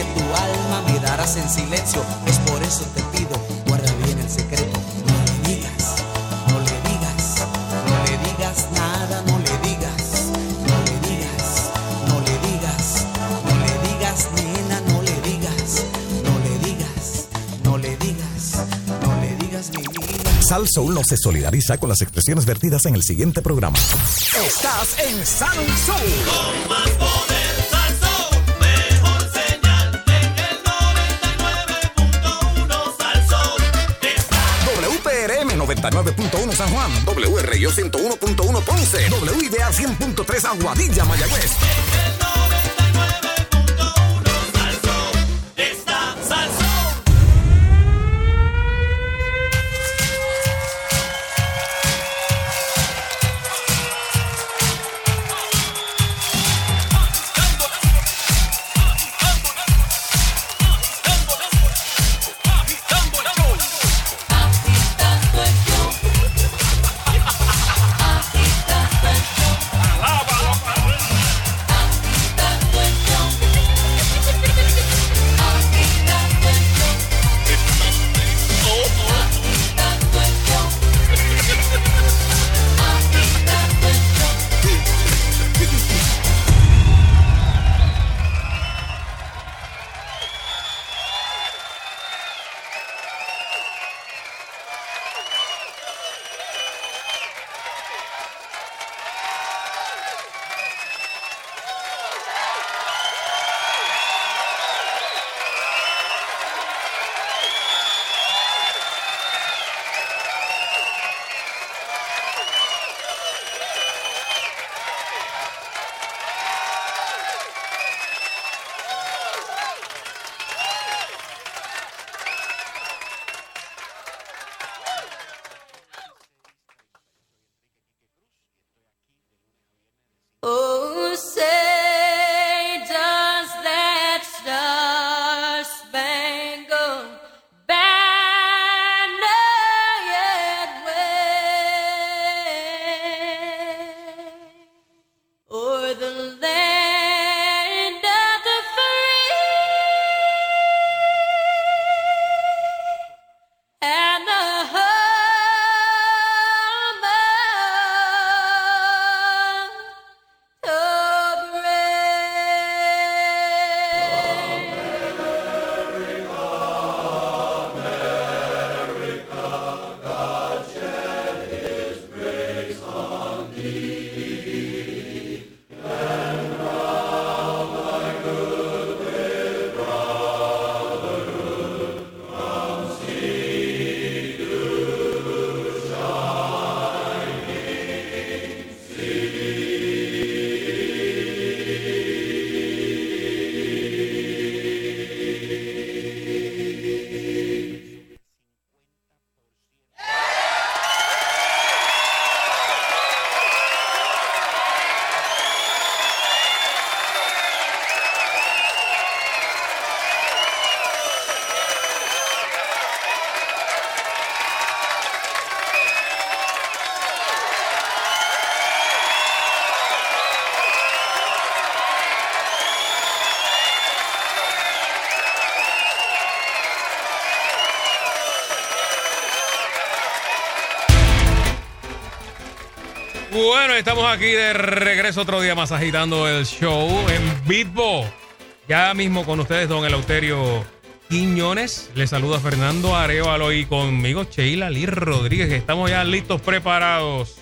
que tu alma me darás en silencio. Es por eso te pido, guarda bien el secreto. No le digas, no le digas, no le digas nada, no le digas, no le digas, no le digas, no le digas, nena, no le digas, no le digas, no le digas, no le digas, mi vida. Sal Soul no se solidariza con las expresiones vertidas en el siguiente programa. Estás en Sal Soul. 89.1 San Juan, WRIO 101.1 Ponce, WIDA 100.3 Aguadilla, Mayagüez. Bueno, estamos aquí de regreso otro día más agitando el show en Bitbo. Ya mismo con ustedes, don Eleuterio Quiñones. Les saluda Fernando Arevalo y conmigo Sheila Lee Rodríguez. Estamos ya listos, preparados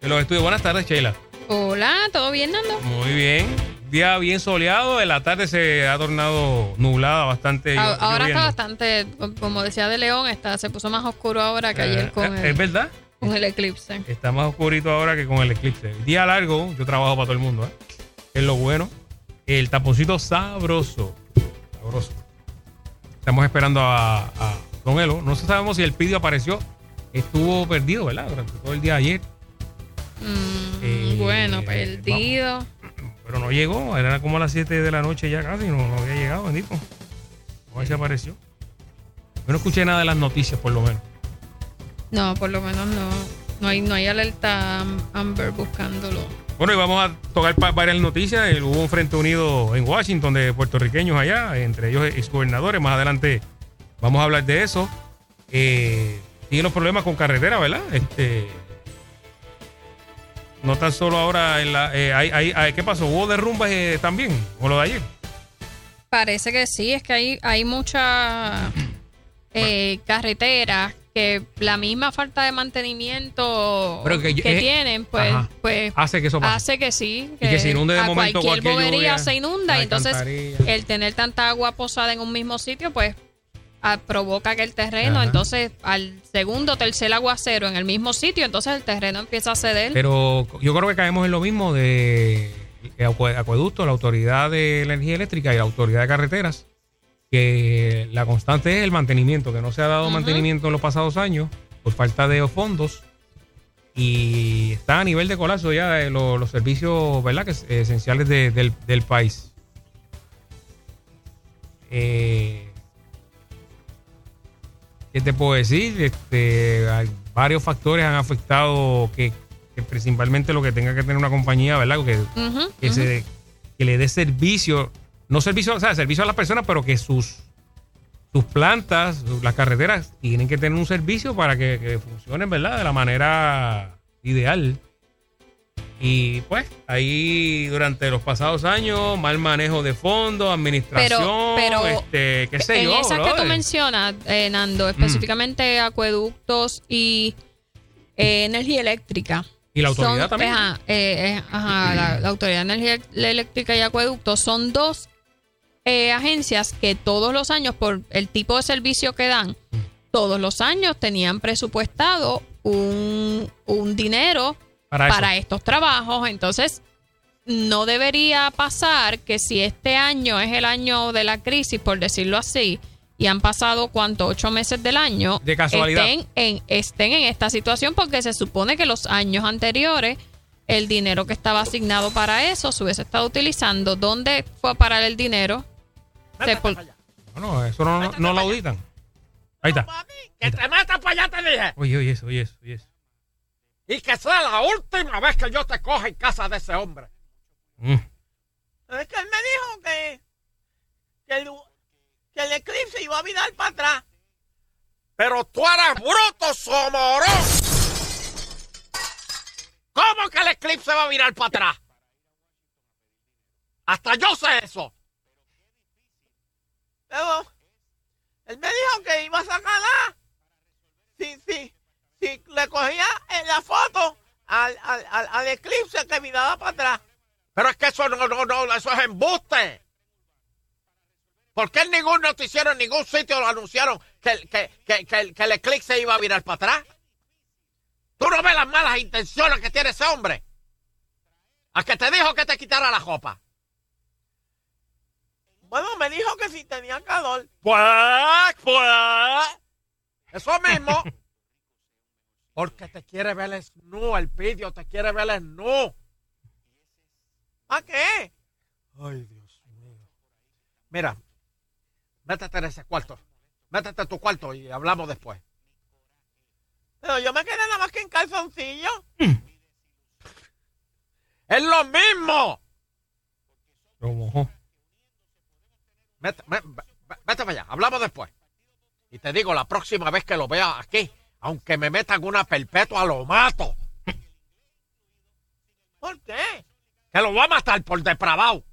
en los estudios. Buenas tardes, Sheila. Hola, ¿todo bien, Nando? Muy bien. Día bien soleado. En la tarde se ha tornado nublada bastante. A- ahora lloviendo. está bastante, como decía de León, está, se puso más oscuro ahora que ayer Eh, con ¿Es el, verdad? Con el eclipse. Está más oscurito ahora que con el eclipse. Día largo, yo trabajo para todo el mundo, ¿eh? Es lo bueno. El taponcito sabroso. Sabroso. Estamos esperando a, a Don Elo. No sabemos si el pidio apareció. Estuvo perdido, ¿verdad? Durante todo el día de ayer. Mm, Eh, bueno, perdido. Pero no llegó. Era como a las 7 de la noche ya casi. No, no había llegado, bendito. A ver si apareció. Yo no escuché nada de las noticias, por lo menos. No, por lo menos no. No hay, no hay alerta am- Amber buscándolo. Bueno, y vamos a tocar varias noticias. Hubo un frente unido en Washington de puertorriqueños allá, entre ellos exgobernadores. Más adelante vamos a hablar de eso. Eh, siguen los problemas con carretera, ¿verdad? Este, no tan solo ahora en la. eh, hay, hay- hay- ¿Qué pasó? ¿Hubo derrumbes eh, también? ¿O lo de ayer? Parece que sí, es que hay, hay muchas eh, carreteras que la misma falta de mantenimiento Pero que tienen, pues, ajá. pues Hace que eso pase. hace que sí, Y que se inunde de a momento cualquier, cualquier bobería lluvia, se inunda y entonces el tener tanta agua posada en un mismo sitio, pues provoca que el terreno, Ajá. entonces al segundo, tercer aguacero en el mismo sitio, entonces el terreno empieza a ceder. Pero yo creo que caemos en lo mismo de eh, acue- acueducto, la autoridad de energía eléctrica y la autoridad de carreteras, que la constante es el mantenimiento, que no se ha dado mantenimiento en los pasados años por falta de fondos y está a nivel de colapso ya lo- los servicios verdad que es- esenciales de- del, del país. Eh, ¿Qué te puedo decir? Este, hay varios factores han afectado que, que principalmente lo que tenga que tener una compañía, ¿verdad? Que, se- que le dé servicio, no servicio, o sea, servicio a las personas, pero que sus, sus plantas, las carreteras, tienen que tener un servicio para que, que funcionen, ¿verdad? De la manera ideal. Y pues ahí durante los pasados años, mal manejo de fondos, administración, pero este, qué sé en yo. esas que tú mencionas, eh, Mm. Nando, específicamente acueductos y eh, energía eléctrica. Y la autoridad Son- también. Ajá, eh, eh, ajá, la, la autoridad de energía eléctrica y acueductos son dos eh, agencias que todos los años, por el tipo de servicio que dan, todos los años tenían presupuestado un, un dinero Para estos trabajos. Entonces, no debería pasar que si este año es el año de la crisis, por decirlo así, y han pasado cuánto, ocho meses del año, De casualidad. Estén, en, estén en esta situación porque se supone que los años anteriores el dinero que estaba asignado para eso se hubiese estado utilizando. ¿Dónde fue a parar el dinero? Se pol- Bueno, eso no, no, no lo auditan. Ahí está. Que te metas para allá, te dije. Oye, oye eso, oye eso, oye eso. Y que sea la última vez que yo te coja en casa de ese hombre. Mm. Es que él me dijo que, que, el, que el eclipse iba a virar para atrás. Pero tú eres bruto, somorón. ¿Cómo que el eclipse va a virar para atrás? Hasta yo sé eso. Pero él me dijo que iba a sacarla. Si, si, si le cogía en la foto al, al, al, eclipse que viraba para atrás. Pero es que eso no, no, no, eso es embuste. ¿Por qué en ningún noticiero, en ningún sitio lo anunciaron que, que, que, que el eclipse iba a virar para atrás? ¿Tú no ves las malas intenciones que tiene ese hombre? A que te dijo que te quitara la ropa. Bueno, me dijo que si tenía calor. Pues, pues. Eso mismo. Porque te quiere ver el nu, el pidio, te quiere ver el nu. ¿A qué? Ay, Dios mío. Mira, métete en ese cuarto. Métete en tu cuarto y hablamos después. Pero yo me quedé nada más que en calzoncillo. ¡Es lo mismo! Lo vete para allá, hablamos después. Y te digo, la próxima vez que lo vea aquí, aunque me metan una perpetua, lo mato. ¿Por qué? Que lo va a matar por depravado.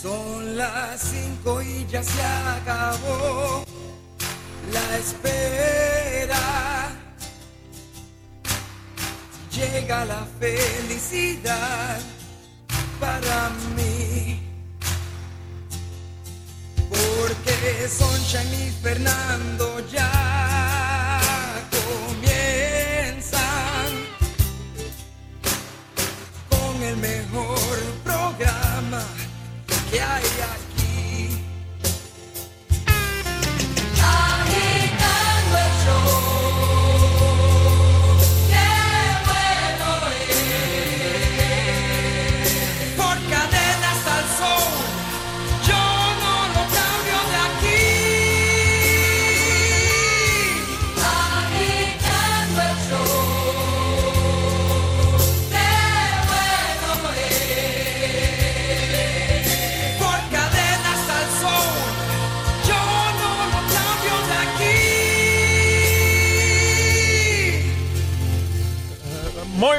Son las cinco y ya se acabó la espera. Llega la felicidad para mí. Porque Sunshine y Fernando ya comienzan con el mejor programa que hay aquí.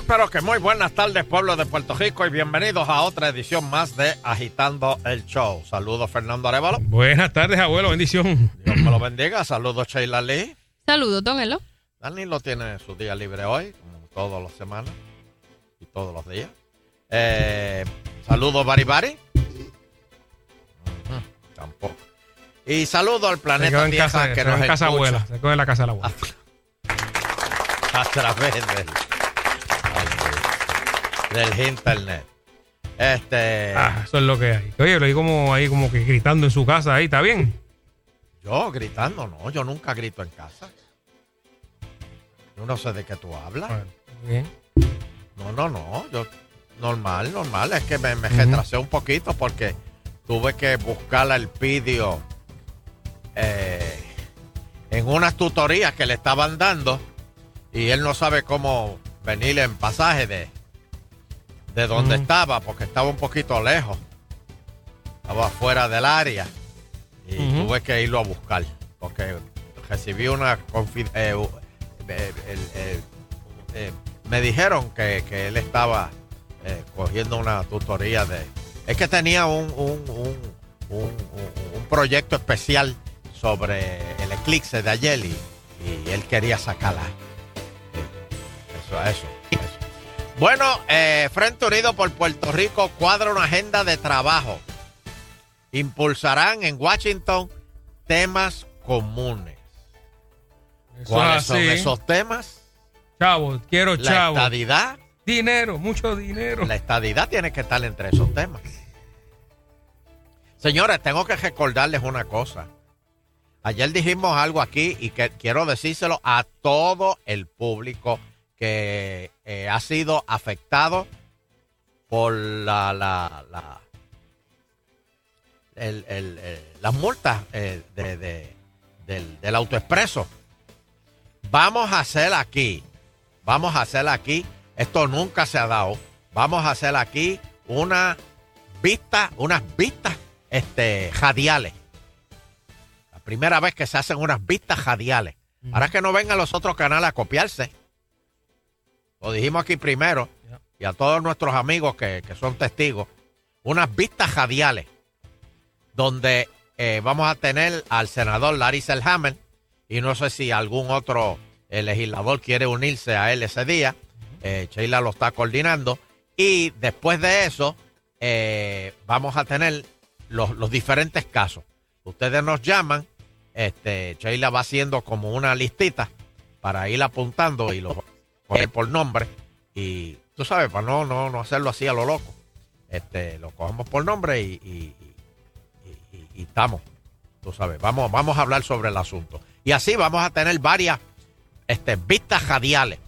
Pero que muy buenas tardes, pueblo de Puerto Rico, y bienvenidos a otra edición más de Agitando el Show. Saludos, Fernando Arevalo. Buenas tardes, abuelo, bendición. Dios me lo bendiga. Saludos, Sheila Lee. Saludos, don Elo. Dani lo tiene su día libre hoy, como todas las semanas y todos los días. Eh, saludos, Bari Bari. Ujú, tampoco. Y saludo al planeta en Tierra casa, que nos en casa escucha abuela. Se quedó en la casa de la abuela. a través del, del internet. Este, Ah, eso es lo que hay. Oye, lo vi como ahí, como que gritando en su casa ahí, ¿está bien? yo gritando, no, yo nunca grito en casa. Yo no sé de qué tú hablas. Bueno, bien. No, no, no. Yo, normal, normal. Es que me, me Ujú. retrasé un poquito porque tuve que buscar el vídeo eh, en unas tutorías que le estaban dando y él no sabe cómo venir en pasaje de, de donde estaba porque estaba un poquito lejos. Estaba fuera del área y tuve que irlo a buscar porque recibí una eh, eh, el- eh, me dijeron que, que él estaba eh, cogiendo una tutoría de... Es que tenía un, un, un- un- proyecto especial sobre el eclipse de ayer y, y él quería sacarla. Eh, Eso, eso, eso. Bueno, eh, Frente Unido por Puerto Rico cuadra una agenda de trabajo. Impulsarán en Washington temas comunes. Eso ¿Cuáles es son esos temas? Chavo, quiero La chavo. estadidad. Dinero, mucho dinero. La estadidad tiene que estar entre esos temas. Señores, tengo que recordarles una cosa. Ayer dijimos algo aquí y que quiero decírselo a todo el público que eh, ha sido afectado por la, la, la- el- el- el- las multas eh, de- de- del, del autoexpreso. Vamos a hacer aquí, vamos a hacer aquí, esto nunca se ha dado, vamos a hacer aquí una vista, unas vistas este, radiales. La primera vez que se hacen unas vistas radiales. Ahora que no vengan los otros canales a copiarse. Lo dijimos aquí primero. Y a todos nuestros amigos que, que son testigos. Unas vistas radiales. Donde eh, vamos a tener al senador Larry Selhammer. Y no sé si algún otro eh, legislador quiere unirse a él ese día. Eh, Sheila lo está coordinando. Y después de eso, eh, vamos a tener los, los diferentes casos. Ustedes nos llaman, este, Sheila va haciendo como una listita para ir apuntando y lo poner por nombre. Y tú sabes, para no, no, no hacerlo así a lo loco. Este, lo cogemos por nombre y, y- y- y- y estamos. Tú sabes, vamos, vamos a hablar sobre el asunto. Y así vamos a tener varias este, vistas radiales.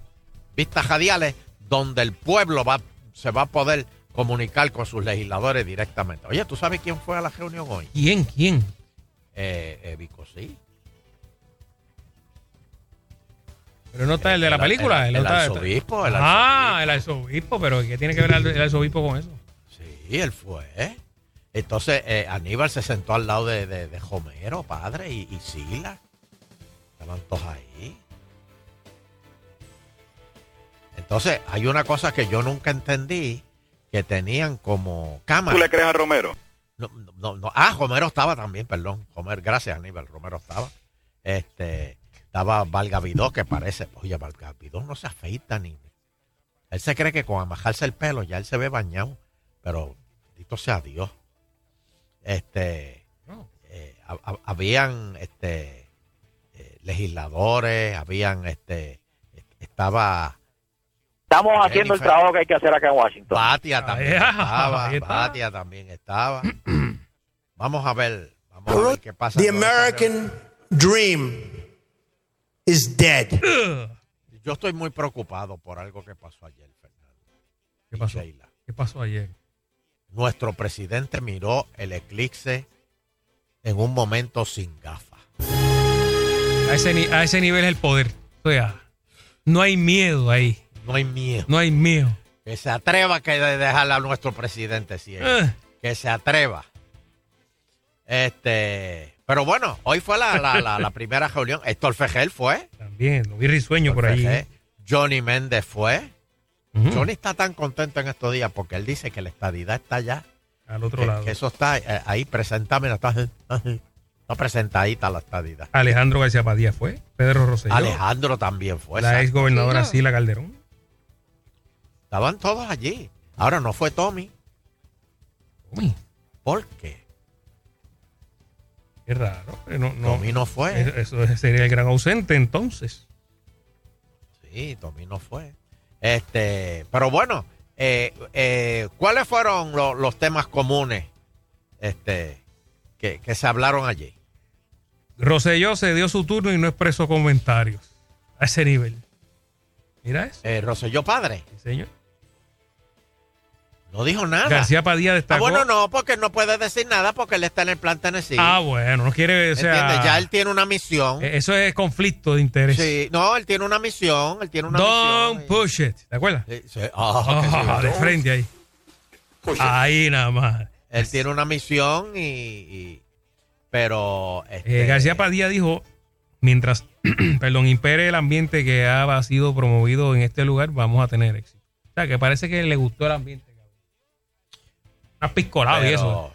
Vistas radiales donde el pueblo va, se va a poder comunicar con sus legisladores directamente. Oye, ¿tú sabes quién fue a la reunión hoy? ¿Quién? ¿Quién? Eh, eh, Vicosí. Pero no está el de la El- película. el- él no el está- arzobispo, el ah, el arzobispo, pero ¿qué tiene que ver el, el arzobispo con eso? Sí, él fue. Entonces, eh, Aníbal se sentó al lado de, de, de Homero, padre, y, y Sila. Estaban todos ahí. Entonces, hay una cosa que yo nunca entendí, que tenían como cámara. ¿Tú le crees a Romero? No, no, no. Ah, Romero estaba también, perdón. Romero, gracias, Aníbal. Romero estaba. Este, estaba Valgavidó, que parece. Oye, Valgavidó no se afeita ni. Él se cree que con amajarse el pelo ya él se ve bañado. Pero, bendito sea Dios. Este, eh, ha- habían este, eh, legisladores, habían este, estaba Estamos Jennifer. haciendo el trabajo que hay que hacer acá en Washington. Batia también Ahí estaba, está. Batia también estaba. Vamos a ver, vamos a ver qué pasa. The American dream is dead. Yo estoy muy preocupado por algo que pasó ayer, Fernando. ¿Qué pasó? Sheila. ¿Qué pasó ayer? Nuestro presidente miró el eclipse en un momento sin gafas. A ese, ni- a ese nivel es el poder. O sea, no hay miedo ahí. No hay miedo. No hay miedo. Que se atreva que de dejarle a nuestro presidente ciego. Eh. Que se atreva. Este, pero bueno, hoy fue la, la, la, la primera reunión. Héctor Fejel fue. También, lo vi risueño por. Fejel. Johnny Méndez fue. Johnny está tan contento en estos días porque él dice que la estadidad está allá. Al otro Que, lado. que eso está eh, ahí, presentame, está, está presentadita la estadidad. Alejandro García Padilla fue. Pedro Rosselló. Alejandro también fue. la ex gobernadora Sí, Sila Calderón. Estaban todos allí. Ahora no fue Tommy. Uy, ¿Por qué? Qué raro. pero No, no, Tommy no fue. Eso sería el gran ausente entonces. Sí, Tommy no fue. Este, pero bueno, eh, eh, ¿cuáles fueron lo- los temas comunes este, que, que se hablaron allí? Rosselló se dio su turno y no expresó comentarios. A ese nivel. Mira eso. Eh, Roselló Padre Sí, señor. No dijo nada. García Padilla Ah, destacó. bueno, no, porque no puede decir nada porque él está en el plan Tennessee. Ah, bueno, no quiere, o sea, ¿Entiendes? Ya él tiene una misión. eh, eso es conflicto de interés. Sí, no, él tiene una misión. Él tiene una Don't misión. push it. ¿Te acuerdas? Sí, sí. Ah, sí, Ah, de frente ahí. Ahí nada más. Él tiene una misión y. y- pero. este, Eh, García Padilla dijo, mientras, perdón, impere el ambiente que ha sido promovido en este lugar, vamos a tener éxito. O sea, que parece que le gustó el ambiente. Cabrón. Una piscolado y eso.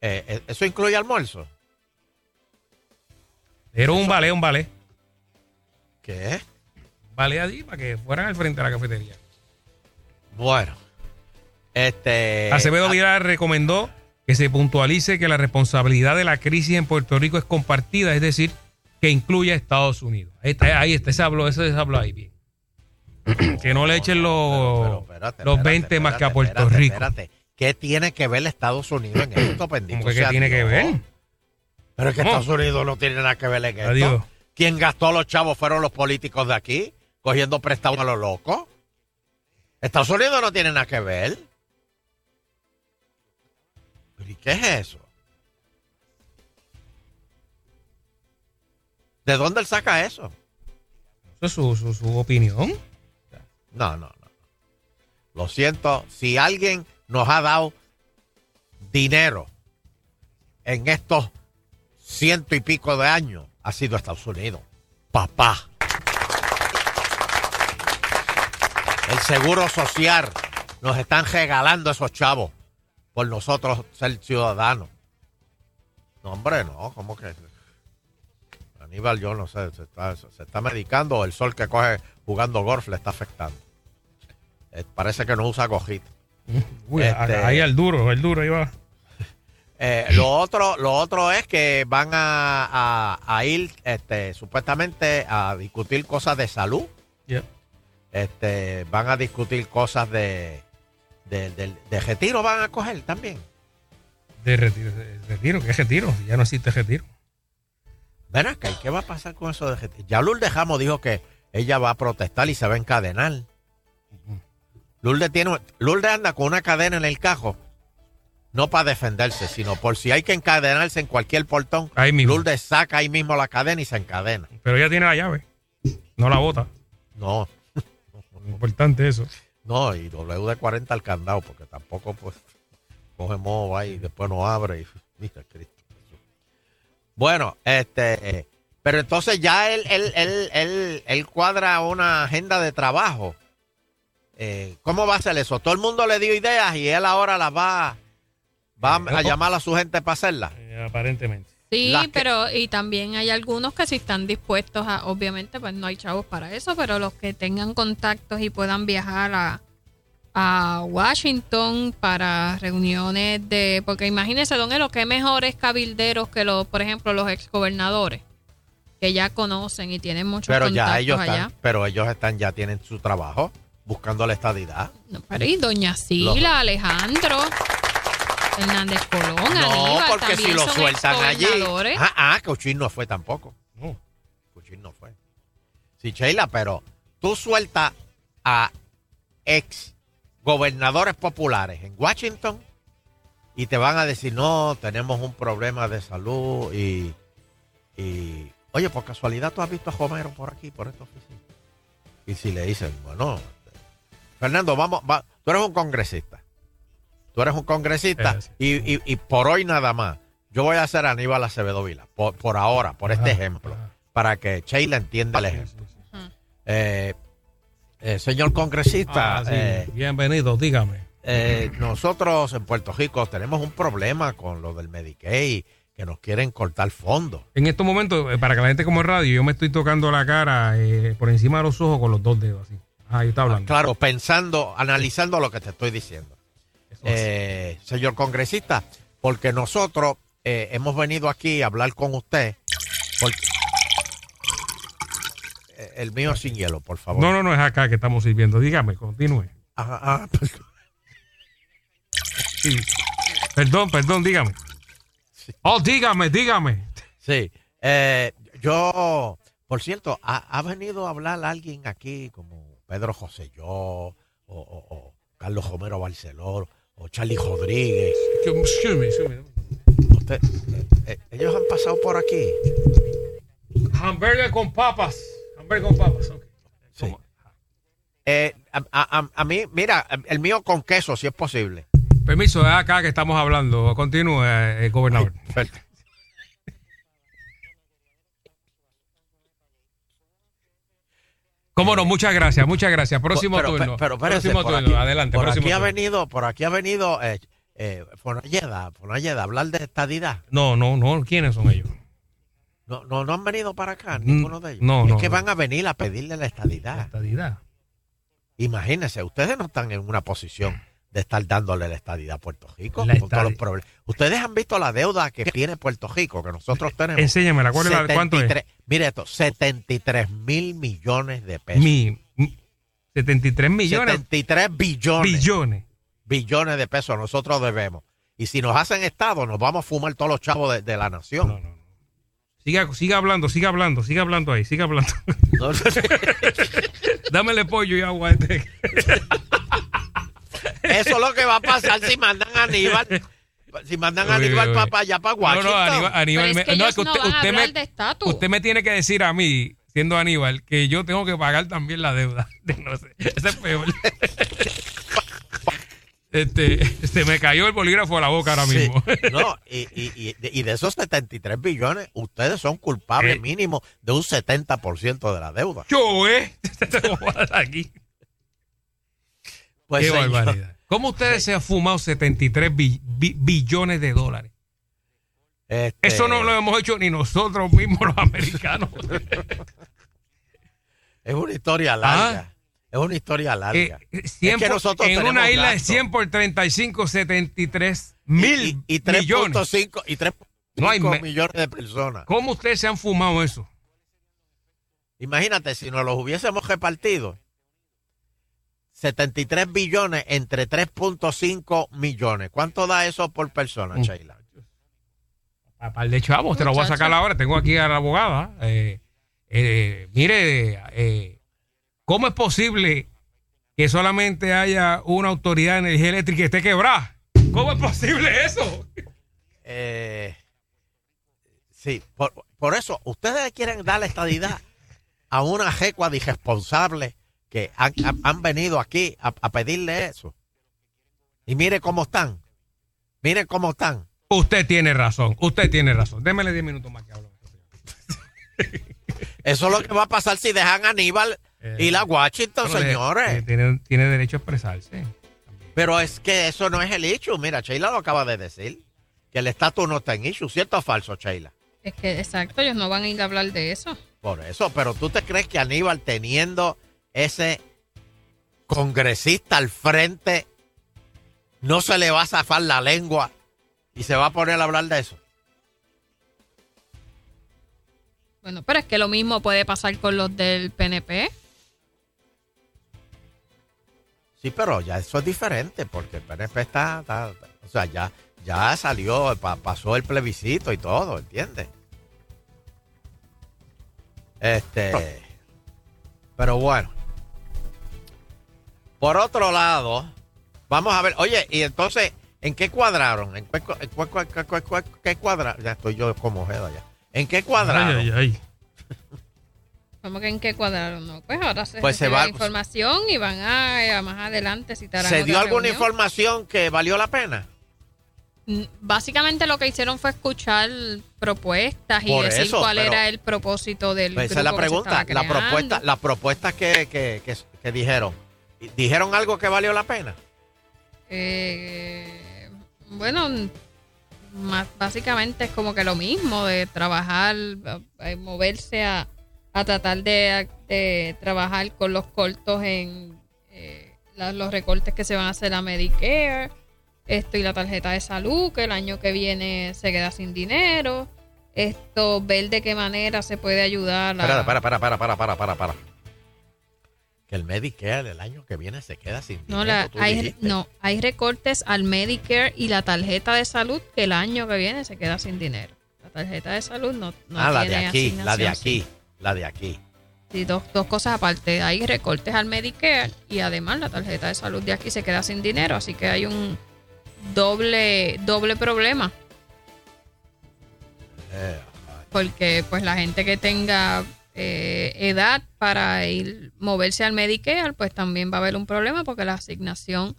eh, eh, eso incluye almuerzo. Era un ballet, un ballet. ¿Qué? Un ballet allí para que fueran al frente de la cafetería. Bueno. Este. Acevedo ah, Vidal recomendó que se puntualice que la responsabilidad de la crisis en Puerto Rico es compartida, es decir, que incluye a Estados Unidos. Ahí está, ahí está, ese habló, ese habló ahí bien. que no le echen los, pero espérate, los espérate, 20 más que a Puerto espérate, Rico. ¿Qué tiene que ver Estados Unidos en esto, bendito ¿Cómo que qué tiene que ver? Pero es que ¿Cómo? Estados Unidos no tiene nada que ver en esto. Adiós. ¿Quién gastó los chavos fueron los políticos de aquí, cogiendo prestados a los locos. Estados Unidos no tiene nada que ver. ¿Pero ¿Y qué es eso? ¿De dónde él saca eso? Eso es su, su, su opinión. No, no, no. Lo siento, si alguien nos ha dado dinero en estos ciento y pico de años, ha sido Estados Unidos. Papá. El seguro social nos están regalando esos chavos por nosotros ser ciudadanos. No, hombre, no, ¿cómo que? Aníbal, yo no sé, se está, medicando o el sol que coge jugando golf le está afectando. Eh, parece que no usa cojita. Uy, Este- ahí al duro, el duro, ahí va. Eh, lo otro, lo otro es que van a, a- a ir, este, supuestamente a discutir cosas de salud. Yeah. Este, van a discutir cosas de, de retiro, van a coger también. De retiro, de retiro, ¿qué retiro? Ya no existe retiro. Ven acá, ¿y qué va a pasar con eso de retiro? Ya Lourdes Jamo dijo que ella va a protestar y se va a encadenar. Lourdes, tiene, Lourdes anda con una cadena en el cajo, no para defenderse, sino por si hay que encadenarse en cualquier portón. Ahí mismo. Lourdes saca ahí mismo la cadena y se encadena. Pero ella tiene la llave. No la bota. No, Importante eso. no, y WD-40 al candado, porque tampoco pues coge moho va y después no abre y mira Cristo. Bueno, este, pero entonces ya él, él, él, él, él cuadra una agenda de trabajo. Eh, ¿Cómo va a ser eso? Todo el mundo le dio ideas y él ahora las va, va a llamar a su gente para hacerlas. Eh, aparentemente. Sí, Las que- pero y también hay algunos que sí están dispuestos a, obviamente, pues no hay chavos para eso, pero los que tengan contactos y puedan viajar a, a Washington para reuniones de, porque imagínense, don Elo, qué mejores cabilderos que los, por ejemplo, los exgobernadores, que ya conocen y tienen muchos Pero contactos ya ellos allá. están, pero ellos están, ya tienen su trabajo buscando la estadidad. No, pero y doña Sila, Alejandro, Hernández Colón, No, Aníbal, porque si lo sueltan allí. Ah, ah, Cuchín no fue tampoco. No. Cuchín no fue. Sí, Sheila, pero tú sueltas a ex gobernadores populares en Washington y te van a decir, no, tenemos un problema de salud y, y oye, por casualidad tú has visto a Homero por aquí, por esta oficina. Y si le dicen, bueno, Fernando, vamos, va- tú eres un congresista. Tú eres un congresista y, y- y por hoy nada más. Yo voy a hacer Aníbal Acevedo Vila, por, por ahora, por este ejemplo, ajá. para que Sheila entienda el ejemplo. Sí, sí, sí. Eh, Eh, señor congresista, Ah, eh, Bienvenido, dígame. eh, nosotros en Puerto Rico tenemos un problema con lo del Medicaid, que nos quieren cortar fondos. En estos momentos, para que la gente como radio, yo me estoy tocando la cara eh, por encima de los ojos con los dos dedos así. Ahí está hablando. Claro, pensando, analizando lo que te estoy diciendo. Eh, señor congresista, porque nosotros eh, hemos venido aquí a hablar con usted. porque- Eh, el mío sin hielo, por favor. No, no, no es acá que estamos sirviendo. Dígame, continúe. Ah, ah, perdón. Sí. Perdón, perdón, dígame. Oh, dígame, dígame. Sí. Eh, yo, por cierto, ¿ha, ha venido a hablar alguien aquí como Pedro José Yo, o, o- o Carlos Romero Barceló, o Charlie Rodríguez. Excuse me, excuse me. Usted- eh, eh, ellos han pasado por aquí. Hamburger con papas. Hamburger con papas. ok. Sí. Eh, a, a- mí, mira, el mío con queso, si es posible. Permiso, es acá que estamos hablando. Continúe, eh, gobernador. Cómo no, muchas gracias, muchas gracias. Próximo pero, turno. Pero, espérese, próximo por turno, aquí- adelante. Por próximo aquí ha turno. venido, por aquí ha venido eh, eh, Fonalleda, Fonalleda, hablar de estadidad. No, no, no. ¿Quiénes son ellos? No, no, no han venido para acá, ninguno de ellos. no, es no, que no. van a venir a pedirle la estadidad. Estadidad. Imagínense, ustedes no están en una posición de estar dándole la estadidad a Puerto Rico con todos los problemas. Ustedes han visto la deuda que tiene Puerto Rico, que nosotros tenemos. Enséñamela, ¿cuál es la- cuánto es? 73 Mire esto, 73 mil millones de pesos. Mi, mi- 73 millones. 73 billones. Billones. billones de pesos nosotros debemos. Y si nos hacen Estado, nos vamos a fumar todos los chavos de, de la nación. No, no, no. Siga, siga hablando, siga hablando, siga hablando ahí, siga hablando. Dámele pollo y agua este. Eso es lo que va a pasar si mandan a Aníbal. Si mandan a Aníbal para allá, para No, Washington. no, Aníbal, Aníbal es que no, ellos que no usted, me, de usted me tiene que decir a mí, siendo Aníbal, que yo tengo que pagar también la deuda. No sé, ese es peor. Este, se me cayó el bolígrafo a la boca ahora Sí. mismo. No, y, y, y, y de esos 73 billones, ustedes son culpables Eh. mínimo de un 70% de la deuda. Yo, ¿eh? Te voy a dar aquí. Pues, Qué señor, barbaridad. ¿Cómo ustedes se han fumado 73 bi- bi- billones de dólares? este, Eso no lo hemos hecho ni nosotros mismos los americanos. Es una historia larga. Es una historia Eh, larga. 100 es que nosotros en una isla de gasto. 100 por 35, 73 Y- mil y, y millones. 3.5 y 3.5 No hay millones de personas. ¿Cómo ustedes se han fumado eso? Imagínate, si nos los hubiésemos repartido, 73 billones entre 3.5 millones. ¿Cuánto da eso por persona, Mm. Sheila? A par de chavos, te lo voy a sacar ahora. Tengo aquí a la abogada. Eh, eh, mire, eh, ¿cómo es posible que solamente haya una autoridad de energía eléctrica que esté quebrada? ¿Cómo es posible eso? Eh, sí, por, por eso, ustedes quieren dar la estadidad a una jecua de irresponsables que han, han- venido aquí a, a pedirle eso. Y mire cómo están. Mire cómo están. Usted tiene razón, usted tiene razón. Démele 10 minutos más que hablo. Eso es lo que va a pasar si dejan a Aníbal y la Washington, de- señores. eh, tiene, tiene derecho a expresarse. Pero es que eso no es el issue. Mira, Sheila lo acaba de decir. Que el estatus no está en issue. ¿Cierto o falso, Sheila? Es que, exacto, ellos no van a ir a hablar de eso. Por eso. Pero tú te crees que Aníbal teniendo ese congresista al frente no se le va a zafar la lengua y se va a poner a hablar de eso. Bueno, pero es que lo mismo puede pasar con los del PNP. Sí, pero ya eso es diferente porque el PNP está, está- está- o sea, ya, ya salió, pa- pasó el plebiscito y todo, ¿entiendes? Este, pero bueno. Por otro lado, vamos a ver, oye, y entonces, ¿en qué cuadraron? ¿En qué, cua- en cua- cua- cua- cua- qué cuadra? Ya estoy yo como Ojeda ya. ¿En qué cuadraron? Ay, ay, ay. ¿Cómo que en qué cuadraron? No, pues ahora se, Pues se va- la información y van a, a más adelante citarán ¿Se dio alguna reunión. información que valió la pena? mm, básicamente lo que hicieron fue escuchar propuestas y Por decir eso, cuál era el propósito del Pues esa es la grupo que se pregunta. La propuesta, las propuestas que, que, que, que dijeron. ¿Dijeron algo que valió la pena? Eh, bueno, más, básicamente es como que lo mismo de trabajar, eh, moverse a, a tratar de, de trabajar con los cortos en eh, la- los recortes que se van a hacer a Medicare, esto y la tarjeta de salud, que el año que viene se queda sin dinero, esto, ver de qué manera se puede ayudar a... Para, para, para, para, para, para, para. Que el Medicare el año que viene se queda sin No, dinero, la- hay, no, hay recortes al Medicare y la tarjeta de salud que el año que viene se queda sin dinero. La tarjeta de salud no, no ah, la de tiene aquí, la de aquí, sí. la de aquí. Sí, dos, dos cosas aparte. Hay recortes al Medicare y además la tarjeta de salud de aquí se queda sin dinero. Así que hay un doble, doble problema. Eh, Porque pues la gente que tenga eh, edad para ir moverse al Medicare, pues también va a haber un problema porque la asignación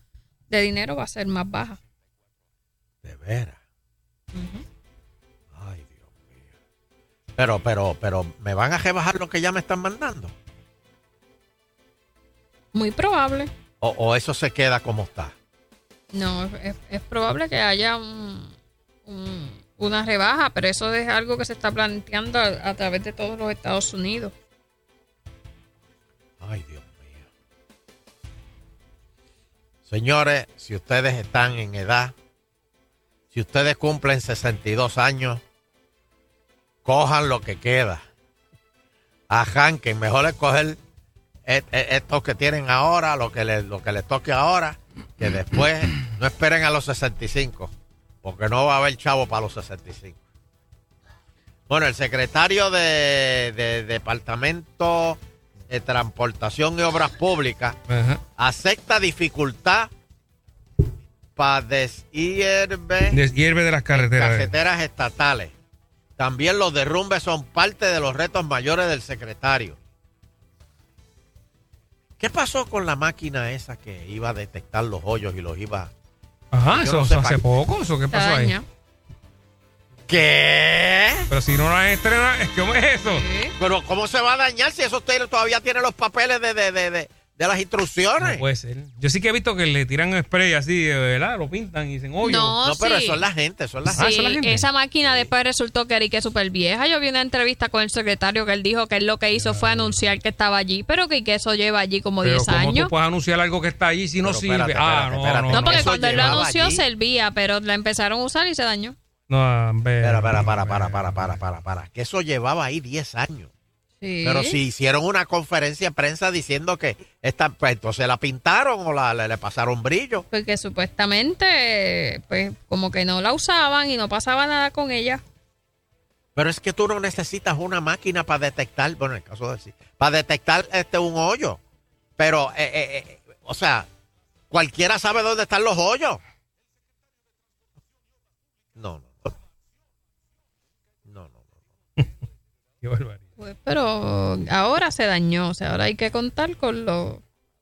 de dinero va a ser más baja. de veras. Ay, Dios mío. Pero, pero, pero, ¿me van a rebajar lo que ya me están mandando? Muy probable. ¿O, o eso se queda como está? No, es, es- es probable que haya un- un- una rebaja, pero eso es algo que se está planteando a, través de todos los Estados Unidos. Ay, Dios mío. Señores, si ustedes están en edad, si ustedes cumplen 62 años, cojan lo que queda. Arranquen, mejor es coger e- estos que tienen ahora, lo que les, lo que les toque ahora, que después no esperen a los 65, porque no va a haber chavo para los 65. Bueno, el secretario de, de Departamento de Transportación y Obras Públicas Ajá. acepta dificultad para deshierve Deshierve de las carreteras. carreteras estatales. También los derrumbes son parte de los retos mayores del secretario. ¿Qué pasó con la máquina esa que iba a detectar los hoyos y los iba... Ajá, eso, no eso hace poco. ¿Eso qué pasó ahí? ¿Qué? Pero si no la estrenan, ¿cómo es eso? Sí. Pero ¿cómo se va a dañar si eso usted todavía tiene los papeles de, de, de, de- de las instrucciones? No puede ser. Yo sí que he visto que le tiran spray así, ¿verdad? Lo pintan y dicen hoyo. No, No, pero sí. eso es la gente, eso es la Ah, la gente. esa máquina después resultó que era y que súper vieja. Yo vi una entrevista con el secretario que él dijo que él lo que hizo fue anunciar que estaba allí, pero que, que eso lleva allí como Pero 10 ¿cómo años. tú puedes anunciar algo que está allí si no Pero sirve? espérate, ah, espérate, no, espérate. no, No, porque Eso cuando él lo anunció allí. servía, pero la empezaron a usar y se dañó. No, hombre. Espera, para, para, para, para, para, para, para. Que eso llevaba ahí 10 años. Sí. Pero si hicieron una conferencia de prensa diciendo que esta, pues entonces la pintaron o la, le, le pasaron brillo. Porque supuestamente, pues, como que no la usaban y no pasaba nada con ella. Pero es que tú no necesitas una máquina para detectar, bueno, en el caso de sí, para detectar este un hoyo. Pero, eh, eh, eh, o sea, cualquiera sabe dónde están los hoyos. No, no. No, no, no. Qué barbaridad. Pues, pero ahora se dañó. O sea, ahora hay que contar con lo.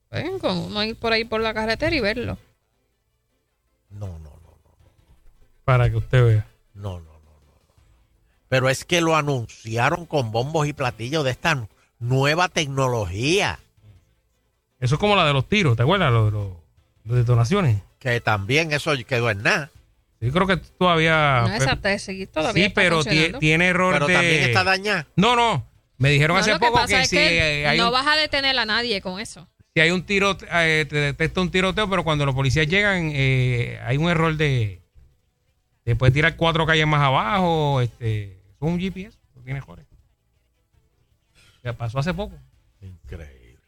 pues, con uno ir por ahí por la carretera y verlo. No, no, no, Para que usted vea. no, no, no, no. Pero es que lo anunciaron con bombos y platillos de esta nueva tecnología. Eso es como la de los tiros, ¿te acuerdas? Lo de los las detonaciones. Que también eso quedó en nada. Yo creo que todavía. no, esa te seguí todavía. sí, está pero tiene error Pero de. también está dañada. No, no. Me dijeron No, hace lo que poco pasa que, es si, que eh, hay, no un, vas a detener a nadie con eso. si hay un tiro, eh, te detecta un tiroteo, pero cuando los policías llegan, eh, hay un error de. de puede tirar cuatro calles más abajo. Este, es un GPS, lo tiene Jorge. Ya pasó hace poco. Increíble.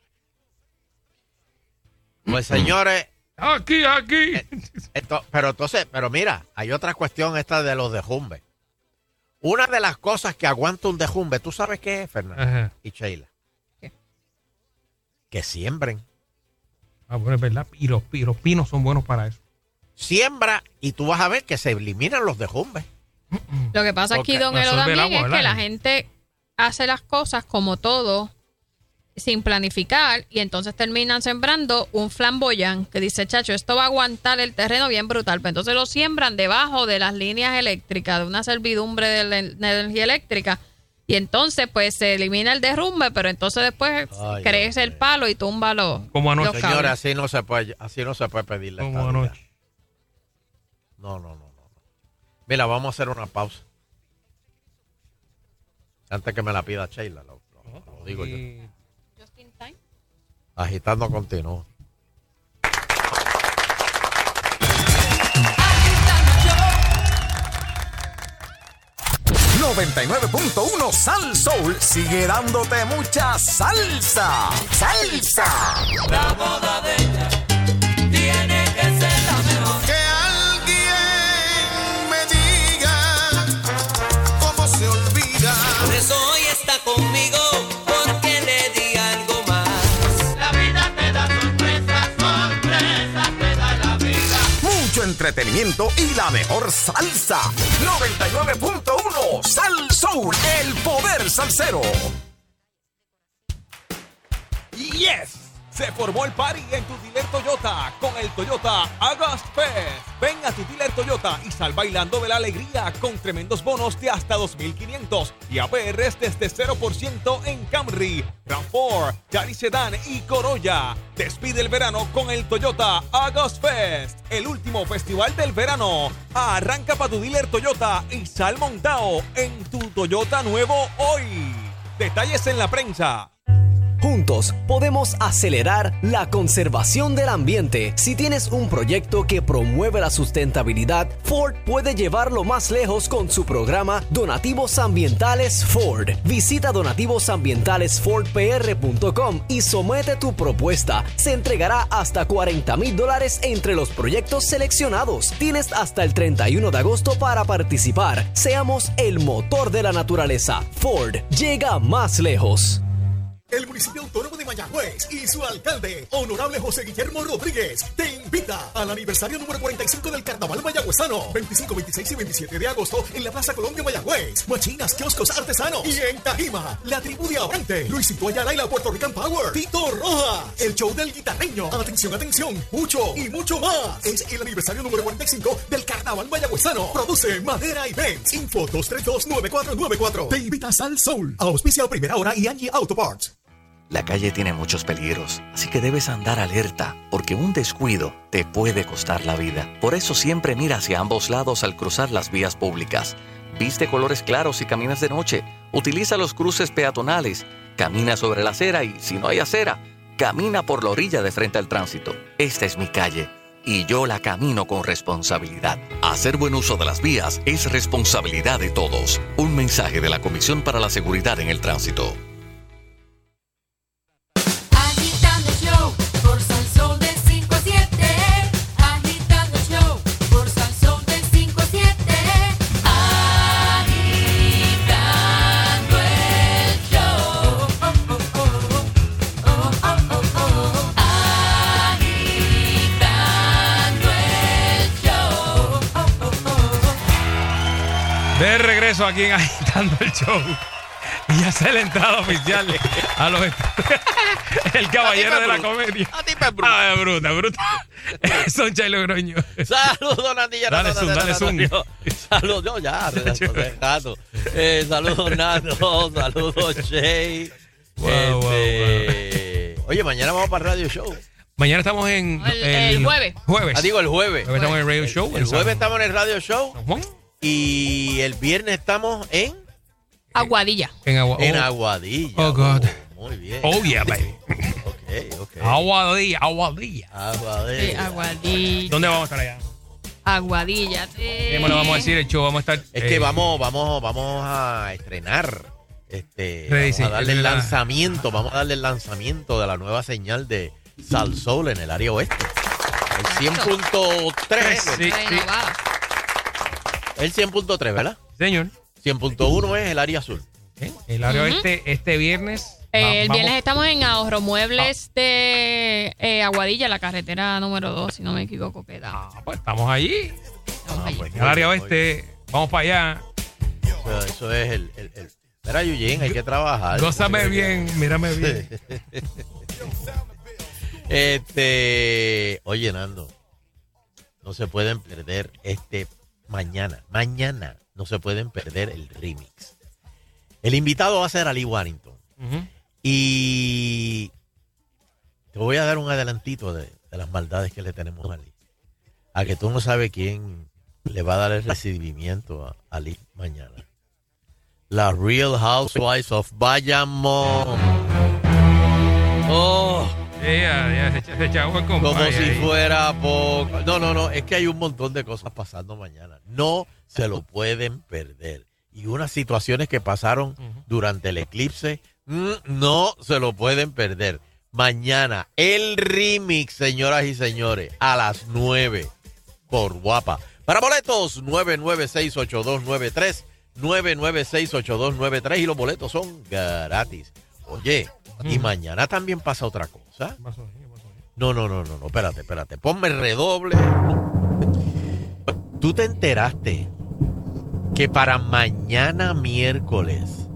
Pues señores, Aquí, aquí. Ento- pero entonces, pero mira, hay otra cuestión esta de los dejumbes. Una de las cosas que aguanta un dejumbe, ¿tú sabes qué es, Fernando? Ajá. Y Sheila. ¿Qué? Que siembren. Ah, bueno, es verdad. Y los, pi- los pinos son buenos para eso. Siembra y tú vas a ver que se eliminan los dejumbes. Lo que pasa aquí, don Elo, también agua, es que la gente hace las cosas como todo. Sin planificar y entonces terminan sembrando un flamboyán que dice, chacho, esto va a aguantar el terreno bien brutal. Pues entonces lo siembran debajo de las líneas eléctricas, de una servidumbre de, la- energía eléctrica. Y entonces pues se elimina el derrumbe, pero entonces después Ay, crece el palo y tumba los, Como anoche. los. Señora, así no se puede, así no se puede pedirle. Como estadidad. anoche. No, no, no, no. no. Mira, vamos a hacer una pausa. Antes que me la pida Sheila, lo, lo- lo digo yo. Agitando continuo. 99.1 Sal Soul sigue dándote mucha salsa. Salsa. La boda de ella entretenimiento y la mejor salsa. 99.1 Sal Soul, el poder salsero. Yes. Se formó el party en tu dealer Toyota con el Toyota August Fest. Ven a tu dealer Toyota y sal bailando de la alegría con tremendos bonos de hasta 2.500 y APRs desde 0% en Camry, RAV4, Yaris Sedan y Corolla. Despide el verano con el Toyota August Fest, el último festival del verano. Arranca para tu dealer Toyota y sal montado en tu Toyota nuevo hoy. Detalles en la prensa. Juntos podemos acelerar la conservación del ambiente. Si tienes un proyecto que promueve la sustentabilidad, Ford puede llevarlo más lejos con su programa Donativos Ambientales Ford. Visita donativosambientalesfordpr.com y somete tu propuesta. Se entregará hasta 40 mil dólares entre los proyectos seleccionados. Tienes hasta el 31 de agosto para participar. Seamos el motor de la naturaleza. Ford llega más lejos. El municipio autónomo de Mayagüez y su alcalde, honorable José Guillermo Rodríguez, te invita al aniversario número 45 del Carnaval Mayagüezano, 25, 26 y 27 de agosto en la Plaza Colombia Mayagüez, Machinas, kioscos artesanos y en Tajima, la tribu de Abrante, Luisito Ayala y la Puerto Rican Power, Tito Rojas, el show del guitarreño, atención, atención, mucho y mucho más. Es el aniversario número 45 del Carnaval Mayagüezano. Produce Madera Events. Info 232-9494. Te invita Sal Soul, auspicia primera hora y Angie Auto. La calle tiene muchos peligros, así que debes andar alerta, porque un descuido te puede costar la vida. Por eso siempre mira hacia ambos lados al cruzar las vías públicas. Viste colores claros y caminas de noche. Utiliza los cruces peatonales. Camina sobre la acera y, si no hay acera, camina por la orilla de frente al tránsito. Esta es mi calle. Y yo la camino con responsabilidad. Hacer buen uso de las vías es responsabilidad de todos. Un mensaje de la Comisión para la Seguridad en el Tránsito. Regreso aquí en Agitando el Show. Y hace la entrada oficial a los El caballero de la comedia. A ti, pues, Ah, es bruta, bruta. Son Chelo Groño. Saludos, Nandilla. Dale zoom, dale zoom. Saludos, ya, Renato. Eh, saludos, Nato. Saludos, Shay. Este, Oye, mañana vamos para el Radio Show. Mañana estamos en. El- el jueves. Jueves. Ah, digo, el jueves. Jueves estamos en el Radio Show. El jueves estamos en el Radio Show. Y el viernes estamos en, Aguadilla. En, Agua- en oh. Aguadilla. Oh, God. Muy bien. Oh, yeah, baby. Ok, ok. Aguadilla, Aguadilla. Aguadilla. Sí, Aguadilla. ¿Dónde vamos a estar allá? Aguadilla. ¿Qué más le vamos a decir? El show vamos a estar. Es eh, que vamos, vamos, vamos a estrenar. Este, vamos a darle el la- lanzamiento, vamos a darle el lanzamiento de la nueva señal de Sal Soul en el área oeste. El 100.3. Sí, sí. El 100.3, ¿verdad? Señor. 100.1 es el área azul. El área Ujú. oeste, este viernes. Eh, va- el vamos- viernes estamos en Ahorro Muebles de eh, Aguadilla, la carretera número 2, si no me equivoco, queda. Ah, pues estamos allí. Estamos allí. En el área oeste. Vamos para allá. Eso, eso es el, el- el Mira, Eugene, hay que trabajar. Gózame bien, mírame bien. Este, oye, Nando, no se pueden perder este mañana. Mañana no se pueden perder el remix. El invitado va a ser Ali Warrington. Y te voy a dar un adelantito de, de las maldades que le tenemos a Ali. A que tú no sabes quién le va a dar el recibimiento a Ali mañana. La Real Housewives of Bayamón. Oh. Se, se el Como si ahí. fuera poco. No, no, no. Es que hay un montón de cosas pasando mañana. No se lo pueden perder. Y unas situaciones que pasaron durante el eclipse, mm, no se lo pueden perder. Mañana, el remix, señoras y señores, a las 9 por guapa. Para boletos, 9968293, 9968293 y los boletos son gratis. Oye, y mañana también pasa otra cosa. No, no, no, no, no, espérate, espérate. Ponme redoble. Tú te enteraste que para mañana miércoles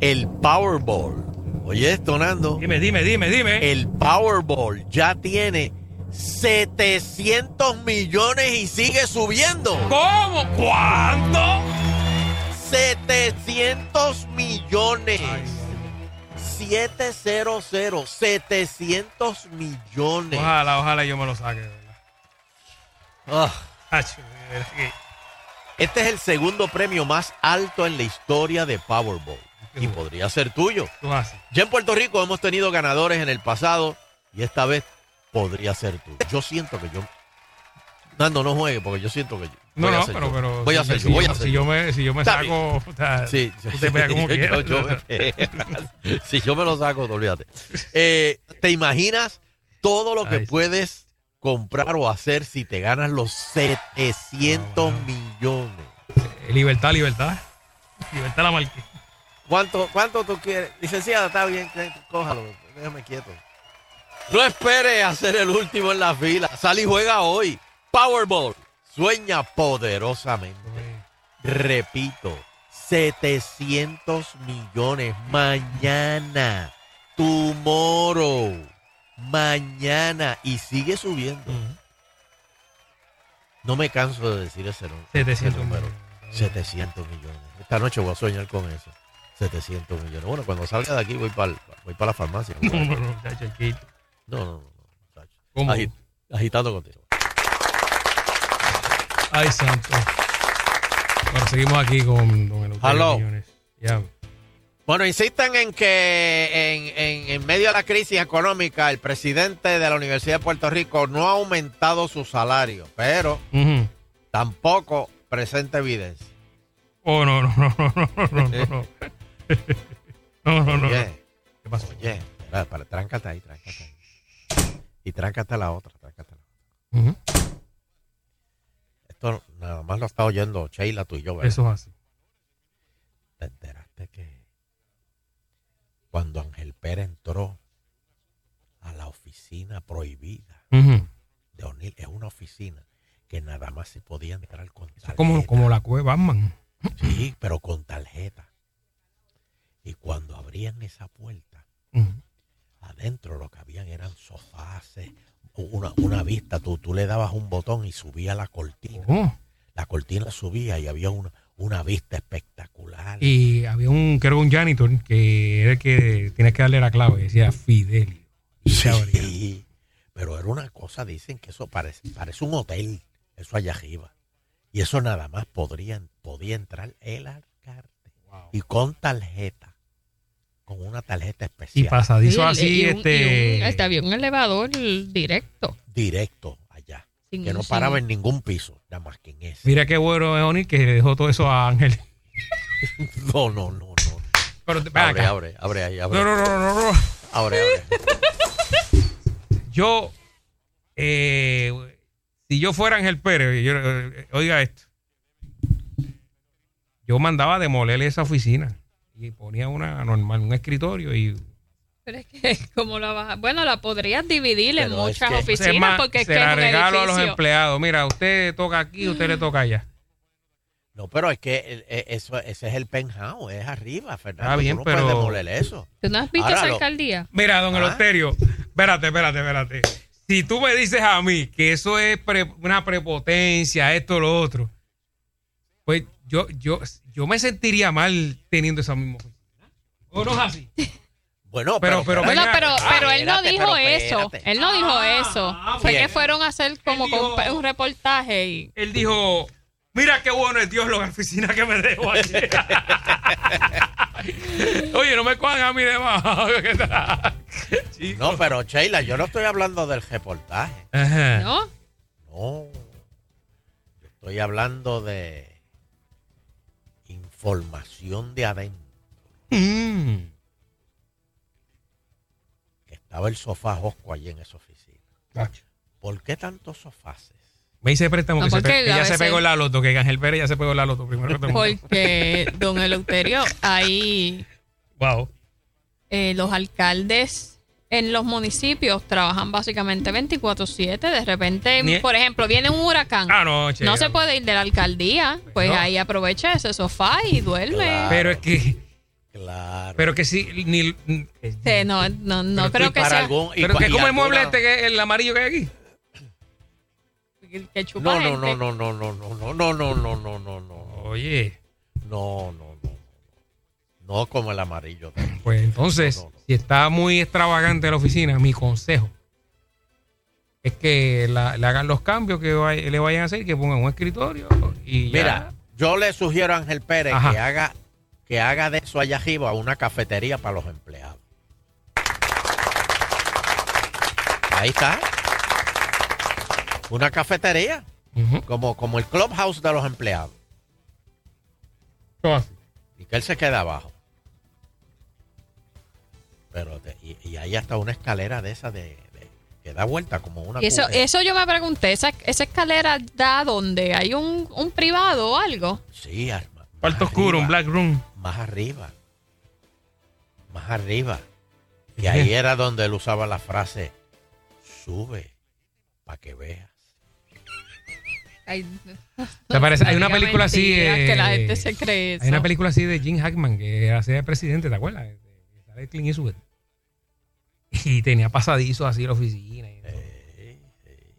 el Powerball, oye esto, Nando. Dime, dime, dime, dime. El Powerball ya tiene 700 millones y sigue subiendo. ¿Cómo? ¿Cuánto? 700 millones. 700, 700 millones. Ojalá, ojalá yo me lo saque, de verdad. Ah. Este es el segundo premio más alto en la historia de Powerball. Y podría ser tuyo. Ya en Puerto Rico hemos tenido ganadores en el pasado y esta vez podría ser tú. Yo siento que yo. Nando, no juegue porque yo siento que yo. No, no, hacer pero, pero Voy a hacer si yo, voy a hacer si yo. me, si yo me saco, o sea, Sí, como si yo me lo saco, olvídate. Eh, ¿Te imaginas todo lo que puedes comprar o hacer si te ganas los 700 millones? Eh, Libertad, libertad. Libertad la marqué. ¿Cuánto, ¿Cuánto tú quieres? Licenciada, está bien, cójalo, déjame quieto. No esperes a ser el último en la fila. Sal y juega hoy. Powerball. Sueña poderosamente. Repito, 700 millones mañana. Tomorrow. Mañana. Y sigue subiendo. No me canso de decir ese, nu- 700 ese número. 700 millones. Esta noche voy a soñar con eso. 700 millones. Bueno, cuando salga de aquí voy para voy para la farmacia. No, no, no. No, no, no. no, agitando contigo. Ay, santo. Bueno, seguimos aquí con, con el Hello. Yeah. Bueno, insisten en que en, en, en, medio de la crisis económica, el presidente de la Universidad de Puerto Rico no ha aumentado su salario, pero uh -huh. tampoco presenta evidencia. Oh, no, no, no, no, no, no, no. no, no, no. ¿Qué pasó? Oye, para, para, tráncate ahí, tráncate ahí. Y tráncate la otra, tráncate la otra. Uh -huh. Esto nada más lo está oyendo Sheila, tú y yo, ¿verdad? Eso es así. ¿Te enteraste que cuando Ángel Pérez entró a la oficina prohibida de O'Neill, es una oficina que nada más se podía entrar con tarjeta. Como, como la cueva Batman. Sí, pero con tarjeta. Y cuando abrían esa puerta, adentro lo que habían eran sofás, eh, una, una vista. Tú, tú le dabas un botón y subía la cortina. Oh. La cortina subía y había una, una vista espectacular. Y había un, creo, un janitor que era el que tienes que darle la clave. Decía Fidelio. Sí, pero era una cosa, dicen que eso parece, parece un hotel, eso allá arriba. Y eso nada más podría, podía entrar el alcalde. Y con tarjeta, con una tarjeta Y especial. pasadizo Sí, así, y un- y este. un- este había un elevador directo. Directo allá. Sin- que no sin- paraba en ningún piso, nada más que en ese. Mira qué bueno es Oni que dejó todo eso a Ángel. No, no, no, no. Pero Abre, acá. abre, abre ahí, abre. No, no, no, no, no. Abre, abre. Yo, eh, si yo fuera Ángel Pérez, yo, eh, oiga esto. Yo mandaba demoler esa oficina y ponía una normal, un escritorio y Pero es que, ¿cómo la vas a- Bueno, la podrías dividir en es muchas que- oficinas Es más, porque es se que es la un regalo a los empleados. Mira, usted toca aquí, usted le toca allá. No, pero es que el- e- eso, ese es el penthouse, es arriba, Fernando. Está bien, no pero- demoler eso. ¿Tú no has visto Ahora esa lo- alcaldía? Mira, don Ah. Eleuterio, espérate, espérate, espérate. Si tú me dices a mí que eso es pre- una prepotencia, esto, lo otro, pues yo, yo, yo me sentiría mal teniendo esa misma oficina. ¿O no es así? Bueno, pero, pero, No, no, pero, pero él no dijo pero eso. Él no dijo Ah, eso. ah, Fue bien. que fueron a hacer como dijo- un reportaje y Él dijo, mira qué bueno es Dios la oficina que me dejó aquí. Oye, no me cojan a mí. Chico. No, pero Sheila, yo no estoy hablando del reportaje. Ajá. ¿no? No. Yo estoy hablando de información de adentro. Mm. Que estaba el sofá Josco allí en esa oficina. Cacho. ¿Por qué tantos sofás? Me dice préstamo No, que, se que ya se veces- pegó la loto, que Ángel Pérez ya se pegó la loto primero que. Porque, don Eleuterio, ahí Wow. eh, los alcaldes en los municipios trabajan básicamente 24/7. De repente, Ni- por ejemplo, viene un huracán. Ah, no, che, no se puede ir de la alcaldía. Pues No. ahí aprovecha ese sofá y duerme. Claro. Pero es que, Claro. pero que sí, ni, Sí, no, no, no Pero creo que sea algún, pero que como el mueble este, que el amarillo que hay aquí. que chupa No, no, gente. no, no, no, no, no, no, no, no, no, no, no. Oye, No, no, no. Como el amarillo. pues entonces, No, no, no. si está muy extravagante la oficina, mi consejo es que la- le hagan los cambios que le vayan a hacer, que pongan un escritorio y ya. Mira, yo le sugiero a Ángel Pérez Ajá. que haga que haga de eso allá arriba una cafetería para los empleados. Ahí está. Una cafetería, como, como el clubhouse de los empleados. Así. Y que él se quede abajo. Pero de- y, y hay hasta una escalera de esa de, de- que da vuelta como una Y eso, eso yo me pregunté, ¿esa, esa escalera da donde hay un, un privado o algo? Sí, arma. Cuarto oscuro, un arriba, black room. Más arriba. Más arriba. Y ahí era donde él usaba la frase, sube para que veas. ¿Te parece? Hay una película así, eh, que la gente se cree eso. Hay una película así de Jim Hackman que hacía de presidente, ¿te acuerdas? Sale Clint Eastwood. Y tenía pasadizo así en la oficina. y-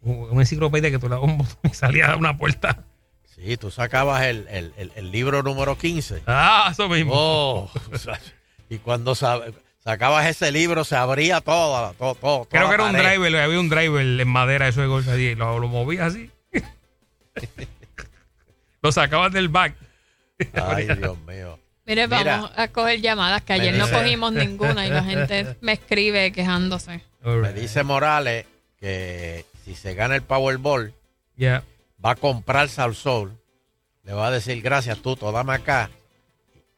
Un- Una enciclopedia que tú le dabas un botón y salía a una puerta. Sí, tú sacabas el, el- el- el libro número 15. Ah, eso mismo. Oh, o sea, y cuando sa- sacabas ese libro se abría todo, todo, todo. Creo toda que era un pared. driver, había un driver en madera, eso de golpe así, lo, lo movías así. lo sacabas del back. Ay, Dios mío. Mire, Mira. vamos a coger llamadas, que ayer no cogimos ninguna y la gente me escribe quejándose. Me dice Morales que si se gana el Powerball, Ya. va a comprar Salsol. Le va a decir gracias, tú, dame acá.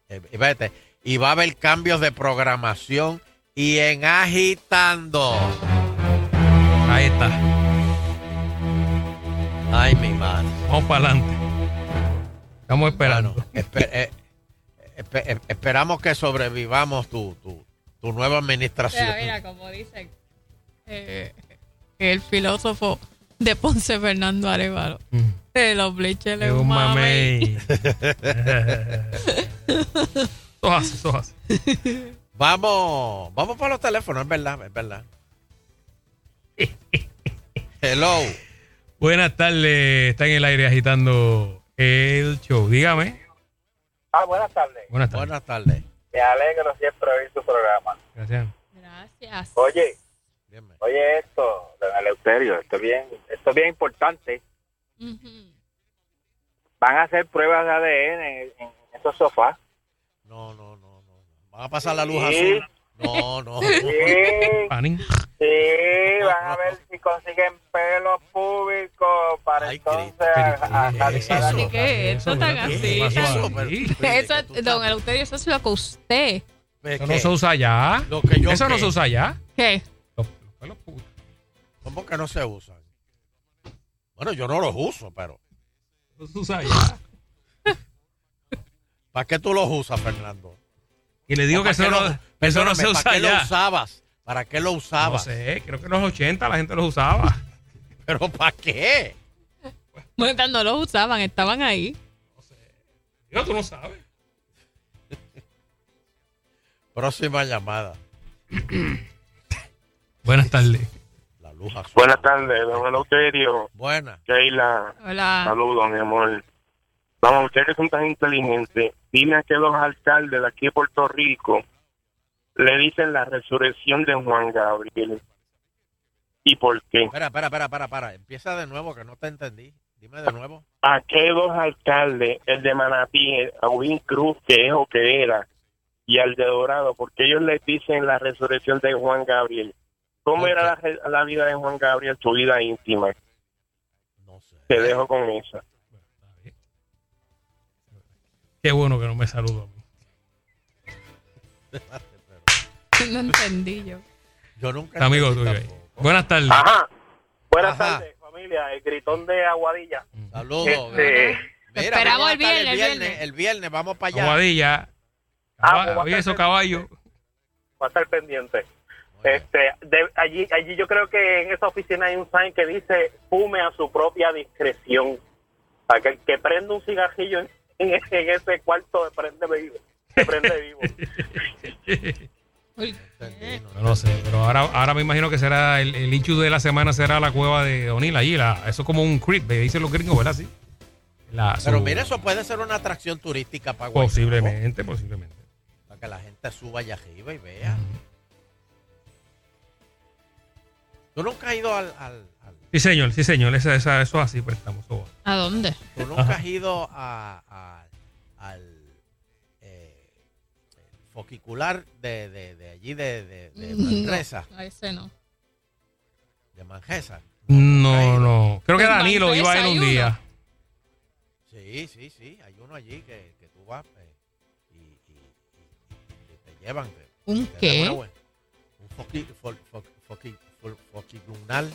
Eh, Y vete. Y va a haber cambios de programación y en agitando. Ahí está. Ay, mi madre. Vamos para adelante. Estamos esperando. Espe- eh, espe- eh, esperamos que sobrevivamos tu, tu, tu nueva administración. Mira, mira, como dicen eh, el filósofo de Ponce Fernando Arevalo. Mm. De los bleches Es un mamey. Todas, todas. Vamos, vamos por los teléfonos, es verdad, es verdad. Hello. Buenas tardes. Está en el aire agitando el show. Dígame. Ah, buenas tardes. Buenas tardes. Buenas tardes. Me alegro siempre oír su programa. Gracias. Gracias. Oye, oye esto, don Eleuterio, esto es bien, esto es bien importante. Van a hacer pruebas de ADN en, en esos sofás. No, no, no, no. Van a pasar la luz Sí. azul. No, no. Sí, sí, van a ver si consiguen pelo público para entonces a- a- a- ¿Qué, qué es esto tan así? ¿Qué pasó Eso, don Eleuterio, eso es lo que usted. Eso no se usa allá. Lo que yo Eso no qué. se usa allá. ¿Qué? ¿Cómo que no se usan? Bueno, yo no los uso, pero. Eso se usa allá. ¿Para qué tú los usas, Fernando? Y le digo ¿O que eso no, lo- eso no se usa ¿Para qué lo usabas? ¿Para qué lo No usabas? sé, creo que en los 80 la gente los usaba. ¿Pero para qué? Bueno, no los usaban, estaban ahí. Yo, tú no sabes. Próxima llamada. Buenas tardes. La luz azul. Buenas tardes, don Eleuterio. Buenas. Keila. Hola. Saludos, mi amor. Vamos, ustedes que son tan inteligentes, dime a que los alcaldes de aquí de Puerto Rico le dicen la resurrección de Juan Gabriel. ¿Y por qué? Espera, espera, espera, espera. Empieza de nuevo, que no te entendí. Dime de nuevo. ¿A qué dos alcaldes, el de Manatí, a Win Cruz, que es o que era, y al de Dorado, porque ellos les dicen la resurrección de Juan Gabriel? ¿Cómo era la, la vida de Juan Gabriel, su vida íntima? No sé. Te dejo con esa. Qué bueno que no me saludó. No entendí yo. Yo nunca. Amigo tuyo. Buenas tardes. Ajá. Buenas Ajá. tardes, familia. El gritón de Aguadilla. Saludos. Este, esperamos el viernes, el viernes. El viernes vamos para allá. Aguadilla. Ah, Caba- pues va a Oye, estar esos caballos. va a estar pendiente. Este, de- allí, allí yo creo que en esa oficina hay un sign que dice fume a su propia discreción. Para que el que prende un cigarrillo en, en ese- en ese cuarto de prende vivo. Se prende vivo. No No lo sé, pero ahora, ahora me imagino que será el, el de la semana será la cueva de O'Neill allí. La, eso es como un creep, dicen los gringos, ¿verdad? Sí. La- Pero mira, eso puede ser una atracción turística para Guaynabo, Posiblemente, posiblemente. Para que la gente suba allá arriba y vea. ¿Tú nunca has ido al... al- al- Sí, señor, sí, señor. Esa, esa- eso así, pues estamos. ¿A dónde? ¿Tú nunca has ido a, a- al eh, foquicular de, de, de allí de, de, de Manresa? No, a ese no. De Manjesa. No, no. Creo que Danilo Manresa iba a ir un día. Sí, sí, sí. Hay uno allí que, que tú vas eh, y, y- y- y te llevan. te- ¿Un te qué? Un foqui, fol- fo- foqui- foquicular, un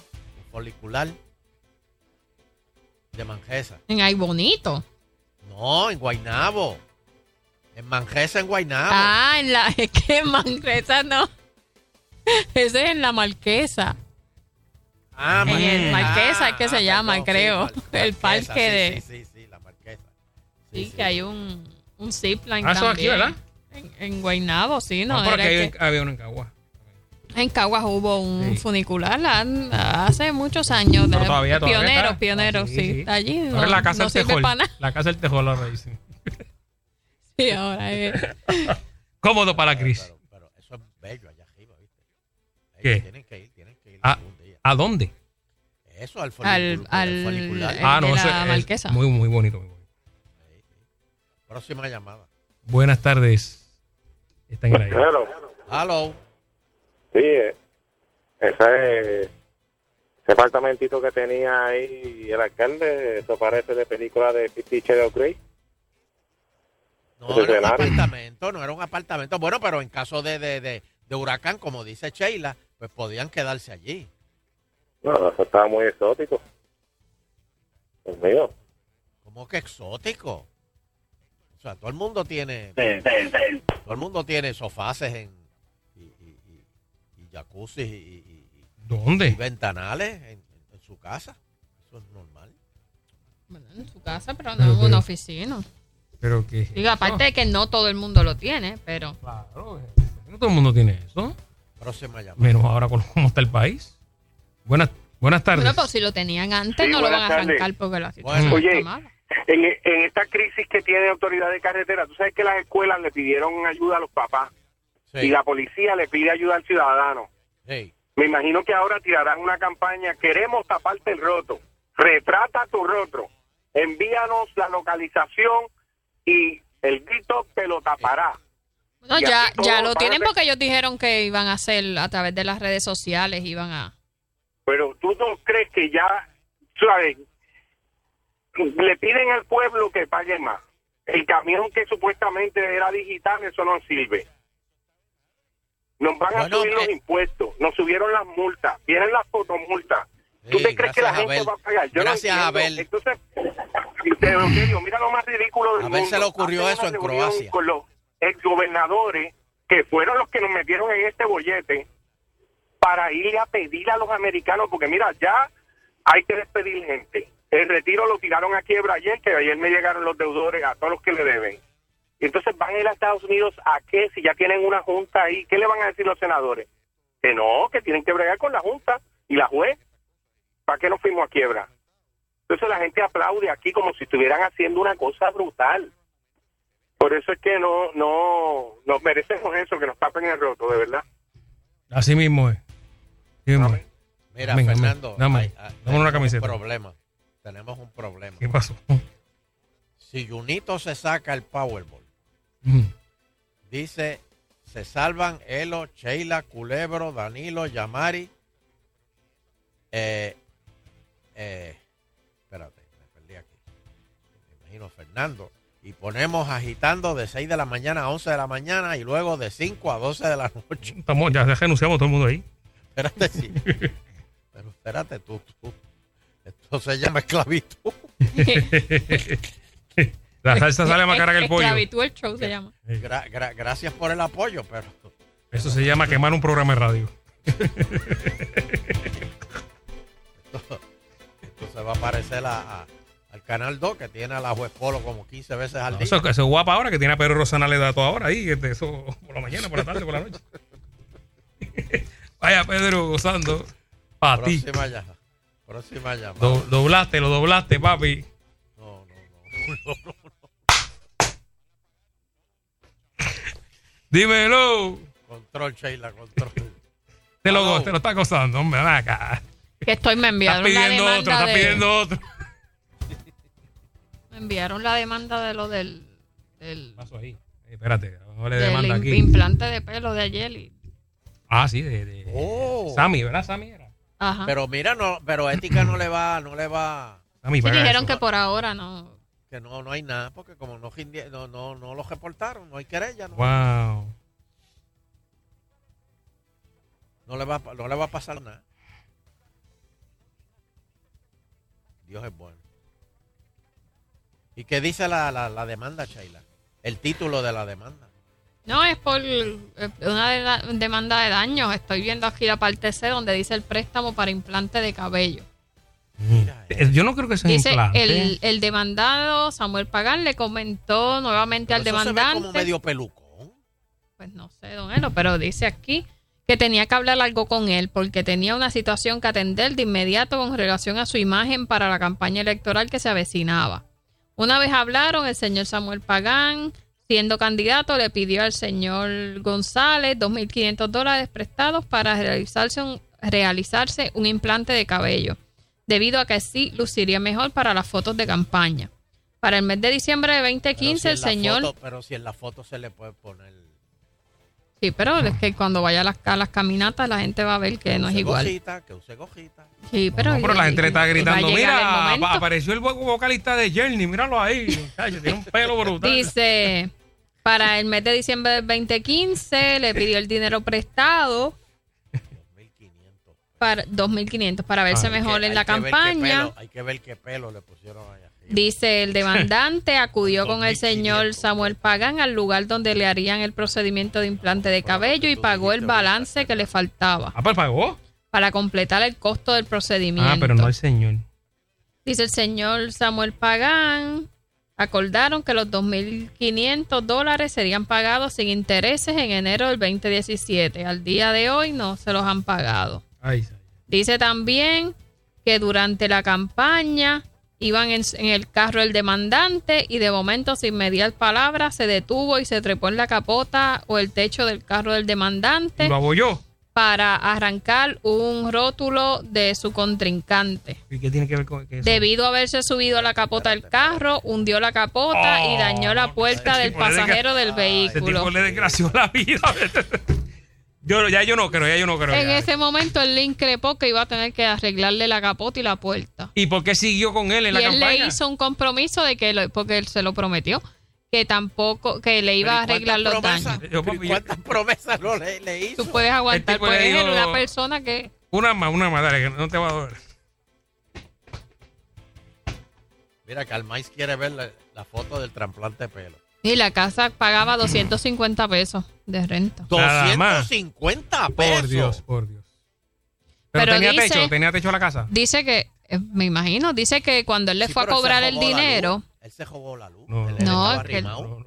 folicular de Manjesa. En Ay Bonito. No, en Guainabo. En Manjesa, en Guainabo. Ah, en la. Es que en Manresa no. Ese es en la Marquesa. Ah, en el Mar- Marquesa ah, es que se ah, llama, perdón, sí, creo. Mar- el Marquesa, parque sí, de. Sí, sí, sí, la Marquesa. Sí, Sí, que sí. hay un, un zipline Ah, eso aquí, también. ¿verdad? En, en Guaynabo, sí, no. No, porque era hay- que- había uno en Cagua. En Caguas hubo un Sí. funicular hace muchos años. Pero de- todavía, está. pioneros, Ah, sí, Está allí. Ahora No, es la casa no del sirve tejol. para nada. La casa del tejol ahora dicen. Sí, ahora es. Cómodo para la Pero, Cris. pero, pero eso es bello allá arriba, ¿viste? Tienen que ir, tienen que ir algún día. ¿A dónde? Eso, al Al- folicular. al- el Ah, de no, la eso es Marquesa. muy, muy bonito. muy bonito. Próxima llamada. Buenas tardes. Está en el aire. Hello. Hello. Sí, eh, ese, ese apartamentito que tenía ahí el alcalde, eso parece de película de Fifty Shades Grey. No era un apartamento, no era un apartamento. Bueno, pero en caso de, de, de, de huracán, como dice Sheila, pues podían quedarse allí. No, eso estaba muy exótico. Dios mío. ¿Cómo que exótico? O sea, todo el mundo tiene, todo el mundo tiene sofaces en, jacuzzi y, y- y- y ¿Dónde? ventanales en, en su casa. Eso es normal. Bueno, en su casa, pero no Pero en una oficina. Pero que. Digo, aparte de que no todo el mundo lo tiene, pero. Claro, no todo el mundo tiene eso. Próxima llamada. Menos ahora con cómo está el país. Buenas, buenas tardes. Bueno, pues si lo tenían antes, Sí, no lo van a tardes. arrancar porque la situación Bueno. está Oye, mala. En, en esta crisis que tiene autoridad de carretera, tú sabes que las escuelas le pidieron ayuda a los papás y la policía le pide ayuda al ciudadano. Sí. Me imagino que ahora tirarán una campaña, queremos taparte el roto, retrata tu rostro, envíanos la localización y el grito te lo tapará. No, ya, ya lo tienen porque ellos dijeron que iban a hacer a través de las redes sociales, iban a... Pero tú no crees que ya, ¿sabes? Le piden al pueblo que pague más. El camión que supuestamente era digital, eso no sirve. Nos van a subir los eh, impuestos, nos subieron las multas, vienen las fotomultas. ¿Tú Sí, te crees que la gente va a pagar? Yo Gracias, no. Abel. Entonces, pero, Eugenio, mira lo más ridículo del A mundo. ver se le ocurrió eso en Croacia. Con los exgobernadores que fueron los que nos metieron en este bollete para ir a pedir a los americanos, porque mira, ya hay que despedir gente. El retiro lo tiraron a quiebra ayer, que ayer me llegaron los deudores a todos los que le deben. Y entonces van a ir a Estados Unidos a qué si ya tienen una junta ahí. ¿Qué le van a decir los senadores? Que no, que tienen que bregar con la junta y la juez. ¿Para qué nos fuimos a quiebra? Entonces la gente aplaude aquí como si estuvieran haciendo una cosa brutal. Por eso es que no, no, nos merecemos eso, que nos tapen el roto, de verdad. Así mismo es. Así mismo es. Mira, amén. Fernando, Dame, hay- hay- dame una tenemos camiseta. un problema. Tenemos un problema. ¿Qué pasó? Si Junito se saca el Powerball. Dice, se salvan Elo, Sheila, Culebro, Danilo, Yamari, eh, eh, espérate, me perdí aquí. Me imagino Fernando. Y ponemos agitando de 6 de la mañana a 11 de la mañana y luego de 5 a 12 de la noche. Estamos, ya renunciamos todo el mundo ahí. Espérate, sí. Pero espérate, tú, tú. Esto se llama esclavitud. La salsa sale más cara que el pollo. Esclavitud el show se llama. Gra- gra- gracias por el apoyo, pero Eso se llama quemar un programa de radio. esto, esto se va a parecer a- a- al Canal 2 que tiene a la juez Polo como 15 veces al No, día. eso, eso es guapa ahora que tiene a Pedro Rosana le da todo ahora ahí. este, Eso por la mañana, por la tarde, por la noche. Vaya Pedro gozando. Para ti. Próxima ya. Próxima llamada. Do- doblaste, lo doblaste, papi. No, no, no. Dímelo. Control, Sheila, control. Te lo, te lo está gozando, hombre. ven acá. Que estoy, me Estás enviaron la pidiendo demanda otro, estás de, pidiendo otro. me enviaron la demanda de lo del, del, Pasó ahí. Eh, espérate, a del demanda im- aquí. implante de pelo de ayer. y- Ah, sí, de, de Oh. Sammy, ¿verdad? Sammy era. Ajá. Pero mira, no, pero ética no le va, no le va, Sammy, Sí, dijeron eso. que por ahora no. Que no, no hay nada, porque como no, no, no, no lo reportaron, no hay querella, no, Wow. no le va, no le va a pasar nada. Dios es bueno. ¿Y qué dice la, la, la demanda, Sheila? El título de la demanda. No, es por una de la- demanda de daños. Estoy viendo aquí la parte C donde dice el préstamo para implante de cabello. Eh, Yo no creo que sea Dice implante. el, el demandado Samuel Pagán le comentó nuevamente al Eso se ve demandante. como medio peluco. Pues no sé, don Elo, pero dice aquí que tenía que hablar algo con él porque tenía una situación que atender de inmediato con relación a su imagen para la campaña electoral que se avecinaba. Una vez hablaron, el señor Samuel Pagán, siendo candidato, le pidió al señor González 2.500 dólares prestados para realizarse un, realizarse un implante de cabello, debido a que así luciría mejor para las fotos de campaña. Para el mes de diciembre de Pero 2015, si el señor... foto- pero si en la foto se le puede poner. Sí, pero es que cuando vaya a las, a las caminatas la gente va a ver que no es igual. Gojita, que use gojita. Sí, pero, No, pero la gente le está gritando, el mira, momento". apa- apareció el vo- vocalista de Journey, míralo ahí. Tiene un pelo brutal. Dice, para el mes de diciembre del 2015 le pidió el dinero prestado para 2.500 para verse mejor que- en la campaña. pelo- hay que ver qué pelo le pusieron allá. Dice el demandante acudió con el señor Samuel Pagán al lugar donde le harían el procedimiento de implante de cabello y pagó el balance que le faltaba Ah, pues pagó. para completar el costo del procedimiento. Ah, pero no el señor. Dice el señor Samuel Pagán. Acordaron que los 2.500 dólares serían pagados sin intereses en enero del 2017. Al día de hoy no se los han pagado. Dice también que durante la campaña iban en, en el carro el demandante y de momento sin mediar palabra se detuvo y se trepó en la capota o el techo del carro del demandante Lo abolló. para arrancar un rótulo de su contrincante. ¿Y qué tiene que ver con eso? Debido a haberse subido a la capota del carro, hundió la capota y dañó la puerta del pasajero del Ese vehículo. tipo le desgració la vida. yo, ya yo no creo, ya yo no creo. En ya. ese momento él le increpó que iba a tener que arreglarle la capota y la puerta. ¿Y por qué siguió con él en y la él campaña? le hizo un compromiso de que, lo- porque él se lo prometió, que tampoco, que le iba a arreglar los daños. Yo, Pero, ¿y ¿Cuántas promesas no le, le hizo? Tú puedes aguantar, puedes ser dijo- una persona que... Una más, una más, dale, que no te va a doler. Mira, que Almais quiere ver la, la foto del trasplante de pelo. Y la casa pagaba 250 pesos de renta. Nada más. 250 pesos. Por Dios, por Dios. Pero, Pero tenía dice- techo, tenía techo la casa. Dice que Eh, Me imagino, dice que cuando él le Sí, fue a pero él se cobrar el robó la dinero, luz. Él se robó la luz. No, Él- él No, estaba es que él- arrimado.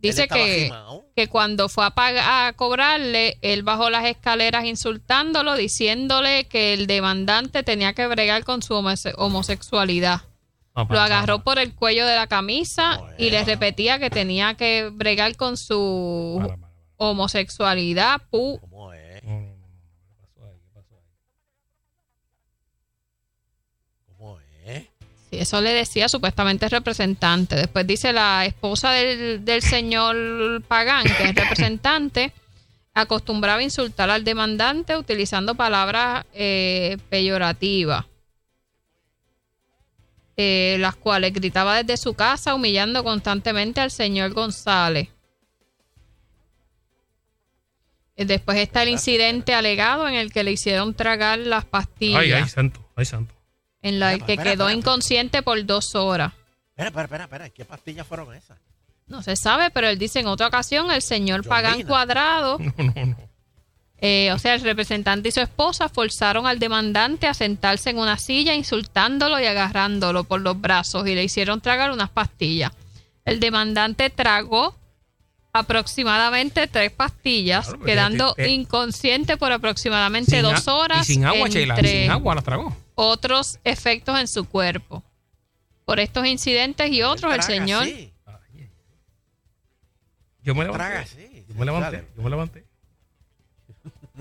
dice estaba que, arrimado. que cuando fue a, pagar, a cobrarle, él bajó las escaleras insultándolo, diciéndole que el demandante tenía que bregar con su homose- homosexualidad. Lo agarró por el cuello de la camisa y le repetía que tenía que bregar con su homosexualidad. Pu- ¿Cómo es? ¿Cómo es? Sí, eso le decía supuestamente el representante. Después dice la esposa del, del señor Pagán, que es representante, acostumbraba a insultar al demandante utilizando palabras eh, peyorativas, eh, las cuales gritaba desde su casa humillando constantemente al señor González. Eh, Después está el incidente alegado en el que le hicieron tragar las pastillas, Ay, ay, santo, ay, santo. en la Espera, que espera, quedó espera. inconsciente por dos horas. Espera, espera, espera, espera. ¿Qué pastillas fueron esas? No se sabe, pero él dice en otra ocasión el señor Pagán. Cuadrado, eh, o sea, el representante y su esposa forzaron al demandante a sentarse en una silla insultándolo y agarrándolo por los brazos y le hicieron tragar unas pastillas. El demandante tragó aproximadamente tres pastillas, Claro, quedando te- te- inconsciente por aproximadamente Sin dos horas Y sin agua, Sheila, entre sin agua la tragó. otros efectos en su cuerpo. Por estos incidentes y otros, el Traga señor. Yo me Traga levanté. Yo me levanté. Yo me levanté.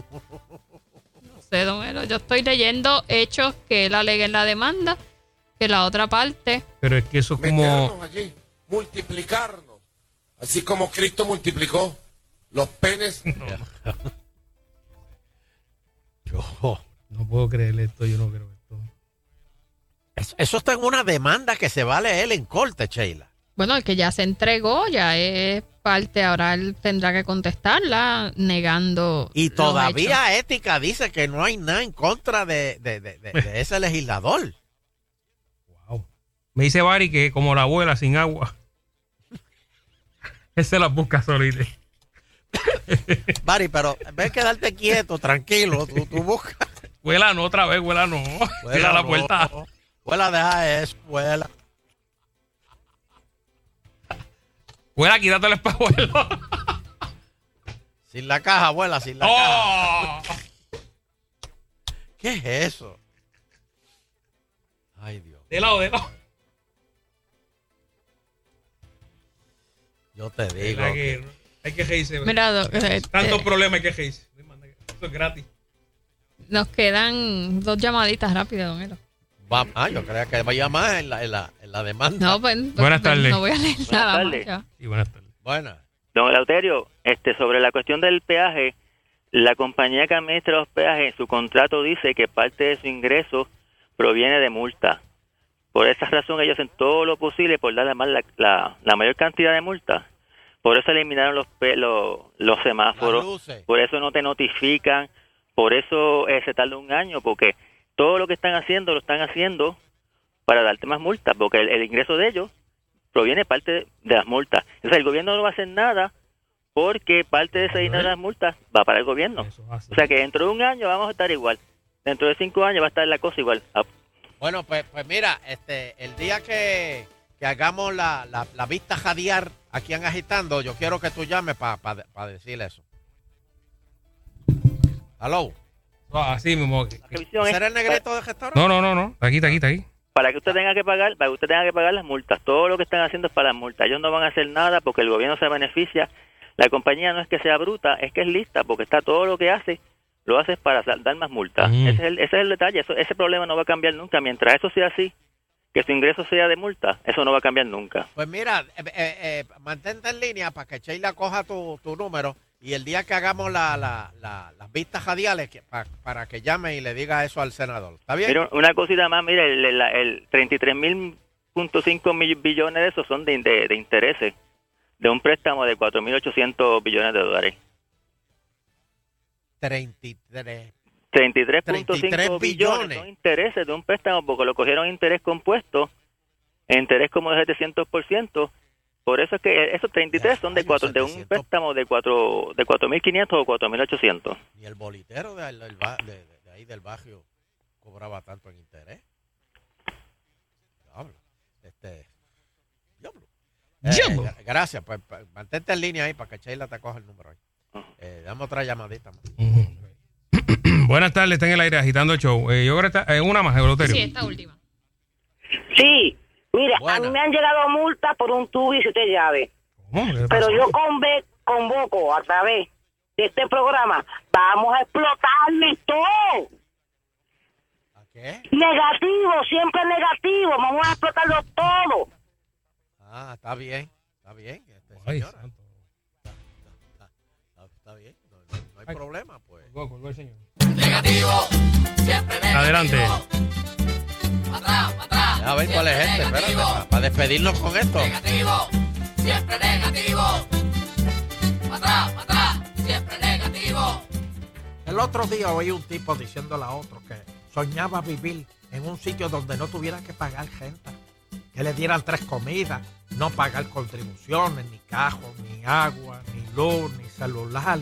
No sé, don Elo, Yo estoy leyendo hechos que él alega en la demanda, que la otra parte. Pero es que eso es como. Allí, multiplicarnos. Así como Cristo multiplicó los penes. Yo. No puedo creer esto, yo no creo esto. Eso, eso está en una demanda que se vale él en corte, Sheila. Bueno, el que ya se entregó, ya es parte, ahora él tendrá que contestarla negando. Y los todavía Ética dice que no hay nada en contra de, de- de- de- de ese legislador. Me dice Bari que como la abuela sin agua. Él se las busca solita. Bari, pero en vez de quedarte quieto, tranquilo, tú, tú buscas. Huela no, otra vez, huela no. Cierra la no. puerta. Huela, deja eso, huela. Huela, quítate el espejuelo. Sin la caja, abuela, sin la ¡Oh! caja. ¿Qué es eso? Ay, Dios. De lado, de lado. Yo te digo. Que hay que reírse. Mira, eh, Tantos eh, problemas hay que reírse. Esto es gratis. Nos quedan dos llamaditas rápidas, don Elo. Va- ah, yo creía que vaya más en la, en la, en la demanda. No, pues, Buenas pues, tardes. no voy a leer Buenas nada tardes. más. Sí, buenas tardes. Buenas. Don Eleuterio, este, sobre la cuestión del peaje, la compañía que administra los peajes, su contrato dice que parte de su ingreso proviene de multa. Por esa razón ellos hacen todo lo posible por dar más la, la, la mayor cantidad de multas. Por eso eliminaron los, pe- los, los semáforos, por eso no te notifican, por eso eh, se tarda un año, porque todo lo que están haciendo lo están haciendo para darte más multas, porque el, el ingreso de ellos proviene parte de, de las multas. Entonces el gobierno no va a hacer nada porque parte de ese dinero de las multas va para el gobierno. O sea que dentro de un año vamos a estar igual. Dentro de cinco años va a estar la cosa igual. Ah, Bueno, pues, pues mira, este, el día que, que hagamos la, la, la vista jadear aquí en Agitando, yo quiero que tú llames para decir eso. ¿Aló? Ah, Así mismo. ¿Será el negrito de restaurante? No, no, no, no. Está aquí, está aquí, está aquí. Para que usted tenga que pagar, para que usted tenga que pagar las multas. Todo lo que están haciendo es para las multas. Ellos no van a hacer nada porque el gobierno se beneficia. La compañía no es que sea bruta, es que es lista porque está todo lo que hace lo hace para dar más multas. Mm. Ese, es el, ese es el detalle. Eso, ese problema no va a cambiar nunca. Mientras eso sea así, que su ingreso sea de multa, eso no va a cambiar nunca. Pues mira, eh, eh, eh, mantente en línea para que Sheila coja tu, tu número y el día que hagamos la, la, la- las vistas radiales que- pa- para que llame y le diga eso al senador. ¿Está bien? Mira, una cosita más, mire, el, el, el 33 mil punto cinco mil billones de esos son de, de, de intereses, de un préstamo de 4.800 billones de dólares. 33. 33.5 33 billones billones. son intereses de un préstamo porque lo cogieron interés compuesto, interés como de 700%. Por eso es que esos 33 son de cuatro, de un préstamo de cuatro de 4.500 o 4.800. Ni el bolitero de, del ba- de- de- de ahí del barrio cobraba tanto en interés. Diablo. Este. Diablo. Diablo. gra- gracias, pues, mantente en línea ahí para que Sheila te coja el número ahí. Eh, dame otra llamadita más. Buenas tardes, está en el aire agitando el show. Eh, yo creo que está, eh, una más, Euloterio. Sí, esta última. Sí, mire, a mí me han llegado multas por un tubo y siete llaves. ¿Cómo? ¿Qué Pero yo conve- convoco a través de este programa, vamos a explotarle todo. qué? Negativo, siempre negativo, vamos a explotarlo todo. Ah, está bien. Está bien. Este, Ay, señora. Está, está- está bien. No, no- no hay problema, pues. Negativo, siempre negativo. Adelante. A ver cuál es este, espérate, para, despedirnos con esto. Negativo, siempre negativo. Para atrás, para atrás, siempre negativo. El otro día oí un tipo diciéndole a otro que soñaba vivir en un sitio donde no tuviera que pagar gente, que le dieran tres comidas, no pagar contribuciones, ni cajos, ni agua, ni luz, ni celular.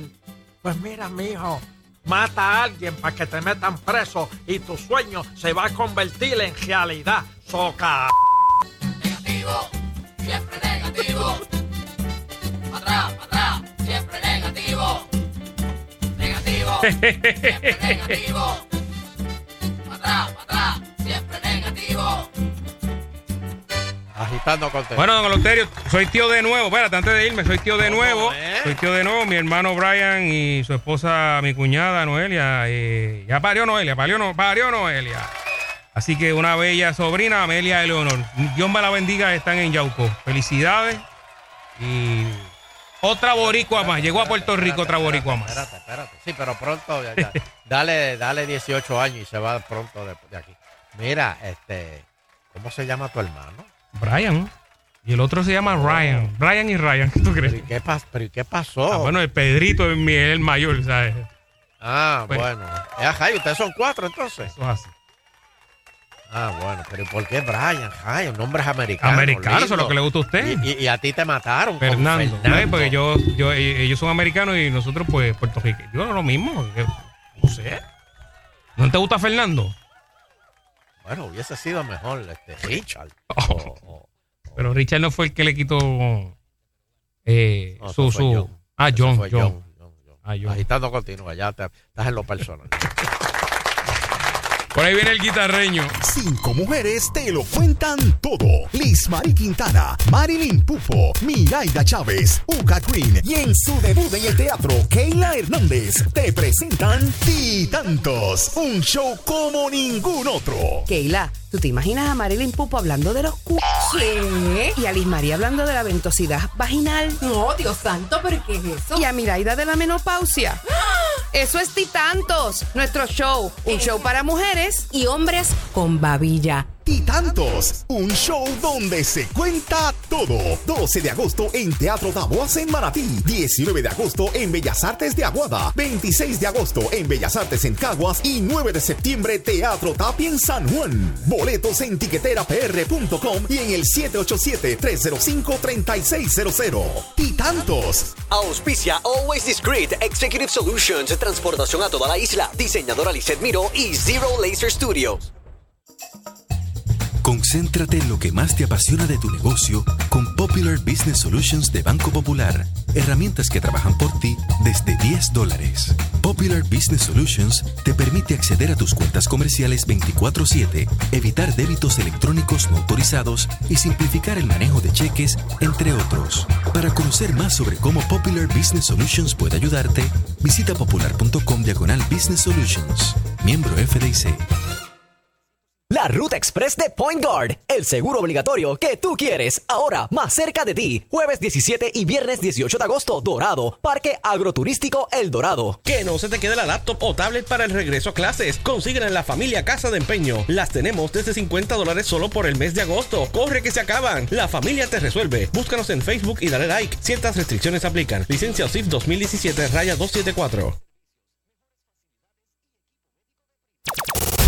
Pues mira, mijo, mata a alguien para que te metan preso y tu sueño se va a convertir en realidad. Soca. Negativo, siempre negativo. Atrás, atrás, siempre negativo. Negativo, siempre negativo. Agitando contenido. Bueno, don Eleuterio, soy tío de nuevo. Espérate, antes de irme, soy tío de nuevo. es? Soy tío de nuevo. Mi hermano Brian y su esposa, mi cuñada Noelia. eh, ya parió Noelia, parió, no, parió Noelia. Así que una bella sobrina, Amelia Eleonor. Dios me la bendiga, están en Yauco. Felicidades. Y otra boricua más. Llegó a Puerto Rico otra boricua más. Espérate, espérate. Sí, pero pronto, ya- ya. dale, dale 18 años y se va pronto de, de aquí. Mira, este, ¿cómo se llama tu hermano? Brian. Y el otro se llama Ryan. Brian y Ryan, ¿qué tú crees? ¿Pero y qué, pas- pero y qué pasó? Ah, bueno, el Pedrito es mi- el mayor, ¿sabes? Ah, Pues- bueno. Eh, ajá, y ustedes son cuatro entonces. Eso es así. Ah, bueno, pero ¿y por qué Brian? Ay, el nombre es americano. Americano, eso es lo que le gusta a usted. Y, y- y a ti te mataron. con Fernando. ¿sabes? Porque yo, yo, ellos son americanos y nosotros, pues, puertorriqueños. Yo lo mismo. No sé. ¿No te gusta Fernando? Bueno, hubiese sido mejor este Richard. Oh. Pero Richard no fue el que le quitó eh, No, su. su John. Ah, John. John, Ah, John. Agitando continúa, ya te- estás en lo personal. Por ahí viene el guitarreño. Cinco mujeres te lo cuentan todo. Liz Mari Quintana, Marilyn Pufo, Miraida Chávez, Uca Green y en su debut en el teatro, Keila Hernández te presentan Titantos, un show como ningún otro. Keila, ¿tú te imaginas a Marilyn Pupo hablando de los cu... ¿Qué? Y a Liz María hablando de la ventosidad vaginal. No, Dios santo, ¿pero qué es eso? Y a Miraida de la menopausia. Eso es Titantos, nuestro show. Un show para mujeres y hombres con babilla. Titantos, un show donde se cuenta todo. 12 de agosto en Teatro Taboas en Manatí. 19 de agosto en Bellas Artes de Aguada. 26 de agosto en Bellas Artes en Caguas. Y 9 de septiembre Teatro Tapi en San Juan. Boletos en tiqueterapr.com y en el 787-305-3600. Titantos. Auspicia Always Discreet Executive Solutions, transportación a toda la isla, diseñadora Lizeth Miro y Zero Laser Studios. Concéntrate en lo que más te apasiona de tu negocio con Popular Business Solutions de Banco Popular. Herramientas que trabajan por ti desde 10 dólares. Popular Business Solutions te permite acceder a tus cuentas comerciales 24/7, evitar débitos electrónicos no autorizados y simplificar el manejo de cheques, entre otros. Para conocer más sobre cómo Popular Business Solutions puede ayudarte, visita popular.com diagonal Business Solutions. Miembro FDIC. La Ruta Express de Point Guard, el seguro obligatorio que tú quieres, ahora más cerca de ti. Jueves 17 y viernes 18 de agosto, Dorado, Parque Agroturístico El Dorado. Que no se te quede la laptop o tablet para el regreso a clases. Consíguela en la familia Casa de Empeño. Las tenemos desde 50 dólares solo por el mes de agosto. Corre que se acaban. La familia te resuelve. Búscanos en Facebook y dale like. Ciertas restricciones aplican. Licencia OSIF 2017 raya 274.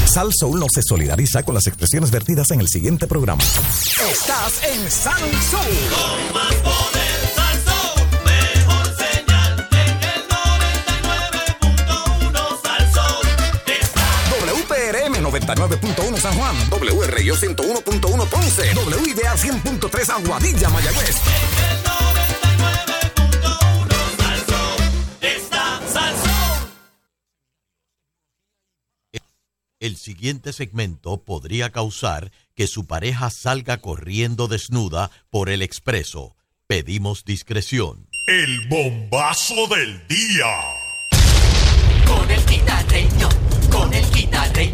Sal no se solidariza con las expresiones vertidas en el siguiente programa. Estás en Sal Con más poder, Mejor señal en el 99.1 WPRM 99.1 San Juan. WRIO 101.1 Ponce. WIDA 100.3 Aguadilla, Mayagüez. el siguiente segmento podría causar que su pareja salga corriendo desnuda por el expreso. Pedimos discreción. El bombazo del día. Con el guitarreño, con el guitarreño.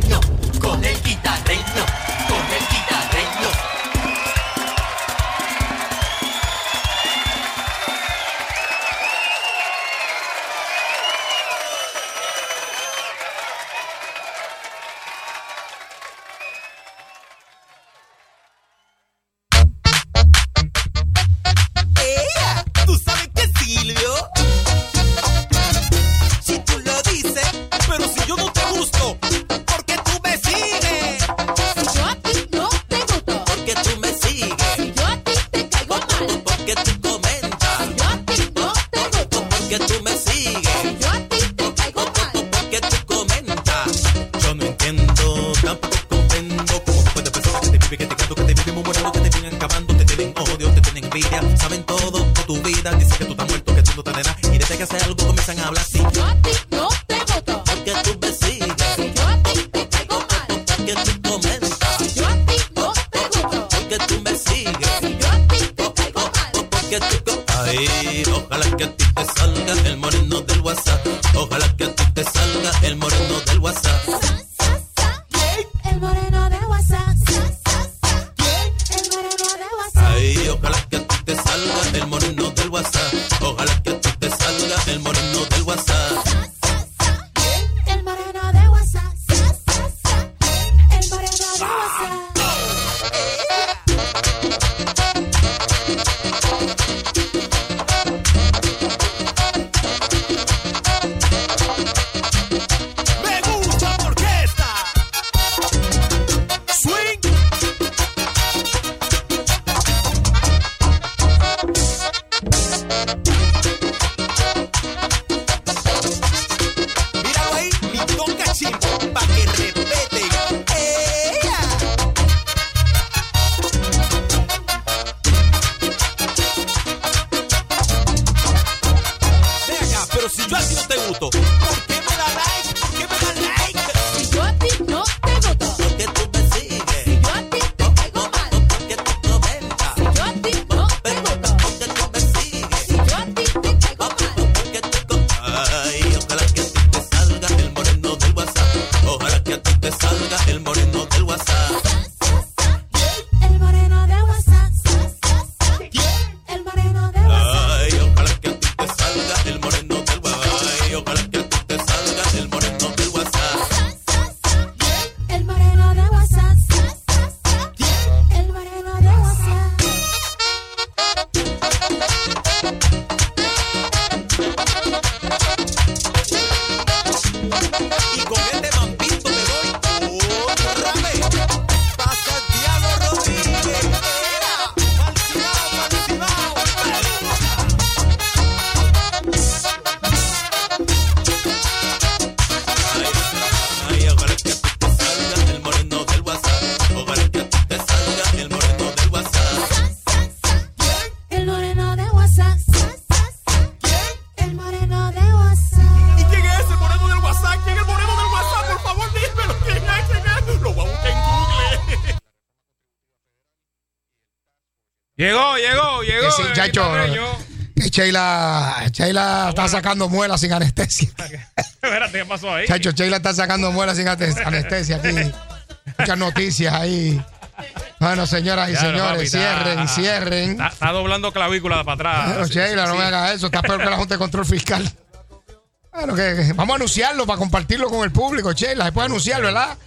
Sheila, Sheila está sacando muelas sin anestesia. Espérate, ¿qué pasó ahí? Chacho, Sheila está sacando muelas sin anestesia aquí. Muchas noticias ahí. Bueno, señoras y señores, cierren, cierren. Está, doblando clavícula para atrás. Bueno, Sheila, no me hagas eso. Está peor que la Junta de Control Fiscal. Bueno, vamos a anunciarlo para compartirlo con el público, Sheila. Se puede anunciar, ¿verdad?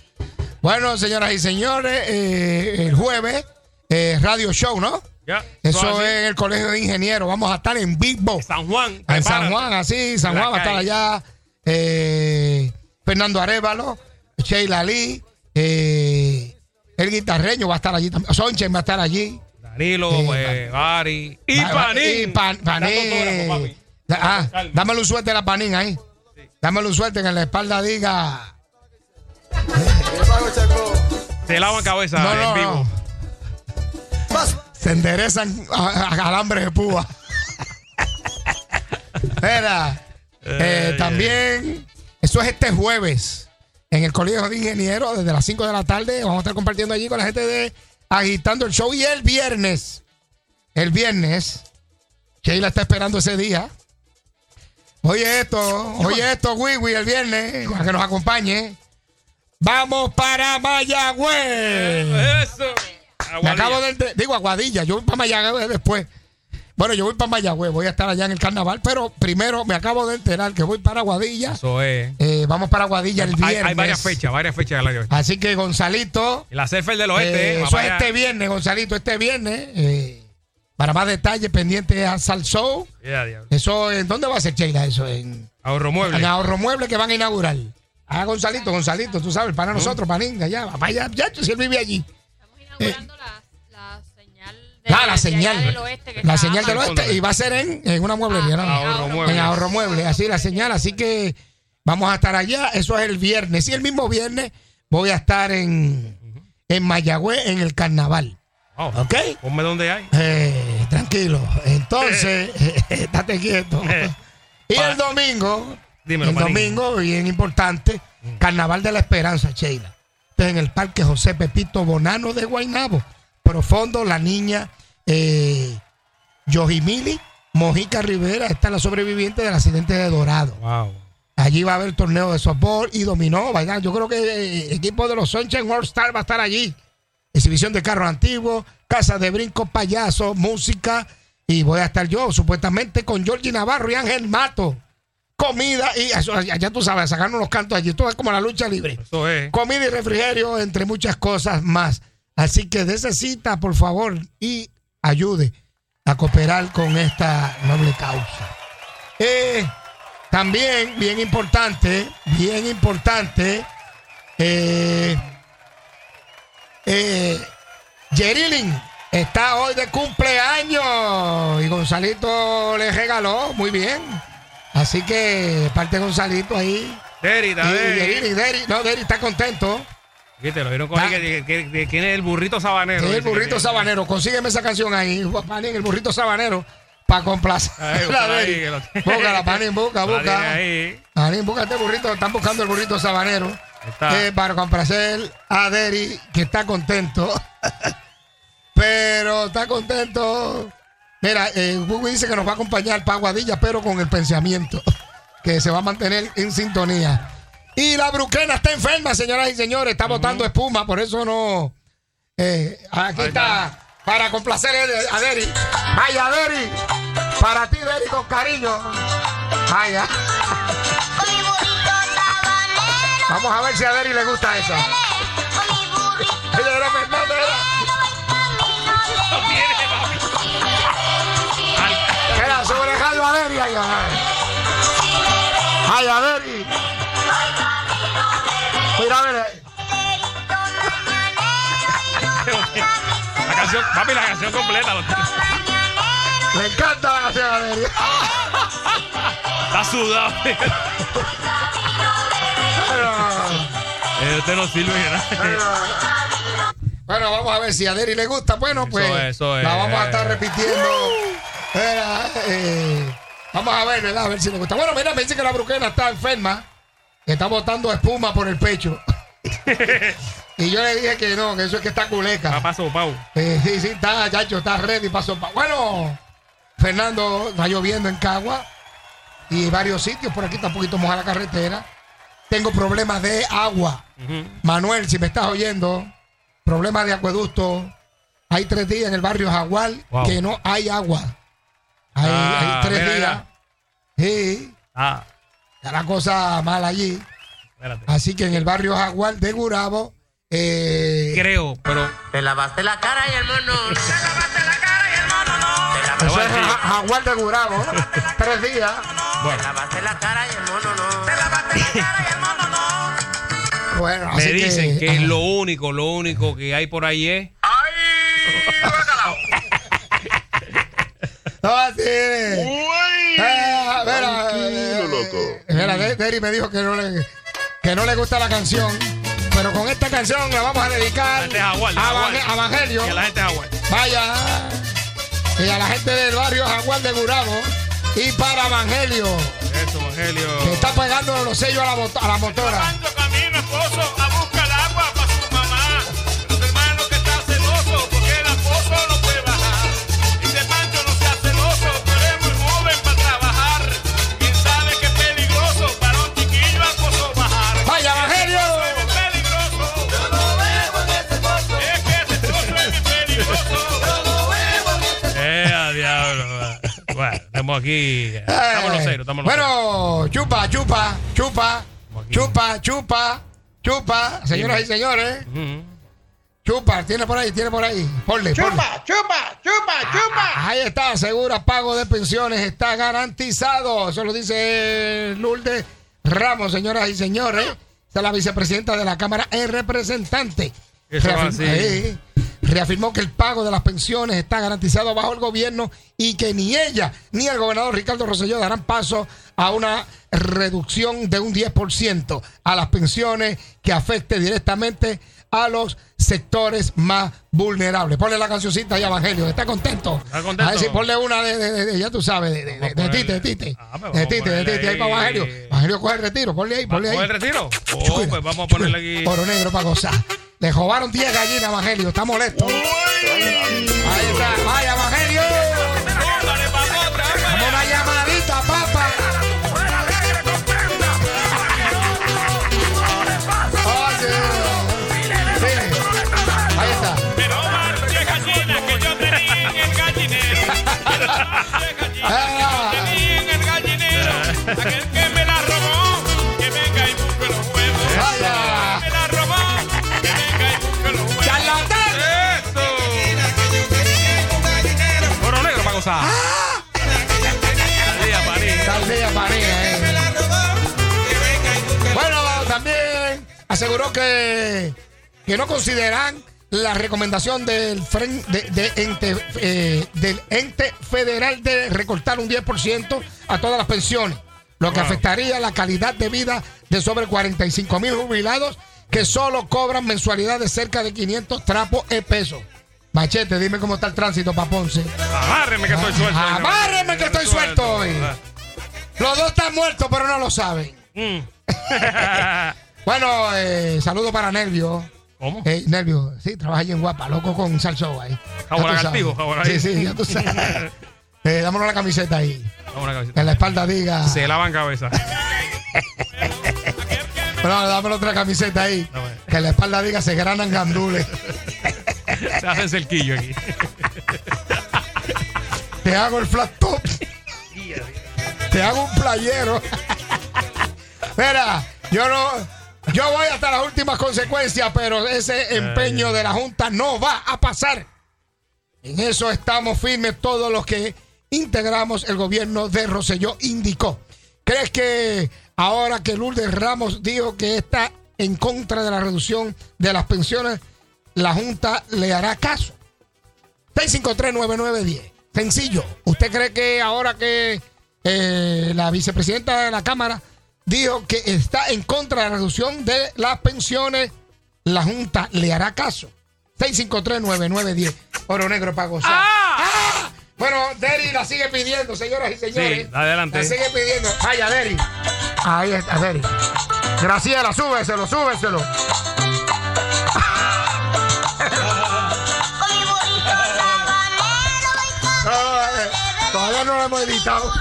Bueno, señoras y señores, eh, el jueves, eh, radio show, ¿no? Eso es el Colegio de Ingenieros. Vamos a estar en Bigbo. San Juan. En. San Juan, así. San Juan va a estar allá. Eh, Fernando Arevalo, Sheila Lee, eh, el guitarreño va a estar allí también. Sonchen va a estar allí. Danilo, eh, pues, Bari. Y Panín. Y Panín. Ah, un suerte a la Panín ahí. dámelo un suerte que en la espalda diga. Te lavan cabeza no, no, en vivo enderezan a, a alambres de púa. Mira, eh, también, eso es este jueves en el Colegio de Ingenieros, desde las 5 de la tarde. Vamos a estar compartiendo allí con la gente de Agitando el Show. Y el viernes, el viernes, Sheila está esperando ese día. Oye esto, oye esto, Wiwi, el viernes, a que nos acompañe. Vamos para Mayagüez. Eso. Me acabo de, digo Aguadilla, yo voy para Mayagüez después. Bueno, yo voy para Mayagüez, voy a estar allá en el carnaval, pero primero me acabo de enterar que voy para Aguadilla. Eso es. Eh, vamos para Aguadilla el viernes. hay varias fechas, varias fechas del año. Así que Gonzalito. Y La Surfer del Oeste, eh, eh, eso para es este viernes, Gonzalito, este viernes. eh, para más detalles, pendiente a Salsou. Ya. Eso, ¿en dónde va a ser, Sheila? Eso, en, Ahorro mueble. en Ahorro Mueble que van a inaugurar. Ah, Gonzalito, Gonzalito, tú sabes, para nosotros, Paninga, ya, va para allá, ya, si él vive allí. Eh, Ah, la de señal. allá del oeste que La señal del oeste. Y va a ser en, en una mueblería, ¿no? Ahorro Mueble. En ahorro mueble. Así la señal. Así que vamos a estar allá. Eso es el viernes. Y el mismo viernes voy a estar en, en Mayagüez en el carnaval. Oh, ¿Ok? Ponme donde hay. Eh, tranquilo. Entonces, estate quieto. Y el domingo, Dímelo, el domingo, bien importante, Carnaval de la Esperanza, Sheila. En el Parque José Pepito Bonano de Guaynabo. Profundo, la niña eh, Yojimili Mojica Rivera, esta es la sobreviviente del accidente de Dorado. Wow. Allí va a haber torneo de softball y dominó. Vaya, yo creo que el equipo de los Sunshine World Star va a estar allí. Exhibición de carros antiguos, casa de brincos, payasos, música. Y voy a estar yo, supuestamente, con Georgie Navarro y Ángel Mato. Comida y ya, tú sabes, sacarnos los cantos allí. Todo es como la lucha libre. Eso es. Comida y refrigerio, entre muchas cosas más. Así que dése cita, por favor, y ayude a cooperar con esta noble causa. Eh, también, bien importante, bien importante, eh, eh, Yerilin está hoy de cumpleaños y Gonzalito le regaló, muy bien. Así que parte Gonzalito ahí. Deri, Y está Deri. Yerilin, Deri, no, Deri está contento. Viste, lo vieron con que, que- que tiene el burrito sabanero. Sí, el burrito sabanero. Consígueme esa canción ahí, Panín, el burrito sabanero, para complacer. Búscala Panín, busca, busca. Panín, busca este burrito. Están buscando el burrito sabanero. Eh, para complacer a Deri, que está contento. pero está contento. Mira, eh, Google dice que nos va a acompañar para Aguadilla, pero con el pensamiento. Que se va a mantener en sintonía. Y la bruquena está enferma, señoras y señores. Está botando espuma, por eso no. Eh, aquí está. Para complacer a Deri. Vaya, Deri. Para ti, Deri, con cariño. Vaya. Vamos a ver si a Deri le gusta esa. Ella era. Sobre el radio a Deri. Ay, ay. Ay, a Deri. Mira, mira. La canción, papi, la canción completa. Le encanta la canción a Deri. Está sudado. Eh, usted no sirve de nada. Bueno, vamos a ver si a Deri le gusta. Bueno, pues es, eso la es. vamos a estar repitiendo. Era, eh, vamos a ver, ¿verdad? A ver si le gusta. Bueno, mira, me dice que la bruquena está enferma. que Está botando espuma por el pecho. y yo le dije que no, que eso es que está culeca. Va paso, Pau. Eh, sí, sí, está, chacho, está ready para sopa. Bueno, Fernando, está lloviendo en Cagua y varios sitios. Por aquí está un poquito mojada la carretera. Tengo problemas de agua. Manuel, si me estás oyendo, problemas de acueducto. Hay tres días en el barrio Jaguar Wow. que no hay agua. Hay, Ah, hay tres mira, días. Sí, Ah, está la cosa mal allí. espérate. Así que en el barrio Jaguar de Gurabo. eh, Creo, pero. Te lavaste la cara y el mono. Eso es Ja- Jaguar de Gurabo. Tres días. Bueno, lavaste la cara y el mono no. Te lavaste la cara y el mono no. Bueno, me así dicen que, ajá. lo único, lo único que hay por ahí es. No, así es. Eh, mira, eh, Mira, De- Deri me dijo que no le, que no le gusta la canción. pero con esta canción la vamos a dedicar de Jaguar, a, a Evangelio. Y a la gente de Jaguar. Vaya. Y a la gente del barrio Jaguar de Gurabo. Y para Evangelio, Eso, Evangelio. que está pegando los sellos a la, a la motora. camino esposo estamos aquí. Estamos los cero, estamos los Bueno, chupa, chupa, chupa, chupa, chupa, chupa, señoras y señores. Chupa, tiene por ahí, tiene por ahí. Ponle, ponle. Chupa, chupa, chupa, chupa. Ahí está, segura pago de pensiones está garantizado. Eso lo dice Lourdes Ramos, señoras y señores. Esta es la vicepresidenta de la Cámara en representante. Eso va Reafirmó- así. eh, reafirmó que el pago de las pensiones está garantizado bajo el gobierno y que ni ella ni el gobernador Ricardo Rosselló darán paso a una reducción de un 10% a las pensiones que afecte directamente a los sectores más vulnerables. Ponle la cancioncita ahí, Evangelio. ¿Está contento? ¿Está contento? A ver si ponle una de, de- ya tú sabes, de, de, de, Tite, de Tite. pues de Tite, de Tite, ahí para. Evangelio. Evangelio coge el retiro, ponle ahí, ponle ahí. ¿Coge el retiro? Oh, pues vamos a ponerle aquí. Oro negro para gozar. Le robaron 10 gallinas, Evangelio. Está molesto. Ahí está. Vaya, Evangelio. Vamos una llamadita, papa. Oye. Sí. María, eh. Bueno, también aseguró que, que no consideran la recomendación del, de, de ente, eh, del ente federal de recortar un 10% a todas las pensiones, lo que Wow. afectaría la calidad de vida de sobre 45 mil jubilados que solo cobran mensualidad de cerca de 500 trapos de pesos. Machete, dime cómo está el tránsito para Ponce. Agárreme que estoy suelto. Agárreme que estoy suelto hoy. Ah. Los dos están muertos, pero no lo saben. Mm. Bueno, eh, saludo para Nervio. ¿Cómo? Eh, Nervio, sí, trabaja allí en Guapa, loco con Salsó ahí. Jabo Ya tú lagartijo, sabes. jabo Sí, sí, ya tú sabes. Eh, dámonos la camiseta ahí. Vamos a una cabecita. Que en la espalda diga. Se lavan cabeza. Bueno, dámelo otra camiseta ahí. Que en la espalda diga se granan gandules. Se hacen cerquillo aquí. Te hago el flat top. Te hago un playero. Mira, yo no. Yo voy hasta las últimas consecuencias, pero ese empeño de la Junta no va a pasar. En eso estamos firmes todos los que integramos el gobierno de Roselló, indicó. ¿Crees que ahora que Lourdes Ramos dijo que está en contra de la reducción de las pensiones, la Junta le hará caso? 6539910. Sencillo. ¿Usted cree que ahora que eh, la vicepresidenta de la Cámara dijo que está en contra de la reducción de las pensiones, la Junta le hará caso? 6539910. Oro negro para gozar. ¡Ah! Bueno, Deri la sigue pidiendo, señoras y señores. Sí, adelante. La sigue pidiendo. Vaya, Deri. Ahí está, Deri. Graciela, súbeselo, súbeselo. Todavía no lo hemos editado.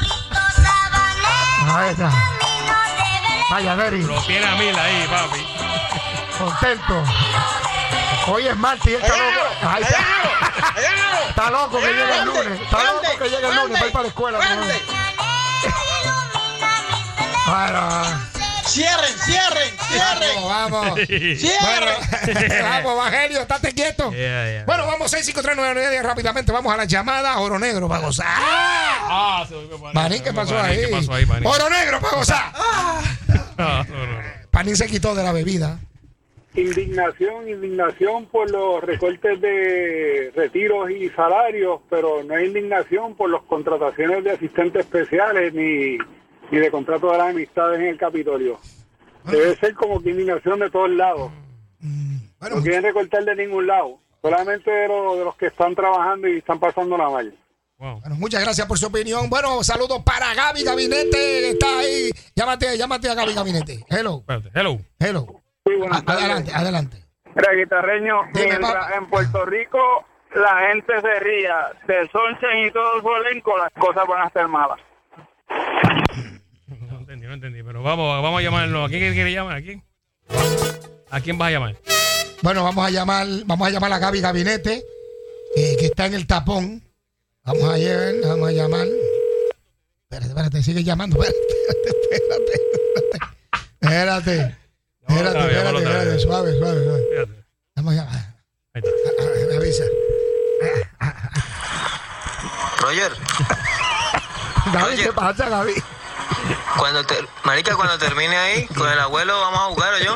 Ahí está. Vaya, Deri. Lo tiene a mil ahí, papi. Contento. Hoy es martes y él está loco. Ahí está. Está loco que llegue el lunes. Está loco que llegue el lunes para ir para la escuela. Bueno. Cierren, cierren, cierren. Vamos, vamos. Cierren. Bueno, vamos, Evangelio, estate quieto. Bueno, vamos 65399 rápidamente. Vamos a la llamada Oro Negro para gozar. Ah, se. Manín, ¿qué pasó ahí? ¿Qué pasó ahí, Manín? Oro Negro para gozar. Ah, no, no. Panín se quitó de la bebida. Indignación, indignación por los recortes de retiros y salarios, pero no hay indignación por las contrataciones de asistentes especiales ni, ni de contratos de las amistades en el Capitolio. Debe ser como que indignación de todos lados. no quieren recortar de ningún lado. Solamente de, los- de los que están trabajando y están pasando la mal. Bueno, muchas gracias por su opinión. Bueno, saludos para Gaby Gabinete, que está ahí. Llámate, llámate a Gaby Gabinete. Hello. Hello. Hello. A- adelante, adelante. Mira, guitarreño, Dime, mientras en Puerto Rico la gente se ría, se sonchen y todo su elenco, las cosas van a estar malas. No entendí, no entendí. Pero vamos, vamos a llamarlo. ¿A quién quiere llamar? ¿A quién? ¿A quién vas a llamar? Bueno, vamos a llamar, vamos a llamar a Gaby Gabinete, eh, que está en el tapón. Vamos a llevar, vamos a llamar. Espérate, espérate, sigue llamando. Espérate, espérate, espérate. Espérate, espérate, espérate, espérate, vez. suave, suave, suave. Espérate. Vamos a llamar. Ahí está. Me avisa. Roger, Gaby, ¿qué pasa, Gaby? Cuando te, marica, cuando termine ahí con el abuelo vamos a jugar ¿o yo.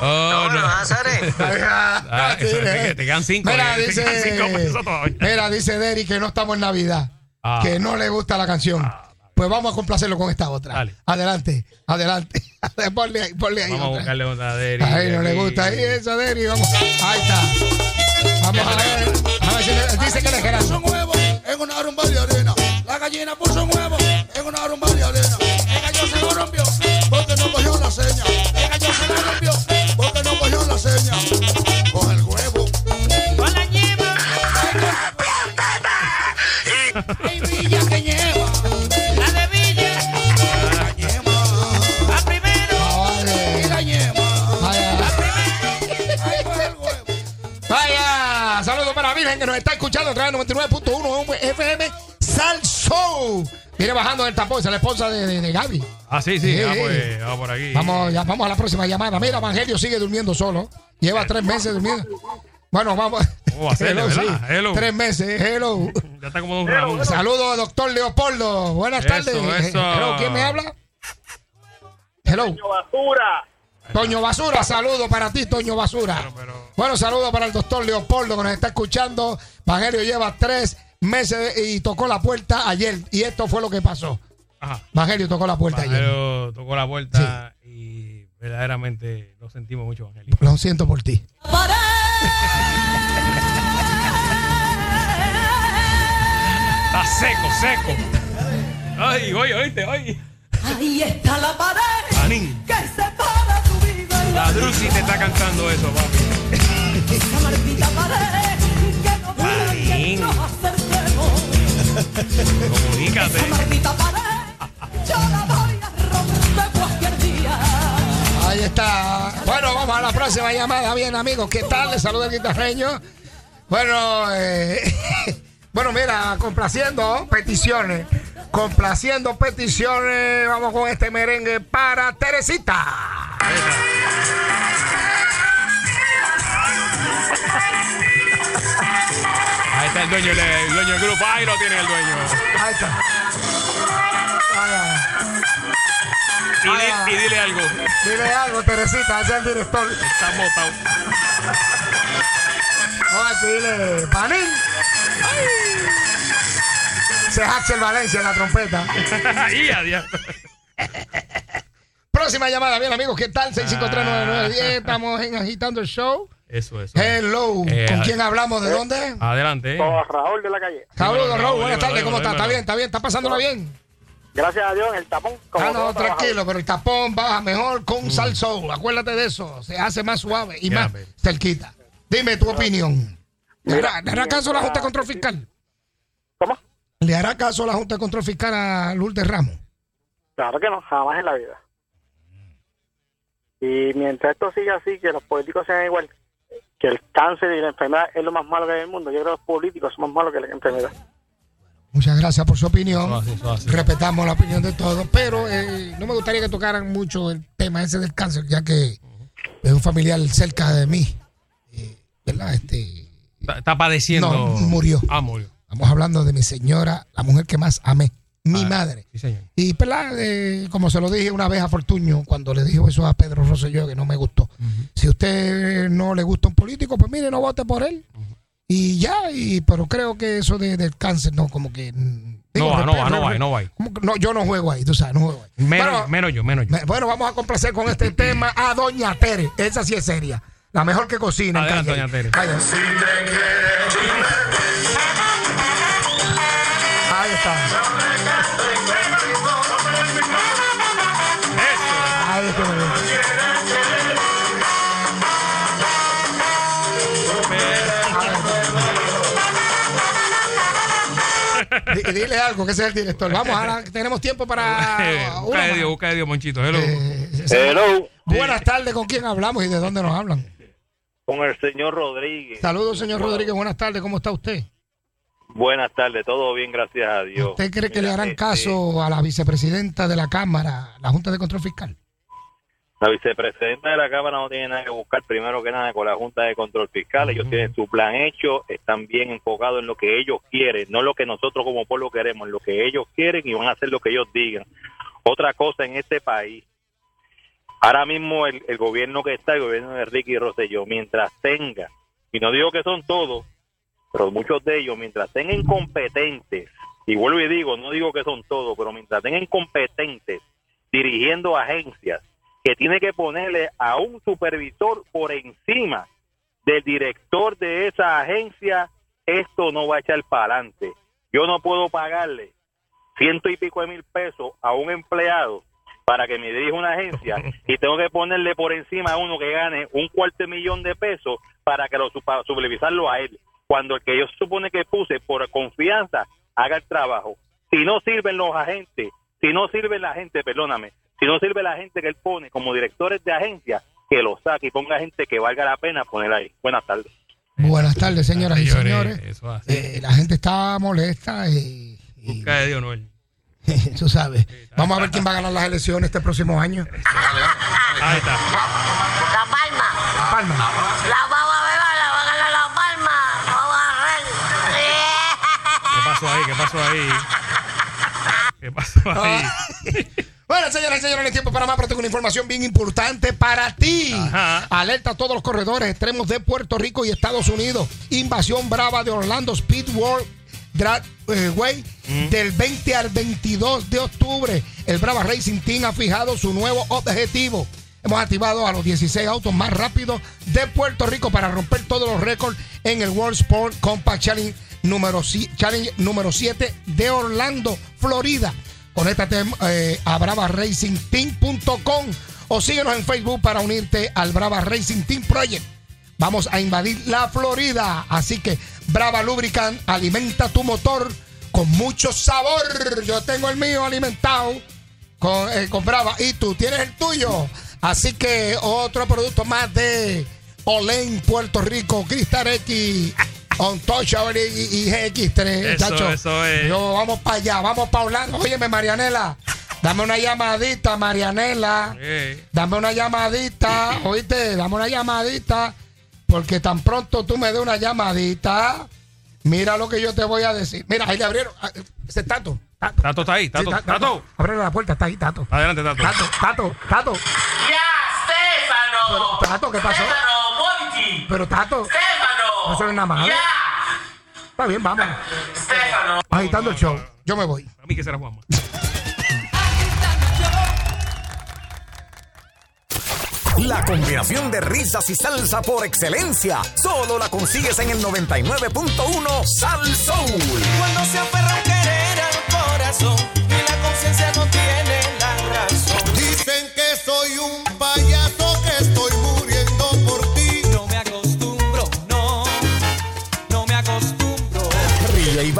Oh, no. Nazaret. Ah, eso, te, te quedan cinco. Mira, te quedan cinco dice, pesos todavía. mira, dice Derry que no estamos en Navidad, Ah. que no le gusta la canción. Pues vamos a complacerlo con esta otra. Dale. Adelante, adelante. ponle ahí, ponle ahí. Vamos a buscarle otra de Eri. Ahí no le gusta. Ahí esa Derry, vamos. Ahí está. Vamos a ver. A ver si le- dice que le queda. Puso un huevo en una rumba de arena. La gallina puso un huevo una rumba de arena. El gallo se lo rompió porque no cogió la seña. El gallo se lo rompió porque no cogió la seña. Con el huevo. Con la yema. Y Villa que lleva. La de Villa. La yema. La primero. Y la yema. Ahí coge el huevo. Vaya, saludos para Virgen que nos está escuchando a través del 99.1 FM Sal Show. Viene bajando del tapón, esa es la esposa de, de, de Gaby. Ah, sí, sí. Sí. Ah, pues, vamos por aquí. Vamos, ya, vamos a la próxima llamada. Mira, Evangelio sigue durmiendo solo. Lleva tres meses durmiendo. Bueno, vamos. ¿Cómo va a ser, Hello, verdad? sí. Hello. Tres meses, hello. Ya está como de un ramón. Saludos, doctor Leopoldo. Buenas Eso, tardes. eso. Hello, ¿quién me habla? Hello. Basura. Toño Basura, saludos para ti, Toño Basura. Bueno, saludos para el doctor Leopoldo que nos está escuchando. Evangelio lleva tres meses y tocó la puerta ayer. Y esto fue lo que pasó. Ajá. Evangelio tocó la puerta ayer. Pero tocó la puerta y verdaderamente lo sentimos mucho, Evangelio. Lo siento por ti. Está seco, seco. Ay, oye, oíste, oye. Ahí está la pared Manín. que separa tu vida y La Drusi te está cantando eso, papi. esa maldita pared que no deja día. Ahí está. Bueno, vamos a la próxima llamada. Bien, amigos, ¿qué tal? Les saluda el guitarreño. Bueno, eh, bueno, mira, complaciendo peticiones. Complaciendo peticiones. Vamos con este merengue para Teresita. Ahí está el dueño, el, el dueño del grupo. Ahí lo tiene el dueño. Ahí está. Y, di- y dile algo. Dile algo, Teresita, es el director. Está botado. Vamos a dile, Panín. Ese es Axel Valencia en la trompeta. y adiós. Próxima llamada, bien amigos, ¿qué tal? 6539910, estamos en Agitando el Show. Eso, eso. Hello, Eh, ¿con quién hablamos? ¿De dónde? Adelante. eh. Raúl de la calle. Saludos, Raúl, buenas tardes, ¿cómo está? dímelo, ¿Está bien? ¿Está bien? ¿Está pasándola bien? Gracias a Dios en el tapón. Como Ah, no, todo trabajador. tranquilo, pero el tapón baja mejor con sal soul. Acuérdate de eso, se hace más suave y Mm. Más baby. cerquita. Dime tu opinión. ¿Le hará, le hará caso a la Junta de Control Fiscal? ¿Cómo? ¿Le hará caso a la Junta de Control Fiscal a Lourdes Ramos? Claro que no, jamás en la vida. Y mientras esto siga así, que los políticos sean igual, que el cáncer y la enfermedad es lo más malo que hay en el mundo. Yo creo que los políticos son más malos que la enfermedad. Muchas gracias por su opinión. Eso eso. Respetamos la opinión de todos, pero eh, no me gustaría que tocaran mucho el tema ese del cáncer, ya que es un familiar cerca de mí. eh, ¿Verdad? Este, Está, está padeciendo. No, murió. Ah, murió. estamos hablando de mi señora, la mujer que más amé, mi Ah, madre. Sí, señor. Y ¿verdad? Eh, como se lo dije una vez a Fortuño, cuando le dijo eso a Pedro Rosselló, que no me gustó. Si usted no le gusta un político, pues mire, no vote por él. Y ya, y pero creo que eso de- del cáncer, no, como que mm, No va, no va, no va, no va. ¿Cómo que no, yo no juego ahí, tú sabes, no juego ahí. Menos, Bueno, menos yo, menos yo. me- bueno, vamos a complacer con este tema a Doña Tere. Esa sí es seria. La mejor que cocina. Adelante. Doña Tere. Vaya. Ahí Dile algo, que es el director. Vamos, ahora tenemos tiempo para busca de. Dios, busca de Dios, Monchito. Hello. Hello. Buenas tardes, ¿con quién hablamos y de dónde nos hablan? Con el señor Rodríguez. Saludos, señor Rodríguez. Buenas tardes, ¿cómo está usted? Buenas tardes, todo bien, gracias a Dios. ¿Usted cree que le harán este, caso a la vicepresidenta de la Cámara, la Junta de Control Fiscal? La vicepresidenta de la Cámara no tiene nada que buscar primero que nada con la Junta de Control Fiscal. Ellos tienen su plan hecho, están bien enfocados en lo que ellos quieren, no lo que nosotros como pueblo queremos, en lo que ellos quieren y van a hacer lo que ellos digan. Otra cosa en este país, ahora mismo el, el gobierno que está, el gobierno de Ricky Rosselló, mientras tenga, y no digo que son todos, pero muchos de ellos, mientras tengan incompetentes, y vuelvo y digo, no digo que son todos, pero mientras tengan incompetentes dirigiendo agencias, que tiene que ponerle a un supervisor por encima del director de esa agencia, esto no va a echar para adelante. Yo no puedo pagarle ciento y pico de mil pesos a un empleado para que me dirija una agencia y tengo que ponerle por encima a uno que gane un cuarto de millón de pesos para que lo para supervisarlo a él cuando el que yo supone que puse por confianza haga el trabajo si no sirven los agentes si no sirve la gente perdóname si no sirve la gente que él pone como directores de agencia que lo saque y ponga gente que valga la pena poner ahí buenas tardes Buenas tardes, señoras y Señores. Eh, la gente está molesta y, Busca de Dios, Noel. tú sabes. Vamos a ver quién va a ganar las elecciones este próximo año. Ahí está. La Palma. La Palma. La vamos a ver, la va a ganar La Palma. Vamos a ver. ¿Qué pasó ahí? ¿Qué pasó ahí? ¿Qué pasó ahí? Bueno, señoras y señores, no hay tiempo para más, pero tengo una información bien importante para ti. Alerta a todos los corredores extremos de Puerto Rico y Estados Unidos. Invasión brava de Orlando Speed World Drag eh, Way del 20 al 22 de octubre. El Brava Racing Team ha fijado su nuevo objetivo. Hemos activado a los 16 autos más rápidos de Puerto Rico para romper todos los récords en el World Sport Compact Challenge número, si- Challenge número 7 de Orlando, Florida. Conéctate eh, a bravaracingteam.com o síguenos en Facebook para unirte al Brava Racing Team Project. Vamos a invadir la Florida. Así que Brava Lubricant alimenta tu motor con mucho sabor. Yo tengo el mío alimentado con, eh, Brava y tú tienes el tuyo. Así que otro producto más de Olen Puerto Rico, Cristal X, Untouchable y, y GX3. Eso, chacho. eso es. Yo, vamos para allá, vamos para Orlando. Óyeme, Marianela, dame una llamadita, Marianela. Dame una llamadita, oíste, dame una llamadita, porque tan pronto tú me des una llamadita, mira lo que yo te voy a decir. Mira, ahí le abrieron, ah, ese es Tato. Tato, Tato está ahí, Tato. Sí, Ta- Tato. Ábrele la puerta, está ahí, Tato. Adelante, Tato. Tato, Tato, Tato. ¡Ya, Stefano! Pero, Tato, ¿qué pasó? ¡Stefano, Monty! Pero Tato, ¡Stefano! No ve nada malo. ¡Ya! Está bien, vamos. ¡Stefano! Agitando el show. Yo me voy. A mí que será Juanma. La combinación de risas y salsa por excelencia. Solo la consigues en el 99.1 Sal Soul. Cuando se aferra un querer al corazón y la conciencia no tiene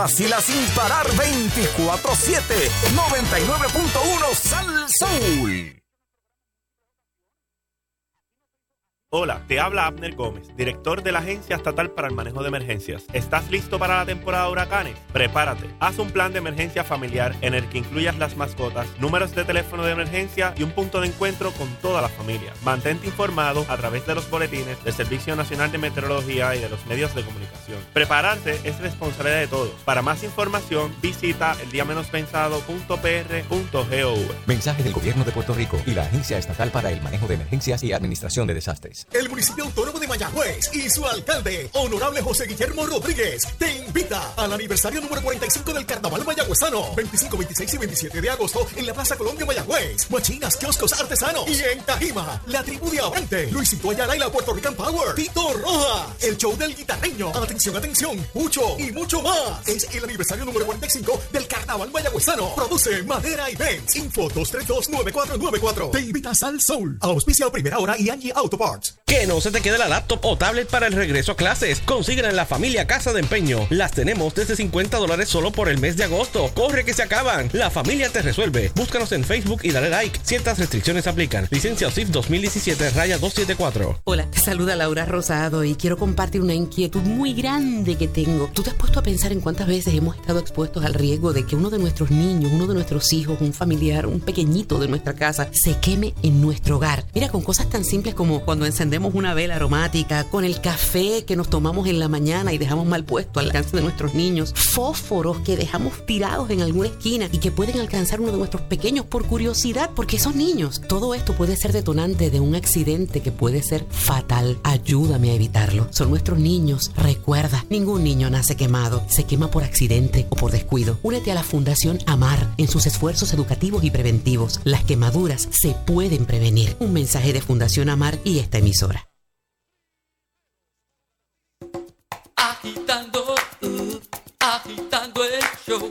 vacila sin parar 24-7. 99.1 Sal Soul. Hola, te habla Abner Gómez, director de la Agencia Estatal para el Manejo de Emergencias. ¿Estás listo para la temporada de huracanes? Prepárate. Haz un plan de emergencia familiar en el que incluyas las mascotas, números de teléfono de emergencia y un punto de encuentro con toda la familia. Mantente informado a través de los boletines del Servicio Nacional de Meteorología y de los medios de comunicación. Prepararse es responsabilidad de todos. Para más información, visita el día menos Mensaje del Gobierno de Puerto Rico y la Agencia Estatal para el Manejo de Emergencias y Administración de Desastres. El municipio autónomo de Mayagüez y su alcalde, honorable José Guillermo Rodríguez, te invita al aniversario número 45 del Carnaval Mayagüezano. 25, 26 y 27 de agosto en la Plaza Colombia Mayagüez. Machinas, kioscos artesanos. Y en Tajima, la tribu de Abrante, Luisito Ayala y la Puerto Rican Power. Tito Roja, el show del guitarreño. Atención, atención, mucho y mucho más. Es el aniversario número 45 del Carnaval Mayagüezano. Produce Madera Benz. Info 232-9494. Te invitas al Soul. Auspicia primera hora y Angie Auto Parts. Que no se te quede la laptop o tablet para el regreso a clases. Consíguela en la familia Casa de Empeño. Las tenemos desde 50 dólares solo por el mes de agosto. Corre que se acaban. La familia te resuelve. Búscanos en Facebook y dale like. Ciertas restricciones aplican. Licencia OSIF 2017 raya 274. Hola, te saluda Laura Rosado y quiero compartir una inquietud muy grande que tengo. ¿Tú te has puesto a pensar en cuántas veces hemos estado expuestos al riesgo de que uno de nuestros niños, uno de nuestros hijos, un familiar, un pequeñito de nuestra casa se queme en nuestro hogar? Mira, con cosas tan simples como cuando encendemos una vela aromática, con el café que nos tomamos en la mañana y dejamos mal puesto al alcance de nuestros niños, fósforos que dejamos tirados en alguna esquina y que pueden alcanzar uno de nuestros pequeños por curiosidad, porque son niños. Todo esto puede ser detonante de un accidente que puede ser fatal. Ayúdame a evitarlo. Son nuestros niños. Recuerda, ningún niño nace quemado, se quema por accidente o por descuido. Únete a la Fundación Amar en sus esfuerzos educativos y preventivos. Las quemaduras se pueden prevenir. Un mensaje de Fundación Amar y esta emisora. agitando, uh, agitando el show,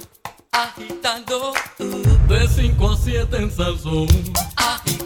agitando, uh, de 5 a 7 en Salsón, agitando,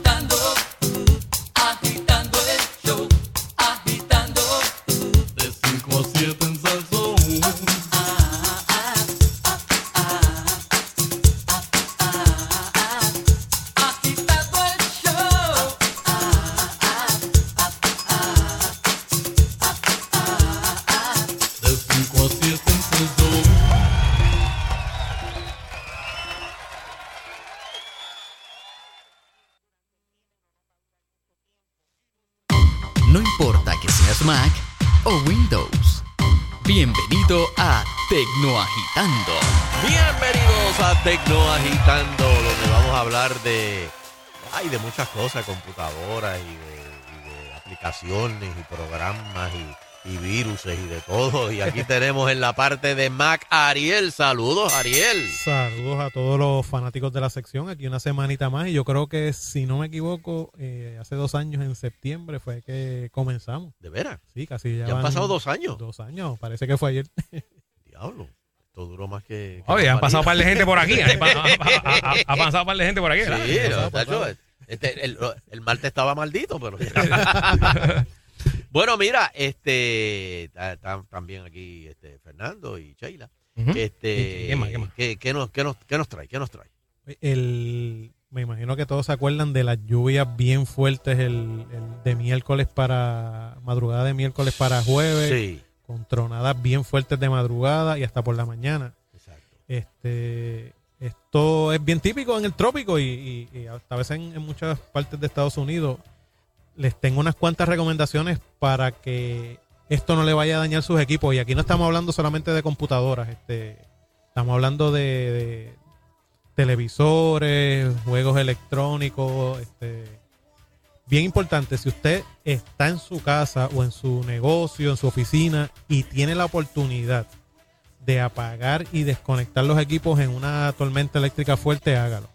o Windows. Bienvenido a Tecnoagitando. Bienvenidos a Tecno Agitando, donde vamos a hablar de, ay, de muchas cosas, computadoras y de aplicaciones y programas y, y viruses y de todo. Y aquí tenemos en la parte de Mac Ariel. Saludos, Ariel. Saludos a todos los fanáticos de la sección. Aquí una semanita más y yo creo que, si no me equivoco, eh, hace dos años, en septiembre, fue que comenzamos. ¿De veras? Sí, casi ya. ¿Ya han pasado dos años? Dos años, parece que fue ayer. Diablo. Esto duró más que. que Oye, han pasado un par de gente por aquí. Ha, ha- ha- ha pasado un par de gente por aquí. Sí, pasado, pasado. este, el, el martes estaba maldito, pero. bueno, mira, este ta- también aquí este, Fernando y Sheila. Este, ¿Y qué más, qué más? ¿qué, qué nos, qué, nos, ¿Qué nos trae? ¿Qué nos trae? El, me imagino que todos se acuerdan de las lluvias bien fuertes el, el de miércoles para madrugada de miércoles para jueves, Sí. con tronadas bien fuertes de madrugada y hasta por la mañana. Este, esto es bien típico en el trópico y, y- y hasta a veces en, en muchas partes de Estados Unidos. Les tengo unas cuantas recomendaciones para que esto no le vaya a dañar sus equipos. Y aquí no estamos hablando solamente de computadoras, este, estamos hablando de, de televisores, juegos electrónicos, este, bien importante, si usted está en su casa o en su negocio, en su oficina y tiene la oportunidad de apagar y desconectar los equipos en una tormenta eléctrica fuerte, hágalo.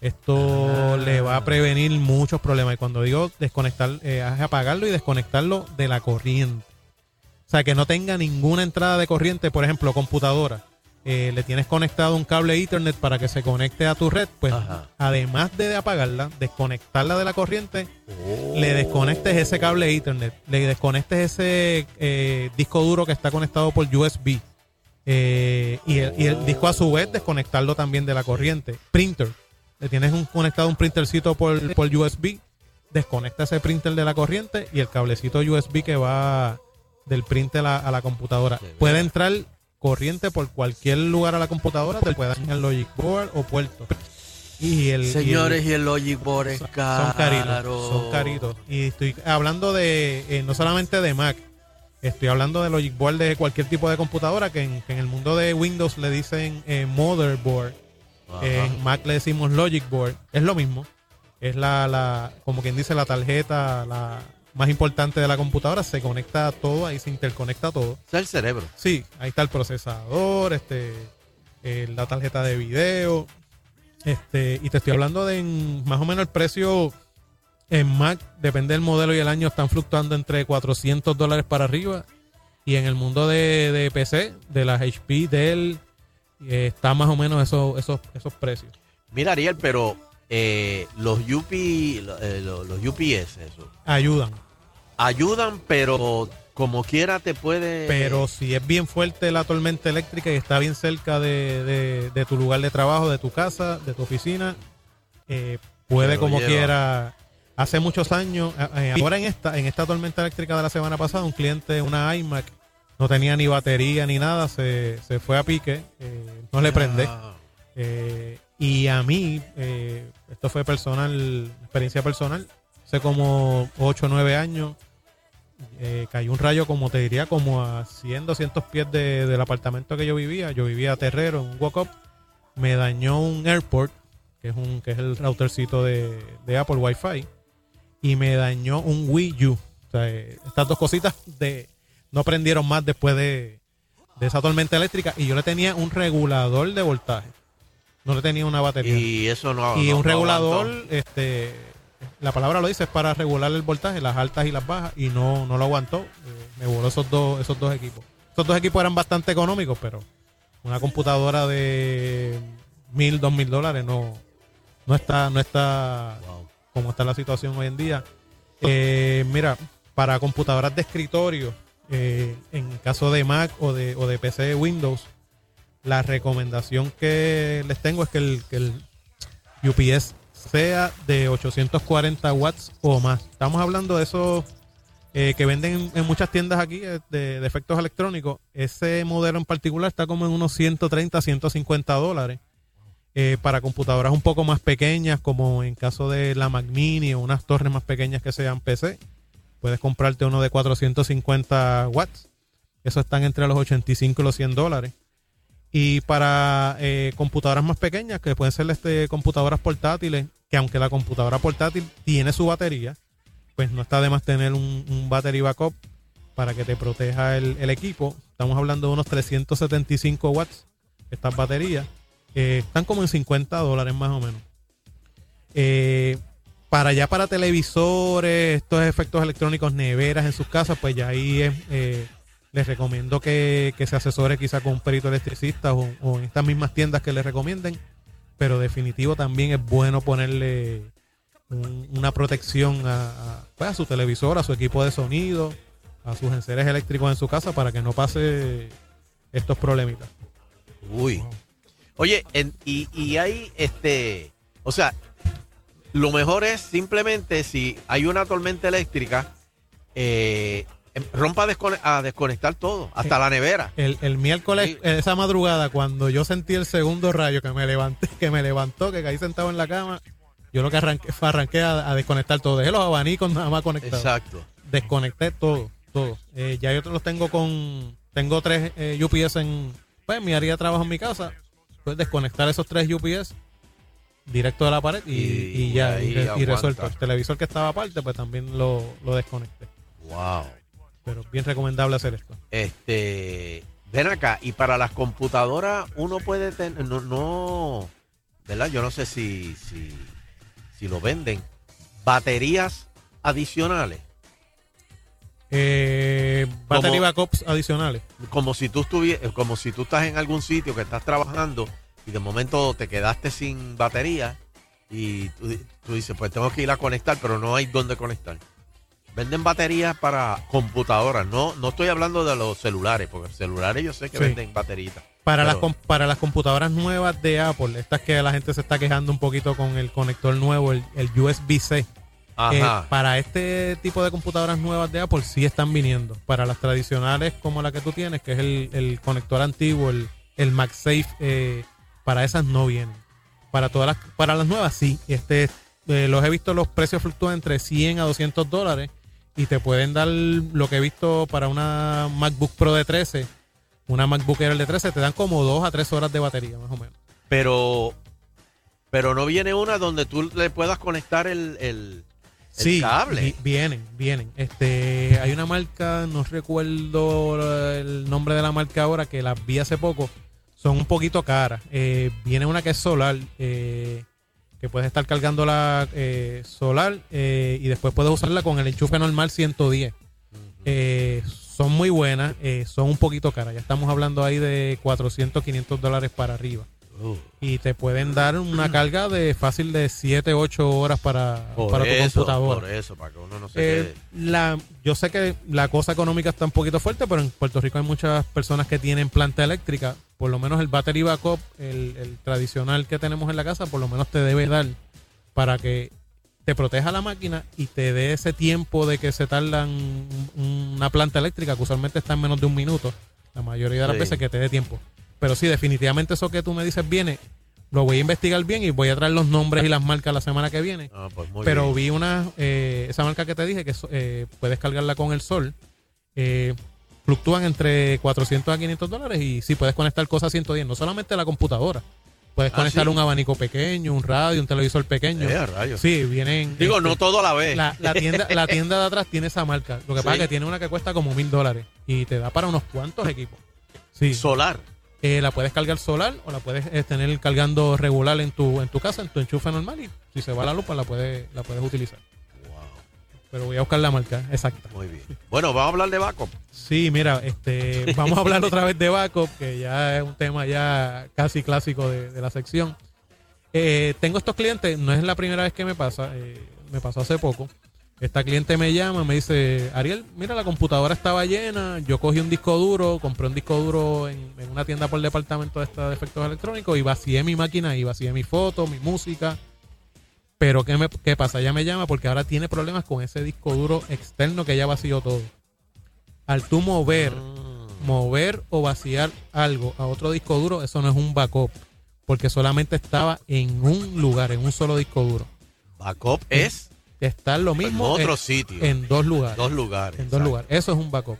Esto le va a prevenir muchos problemas. Y cuando digo desconectar, eh, apagarlo y desconectarlo de la corriente. O sea, que no tenga ninguna entrada de corriente, por ejemplo, computadora. Eh, le tienes conectado un cable Ethernet para que se conecte a tu red, pues además de apagarla, desconectarla de la corriente, le desconectes ese cable Ethernet, le desconectes ese eh, disco duro que está conectado por USB. eh, y, el, y el disco a su vez desconectarlo también de la corriente. Printer. Le tienes un, conectado un printercito por, por USB, desconecta ese printer de la corriente y el cablecito USB que va del printer a, a la computadora. Puede entrar corriente por cualquier lugar a la computadora, te puede dañar el Logic Board o puerto. Y el, y el- Señores, y el Logic Board es son caro. caritos, son caritos. Y estoy hablando de, eh, no solamente de Mac, estoy hablando de Logic Board de cualquier tipo de computadora, que en, que en el mundo de Windows le dicen eh, motherboard. En Mac le decimos Logic Board, es lo mismo, es la, la como quien dice la tarjeta, la más importante de la computadora, se conecta todo, ahí se interconecta todo. Es el cerebro. Sí, ahí está el procesador, este, eh, la tarjeta de video. Este, y te estoy hablando de en- más o menos el precio en Mac, depende del modelo y el año, están fluctuando entre 400 dólares para arriba. Y en el mundo de, de PC, de las HP, Dell, eh, está más o menos esos, esos, esos precios. Mira, Ariel, pero eh, los, UP, eh, los, los UPS, eso, Ayudan. ayudan, pero como quiera te puede... Pero si es bien fuerte la tormenta eléctrica y está bien cerca de, de- de tu lugar de trabajo, de tu casa, de tu oficina, eh, puede Pero como lleva. quiera. Hace muchos años, ahora en esta, en esta tormenta eléctrica de la semana pasada, un cliente, una iMac, no tenía ni batería ni nada, se, se fue a pique, eh, no le prende. Eh, y a mí, eh, esto fue personal, experiencia personal, hace como 8 o 9 años, cayó un rayo como te diría como a 100, 200 pies de- del apartamento que yo vivía. Yo vivía terrero en un walk-up. Me dañó un airport, que es, un, que es el routercito de, de Apple Wi-Fi. Y me dañó un Wii U. O sea, estas dos cositas de, no prendieron más después de, de esa tormenta eléctrica. Y yo le tenía un regulador de voltaje. No le tenía una batería. Y eso no Y no- un no regulador, aguantó. este, la palabra lo dice, es para regular el voltaje, las altas y las bajas, y no, no lo aguantó. Eh, me voló esos dos, esos dos equipos. Esos dos equipos eran bastante económicos, pero una computadora de mil, dos mil dólares no, no está, no está como está la situación hoy en día. Eh, mira, para computadoras de escritorio, eh, en caso de Mac o de, o de PC Windows, la recomendación que les tengo es que el, UPS sea de 840 watts o más. Estamos hablando de esos eh, que venden en, muchas tiendas aquí eh, de, efectos electrónicos. Ese modelo en particular está como en unos 130, 150 dólares. Para computadoras un poco más pequeñas, como en caso de la Mac Mini o unas torres más pequeñas que sean PC, puedes comprarte uno de 450 watts. Eso están entre los 85 y los 100 dólares. Y para eh, computadoras más pequeñas, que pueden ser este, computadoras portátiles, que aunque la computadora portátil tiene su batería, pues no está de más tener un, un battery backup para que te proteja el, equipo. Estamos hablando de unos 375 watts, estas baterías. Están como en 50 dólares más o menos. Eh, para ya para televisores, estos efectos electrónicos, neveras en sus casas, pues ya ahí es, eh, les recomiendo que, que se asesore quizá con un perito electricista o, o en estas mismas tiendas que les recomienden. Pero definitivo también es bueno ponerle un- una protección a, a, pues, a su televisor, a su equipo de sonido, a sus enseres eléctricos en su casa para que no pase estos problemitas. Uy. Oye, en- y, y hay este, o sea, lo mejor es simplemente si hay una tormenta eléctrica, eh, em- rompa a, descone- a desconectar todo, hasta la nevera. El, el miércoles, esa madrugada, cuando yo sentí el segundo rayo que me levanté, que me levantó, que caí sentado en la cama, yo lo que arranqué fue arranqué a, a desconectar todo. Dejé los abanicos nada más conectados. Exacto. Desconecté todo, todo. Eh, ya yo los tengo con, tengo tres eh, UPS en, pues, mi área de trabajo en mi casa. Pues desconectar esos tres UPS directo de la pared y, Y- y ya, y resuelto. El televisor que estaba aparte, pues también lo, lo desconecté. Wow. Pero bien recomendable hacer esto. Este, ven acá, y para las computadoras uno puede tener, no, no, ¿verdad? Yo no sé si, si, si lo venden, baterías adicionales. Eh, battery Como- backups adicionales. Como si tú estuvieras, como si tú estás en algún sitio que estás trabajando y de momento te quedaste sin batería y tú, tú dices, pues tengo que ir a conectar, pero no hay dónde conectar. Venden baterías para computadoras, no, no estoy hablando de los celulares, porque celulares yo sé que Sí. venden bateritas. Para, las, Pero- para las computadoras nuevas de Apple, estas que la gente se está quejando un poquito con el conector nuevo, el, el USB-C. Eh, para este tipo de computadoras nuevas de Apple sí están viniendo. Para las tradicionales como la que tú tienes, que es el, el conector antiguo, el, el MagSafe, eh, para esas no vienen. Para todas las, para las nuevas sí. Este, eh, los he visto, los precios fluctúan entre 100 a 200 dólares y te pueden dar lo que he visto para una MacBook Pro de 13, una MacBook Air de 13, te dan como 2 a 3 horas de batería más o menos. Pero, pero no viene una donde tú le puedas conectar el, el El cable. vi- vienen, vienen. Este, hay una marca, no recuerdo el nombre de la marca ahora, que las vi hace poco. Son un poquito caras. Eh, viene una que es solar, eh, que puedes estar cargando la eh, solar y después puedes usarla con el enchufe normal 110. Eh, son muy buenas, son un poquito caras. Ya estamos hablando ahí de 400, 500 dólares para arriba. Uh, Y te pueden dar una carga de fácil de 7, 8 horas para, por para tu computadora. por eso, para que uno no se Eh, la, yo sé que la cosa económica está un poquito fuerte, pero en Puerto Rico hay muchas personas que tienen planta eléctrica. Por lo menos el battery backup, el, el tradicional que tenemos en la casa, por lo menos te debe dar para que te proteja la máquina y te dé ese tiempo de que se tardan un- una planta eléctrica, que usualmente está en menos de un minuto, la mayoría de las Sí. veces que te dé tiempo. Pero sí, definitivamente eso que tú me dices viene, lo voy a investigar bien y voy a traer los nombres y las marcas la semana que viene. Ah, pues muy Pero bien. vi una, eh, esa marca que te dije, que eh, puedes cargarla con el sol. eh, fluctúan entre 400 a 500 dólares y sí puedes conectar cosas a 110, no solamente la computadora. Puedes Ah, conectar ¿sí? un abanico pequeño, un radio, un televisor pequeño. Eh, rayos. Sí, vienen. Digo, este, no todo a la vez. La, la tienda, la tienda de atrás tiene esa marca. Lo que pasa es que tiene una que cuesta como mil dólares y te da para unos cuantos equipos. Sí. Solar. Eh, la puedes cargar solar o la puedes eh, tener cargando regular en tu en tu casa, en tu enchufe normal y si se va la luz, pues la puedes, la puedes utilizar. Pero voy a buscar la marca exacta. Muy bien. Bueno, vamos a hablar de backup. Sí, mira, este, vamos a hablar otra vez de backup, que ya es un tema ya casi clásico de, de la sección. Eh, tengo estos clientes, no es la primera vez que me pasa, eh, me pasó hace poco. Esta cliente me llama, me dice, Ariel, mira, la computadora estaba llena, yo cogí un disco duro, compré un disco duro en, en una tienda por departamento de, esta- de efectos electrónicos y vacié mi máquina y vacié mi foto, mi música. Pero ¿qué, me, ¿qué pasa? Ella me llama porque ahora tiene problemas con ese disco duro externo que ya vació todo. Al tú mover, mover o vaciar algo a otro disco duro, eso no es un backup. Porque solamente estaba en un lugar, en un solo disco duro. Backup es Estar lo mismo en otro en, sitio. en dos lugares. Dos lugares. En dos lugares. Eso es un backup.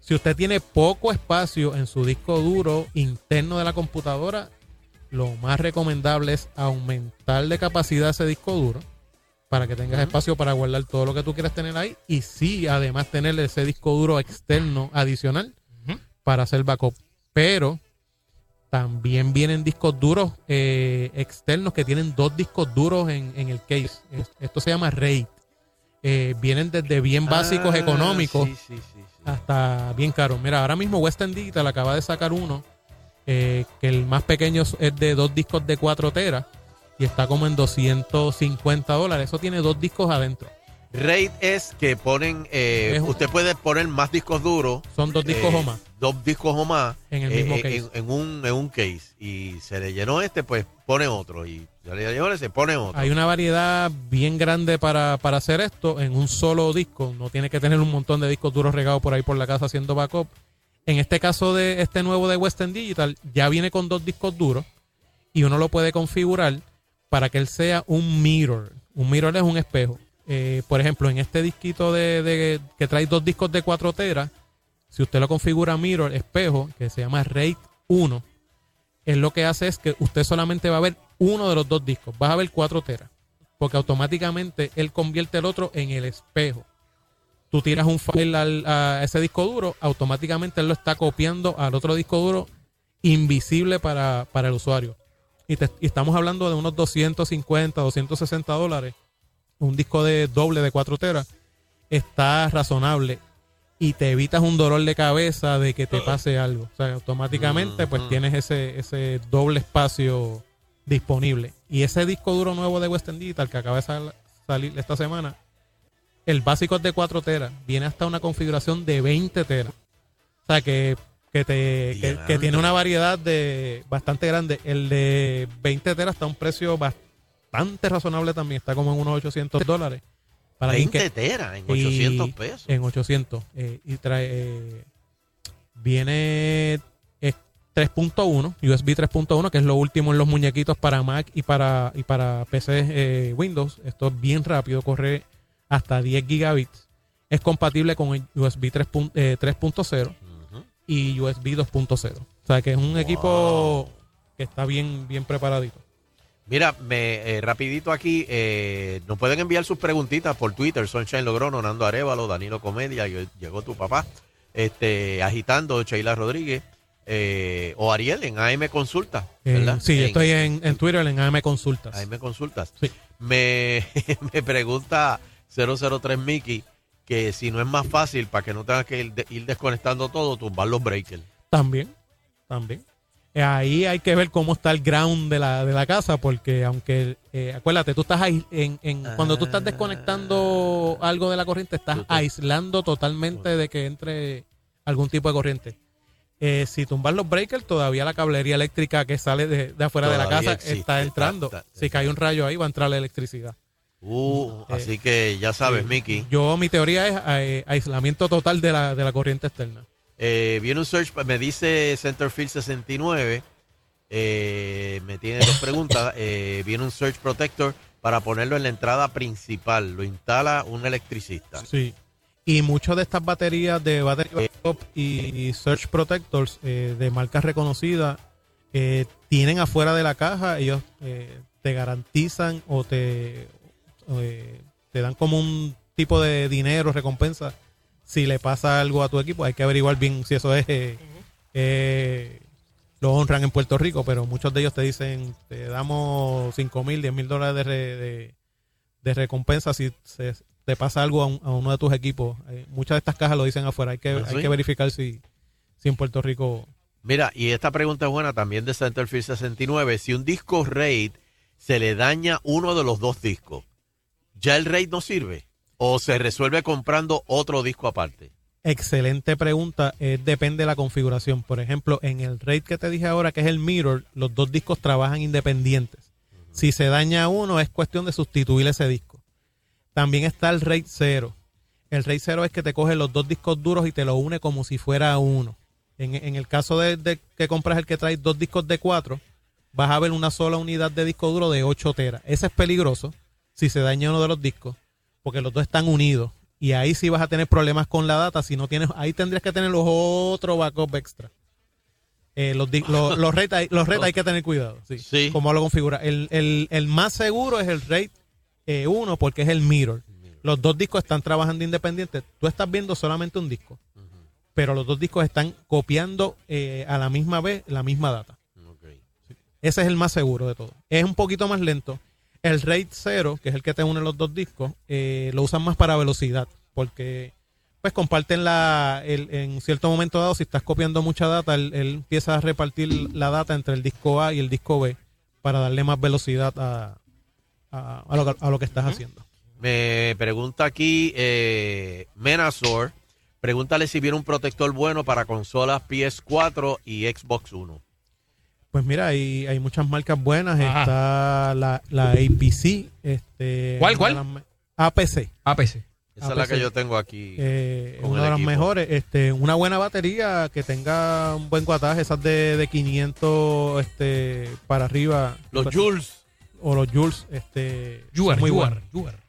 Si usted tiene poco espacio en su disco duro interno de la computadora, lo más recomendable es aumentar de capacidad ese disco duro para que tengas espacio para guardar todo lo que tú quieras tener ahí y sí, además tener ese disco duro externo adicional para hacer backup. Pero también vienen discos duros eh, externos que tienen dos discos duros en, en el case. Es- Esto se llama RAID. Eh, vienen desde bien básicos Ah, económicos sí, sí, sí, sí. hasta bien caros. Mira, ahora mismo Western Digital acaba de sacar uno eh, que el más pequeño es de dos discos de 4 teras y está como en 250 dólares. Eso tiene dos discos adentro. RAID es que ponen, eh, Es un- usted puede poner más discos duros. Son dos discos o más. Dos discos o más. En el eh, mismo eh, case. En, en un, en un case. Y se le llenó este, pues pone otro. Y se le llenó ese, pone otro. Hay una variedad bien grande para, para hacer esto en un solo disco. No tiene que tener un montón de discos duros regados por ahí por la casa haciendo backup. En este caso de este nuevo de Western Digital, ya viene con dos discos duros y uno lo puede configurar para que él sea un mirror. Un mirror es un espejo. Eh, por ejemplo, en este disquito de, de- que trae dos discos de 4 teras, si usted lo configura mirror, espejo, que se llama RAID 1, él lo que hace es que usted solamente va a ver uno de los dos discos. Vas a ver 4 teras. Porque automáticamente él convierte el otro en el espejo. Tú tiras un file al- a ese disco duro, automáticamente él lo está copiando al otro disco duro invisible para, para el usuario. Y, y estamos hablando de unos 250, 260 dólares. Un disco de doble de 4 teras. Está razonable. Y te evitas un dolor de cabeza de que te pase algo. O sea, automáticamente pues tienes ese, ese doble espacio disponible. Y ese disco duro nuevo de Western Digital que acaba de sal- salir esta semana, el básico es de 4 teras. Viene hasta una configuración de 20 teras. O sea, que, que, te, que, tiene una variedad de bastante grande. El de 20 teras está a un precio bastante razonable también. Está como en unos 800 dólares. Para alguien 20 que- teras en y- 800 pesos. En 800. eh, y trae. eh, viene es 3.1, USB 3.1, que es lo último en los muñequitos para Mac y para, y para PC eh, Windows. Esto es bien rápido, corre hasta 10 gigabits. Es compatible con el USB 3 pun- eh, 3.0 y USB 2.0. O sea que es un equipo que está bien, bien preparadito. Mira, me, eh, rapidito aquí, eh, nos pueden enviar sus preguntitas por Twitter, Sunshine Logrono, Nando Arevalo, Danilo Comedia, yo- llegó tu papá, este, agitando, Sheila Rodríguez, eh, o Ariel en AM Consulta, Eh, ¿verdad? sí, En- estoy en, en Twitter en AM Consultas. AM Consultas. Me, me pregunta 003 Mickey que si no es más fácil para que no tengas que ir, ir desconectando todo, tumbar los breakers. También, también. Eh, Ahí hay que ver cómo está el ground de la, de la casa, porque aunque, eh, acuérdate, tú estás ahí, en, en- cuando tú estás desconectando algo de la corriente, estás aislando totalmente de que entre algún tipo de corriente. Eh, si tumbas los breakers, todavía la cablería eléctrica que sale de, de afuera de la casa existe, está entrando. está- si cae un rayo ahí, va a entrar la electricidad. Uh, Eh, así que ya sabes, sí. Mickey. Yo, mi teoría es eh, aislamiento total de la, de la corriente externa. Eh, viene un search, me dice Centerfield 69. eh, me tiene dos preguntas. Eh, viene un search protector para ponerlo en la entrada principal. Lo instala un electricista. Sí. Y muchas de estas baterías de battery backup y, y Search Protectors eh, de marcas reconocidas eh, tienen afuera de la caja, ellos eh, te garantizan o te, eh, te dan como un tipo de dinero, recompensa, si le pasa algo a tu equipo. Hay que averiguar bien si eso es... eh, eh, lo honran en Puerto Rico, pero muchos de ellos te dicen, te damos 5 mil, 10 mil dólares de, re- de, de recompensa si se, te pasa algo a, un- a uno de tus equipos. Eh, muchas de estas cajas lo dicen afuera. Hay que, ¿Ah, hay que verificar si, si en Puerto Rico. Mira, y esta pregunta es buena también de Centerfield 69. Si un disco RAID se le daña uno de los dos discos, ¿ya el RAID no sirve? ¿O se resuelve comprando otro disco aparte? Excelente pregunta. Eh, depende de la configuración. Por ejemplo, en el RAID que te dije ahora, que es el Mirror, los dos discos trabajan independientes. Si se daña uno, es cuestión de sustituir ese disco. También está el RAID 0. El RAID 0 es que te coge los dos discos duros y te lo une como si fuera uno. En, en el caso de, de que compras el que trae dos discos de 4, vas a ver una sola unidad de disco duro de 8 teras. Ese es peligroso si se daña uno de los discos, porque los dos están unidos. Y ahí sí vas a tener problemas con la data. Si no tienes, ahí tendrías que tener los otros backup extra. Eh, los, los, los RAID hay, los RAID hay que tener cuidado. Sí. Cómo lo configura. El, el, el más seguro es el RAID 1 porque es el mirror. Los dos discos están trabajando independientes. Tú estás viendo solamente un disco. Pero los dos discos están copiando eh, a la misma vez la misma data. Sí. Ese es el más seguro de todo. Es un poquito más lento. El RAID 0, que es el que te une los dos discos, eh, lo usan más para velocidad. Porque pues comparten la el- en cierto momento dado si estás copiando mucha data él, él empieza a repartir la data entre el disco A y el disco B para darle más velocidad a, a, a lo, que- a lo que estás haciendo Me pregunta aquí eh, Menazor. Pregúntale si viene un protector bueno para consolas PS4 y Xbox One. Pues mira hay, hay muchas marcas buenas Ajá. está la, la APC este ¿Cuál, cuál? APC APC Esa es la que yo tengo aquí. Eh, una de las mejores este una buena batería que tenga un buen guataje esas de, de 500 este para arriba Los Jules. o los Jules este Juar, muy Juar.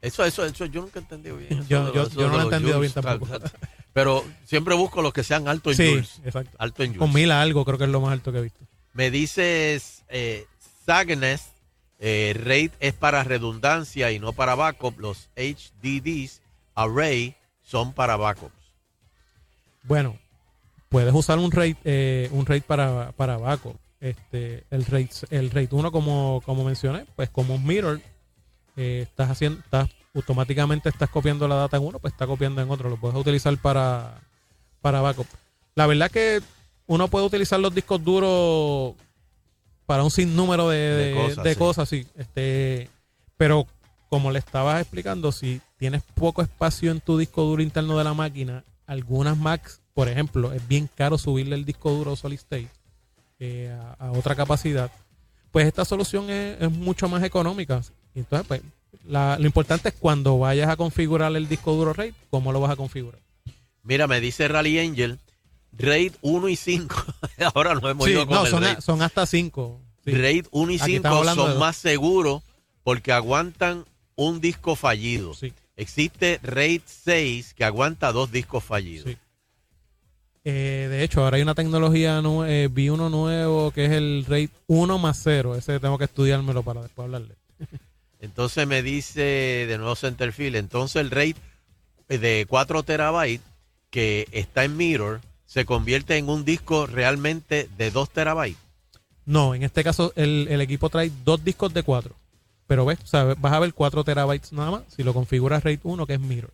Eso, eso, eso yo nunca he entendido bien. Yo- de yo- los- yo eso no lo he entendido Jules, bien tampoco. tal, tal. Pero siempre busco los que sean altos en Sí, Jules. exacto. Alto en Jules. con mil algo creo que es lo más alto que he visto Me dices, eh, Sagnes, eh, RAID es para redundancia y no para backup. Los HDDs Array son para backups. Bueno, puedes usar un RAID, eh, un RAID para, para backup. Este, el RAID, el RAID 1, como, como mencioné, pues como un mirror, eh, estás haciendo, estás, automáticamente estás copiando la data en uno, pues está copiando en otro. Lo puedes utilizar para, para backup. La verdad que uno puede utilizar los discos duros para un sinnúmero de, De de- cosas, de sí. cosas, sí. Este, pero como le estabas explicando, si tienes poco espacio en tu disco duro interno de la máquina, algunas Macs, por ejemplo, es bien caro subirle el disco duro solid state eh, a, a otra capacidad. Pues esta solución es, es mucho más económica. Y Entonces, pues, la- lo importante es cuando vayas a configurar el disco duro RAID, cómo lo vas a configurar. Mira, me dice Rally Angel, RAID 1 y 5. Ahora nos hemos Sí, ido con no, el son, RAID. a- son hasta 5. RAID 1 y Aquí 5 estamos hablando de son más seguros porque aguantan un disco fallido. Sí. Existe RAID 6 que aguanta dos discos fallidos. Sí. Eh, de hecho, ahora hay una tecnología, eh, vi uno nuevo que es el RAID 1 más 0. Ese tengo que estudiármelo para después hablarle. Entonces me dice de nuevo Centerfield, entonces el RAID de 4 terabytes que está en Mirror se convierte en un disco realmente de 2 terabytes. No, en este caso el, el equipo trae dos discos de 4. Pero ves, o sea, vas a ver 4 terabytes nada más. Si lo configuras RAID 1, que es Mirror,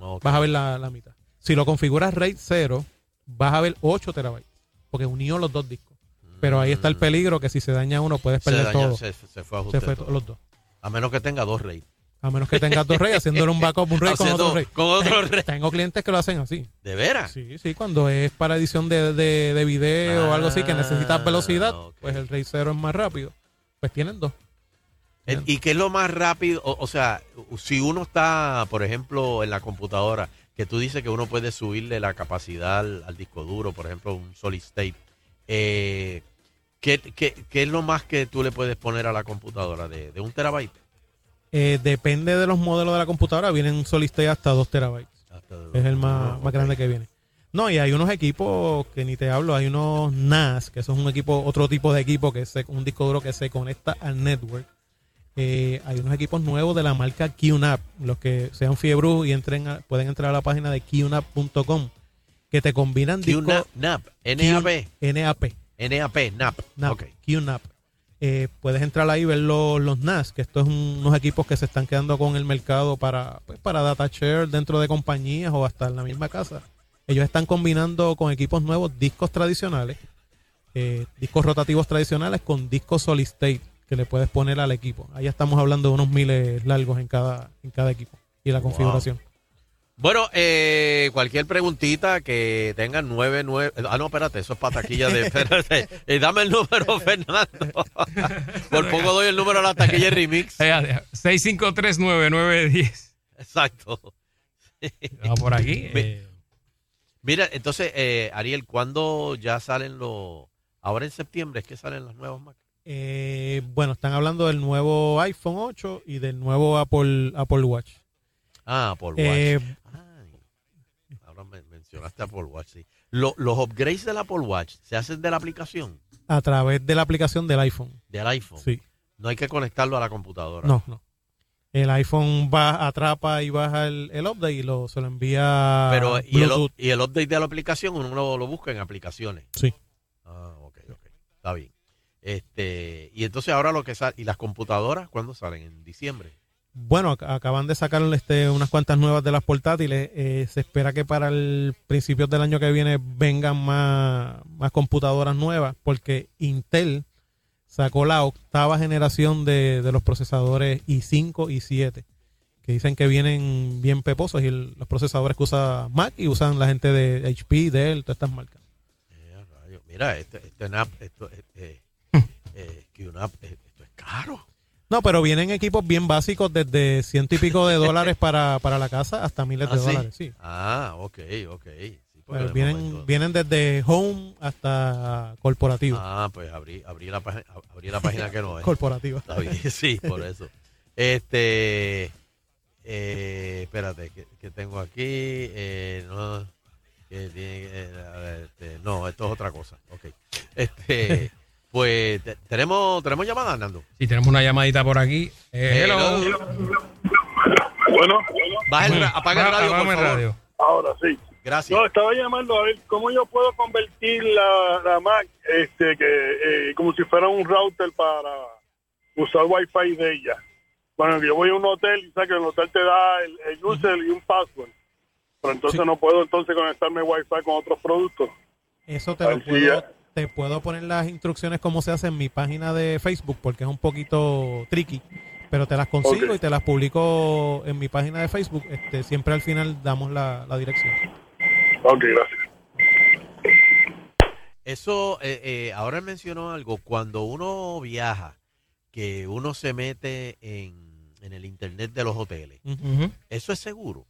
Ok. vas a ver la, la mitad. Si lo configuras RAID 0, vas a ver 8 terabytes. Porque unió los dos discos. Pero ahí está el peligro que si se daña uno puedes Se perder dañó, todo. se- se fue a ajuste fue todo. to- los dos. A menos que tenga dos RAID. A menos que tengas dos RAID haciéndole un backup, un RAID con otro RAID. con otro Tengo- RAID. Tengo clientes que lo hacen así. ¿De veras? Sí, sí, cuando es para edición de, de, de video o algo así que necesitas velocidad, pues el RAID 0 es más rápido. Pues tienen dos. Eh, ¿Y qué es lo más rápido? O, o sea, si uno está, por ejemplo, en la computadora, que tú dices que uno puede subirle la capacidad al, al disco duro, por ejemplo, un solid state, eh, ¿qué, qué, qué es lo más que tú le puedes poner a la computadora? ¿De, de un terabyte? Eh, depende de los modelos de la computadora, vienen Solid State hasta 2 terabytes. es el más, Ah, más grande que viene. No, y hay unos equipos que ni te hablo, hay unos NAS, que eso es un equipo, otro tipo de equipo, que es un disco duro que se conecta al network. Eh, hay unos equipos nuevos de la marca QNAP, los que sean fiebru y entren a- pueden entrar a la página de QNAP.com, que te combinan discos QNAP, NAP, NAP. NAP. NAP, NAP. NAP, Ok. QNAP. Eh, puedes entrar ahí y ver los, los NAS, que estos son unos equipos que se están quedando con el mercado para, pues, para data share dentro de compañías o hasta en la misma casa. Ellos están combinando con equipos nuevos discos tradicionales, eh, discos rotativos tradicionales con discos solid state que le puedes poner al equipo. Ahí estamos hablando de unos miles largos en cada, en cada equipo y la configuración. Bueno, eh, cualquier preguntita que tengan 99. Ah, no, espérate, eso es para taquilla de. Espérate, eh, dame el número, Fernando. Por poco doy el número a la taquilla de remix. 6539910. Exacto. Vamos por aquí. Eh, Mira, entonces, eh, Ariel, ¿cuándo ya salen los. Ahora en septiembre es que salen las nuevas máquinas? Eh, bueno, están hablando del nuevo iPhone 8 y del nuevo Apple, Apple Watch. Ah, Apple Watch. Eh, Ay, ahora me mencionaste Apple Watch, sí. Lo- los upgrades del Apple Watch se hacen de la aplicación a través de la aplicación del iPhone. del iPhone. Sí. No hay que conectarlo a la computadora. No, no. El iPhone va, atrapa y baja el, el update y lo, se lo envía Pero, ¿y el, Bluetooth. up- y el update de la aplicación uno lo, lo busca en aplicaciones. Sí. Ah, ok, ok. Está bien. Este, y entonces ahora lo que sale, ¿y las computadoras cuándo salen? ¿En diciembre? Bueno, ac- acaban de sacar este, unas cuantas nuevas de las portátiles. Eh, se espera que para el principios del año que viene vengan más, computadoras nuevas porque Intel sacó la octava generación de, los procesadores i5 y i7 que dicen que vienen bien peposos y los procesadores que usa Mac y usan la gente de HP, Dell, todas estas marcas. Eh. Mira, este, este NAP, esto, eh, eh, eh, esto es caro. No, pero vienen equipos bien básicos desde ciento y pico de dólares para, para la casa hasta miles de Ah, ¿sí? dólares. Sí. Ah, ok, ok. Sí, Pues de vienen, momento- vienen desde home hasta corporativo. Ah, pues abrí, abrí, la, página, abrí la página que no es. Corporativa. Está bien, sí, por eso. Este, eh, espérate, que, que tengo aquí, eh, no, que tiene, ver, este, no, esto es otra cosa. Ok. Este, pues, te- tenemos, tenemos llamada, Nando. Sí, tenemos una llamadita por aquí. Eh, hello. Bueno, Baja el ra- apaga el radio, por favor. radio. ahora sí. Gracias. No, estaba llamando a ver cómo yo puedo convertir la, la Mac este, que, eh, como si fuera un router para usar Wi-Fi de ella. Bueno, yo voy a un hotel y sabes que el hotel te da el, el user y un password. Pero entonces no puedo entonces conectarme Wi-Fi con otros productos. Eso te lo puedo, ya. Te puedo poner las instrucciones cómo se hace en mi página de Facebook porque es un poquito tricky. Pero te las consigo y te las publico en mi página de Facebook. Este, siempre al final damos la, la dirección. Ok, gracias. Eso, eh, eh, ahora mencionó algo, cuando uno viaja, que uno se mete en, en el internet de los hoteles, ¿eso es seguro?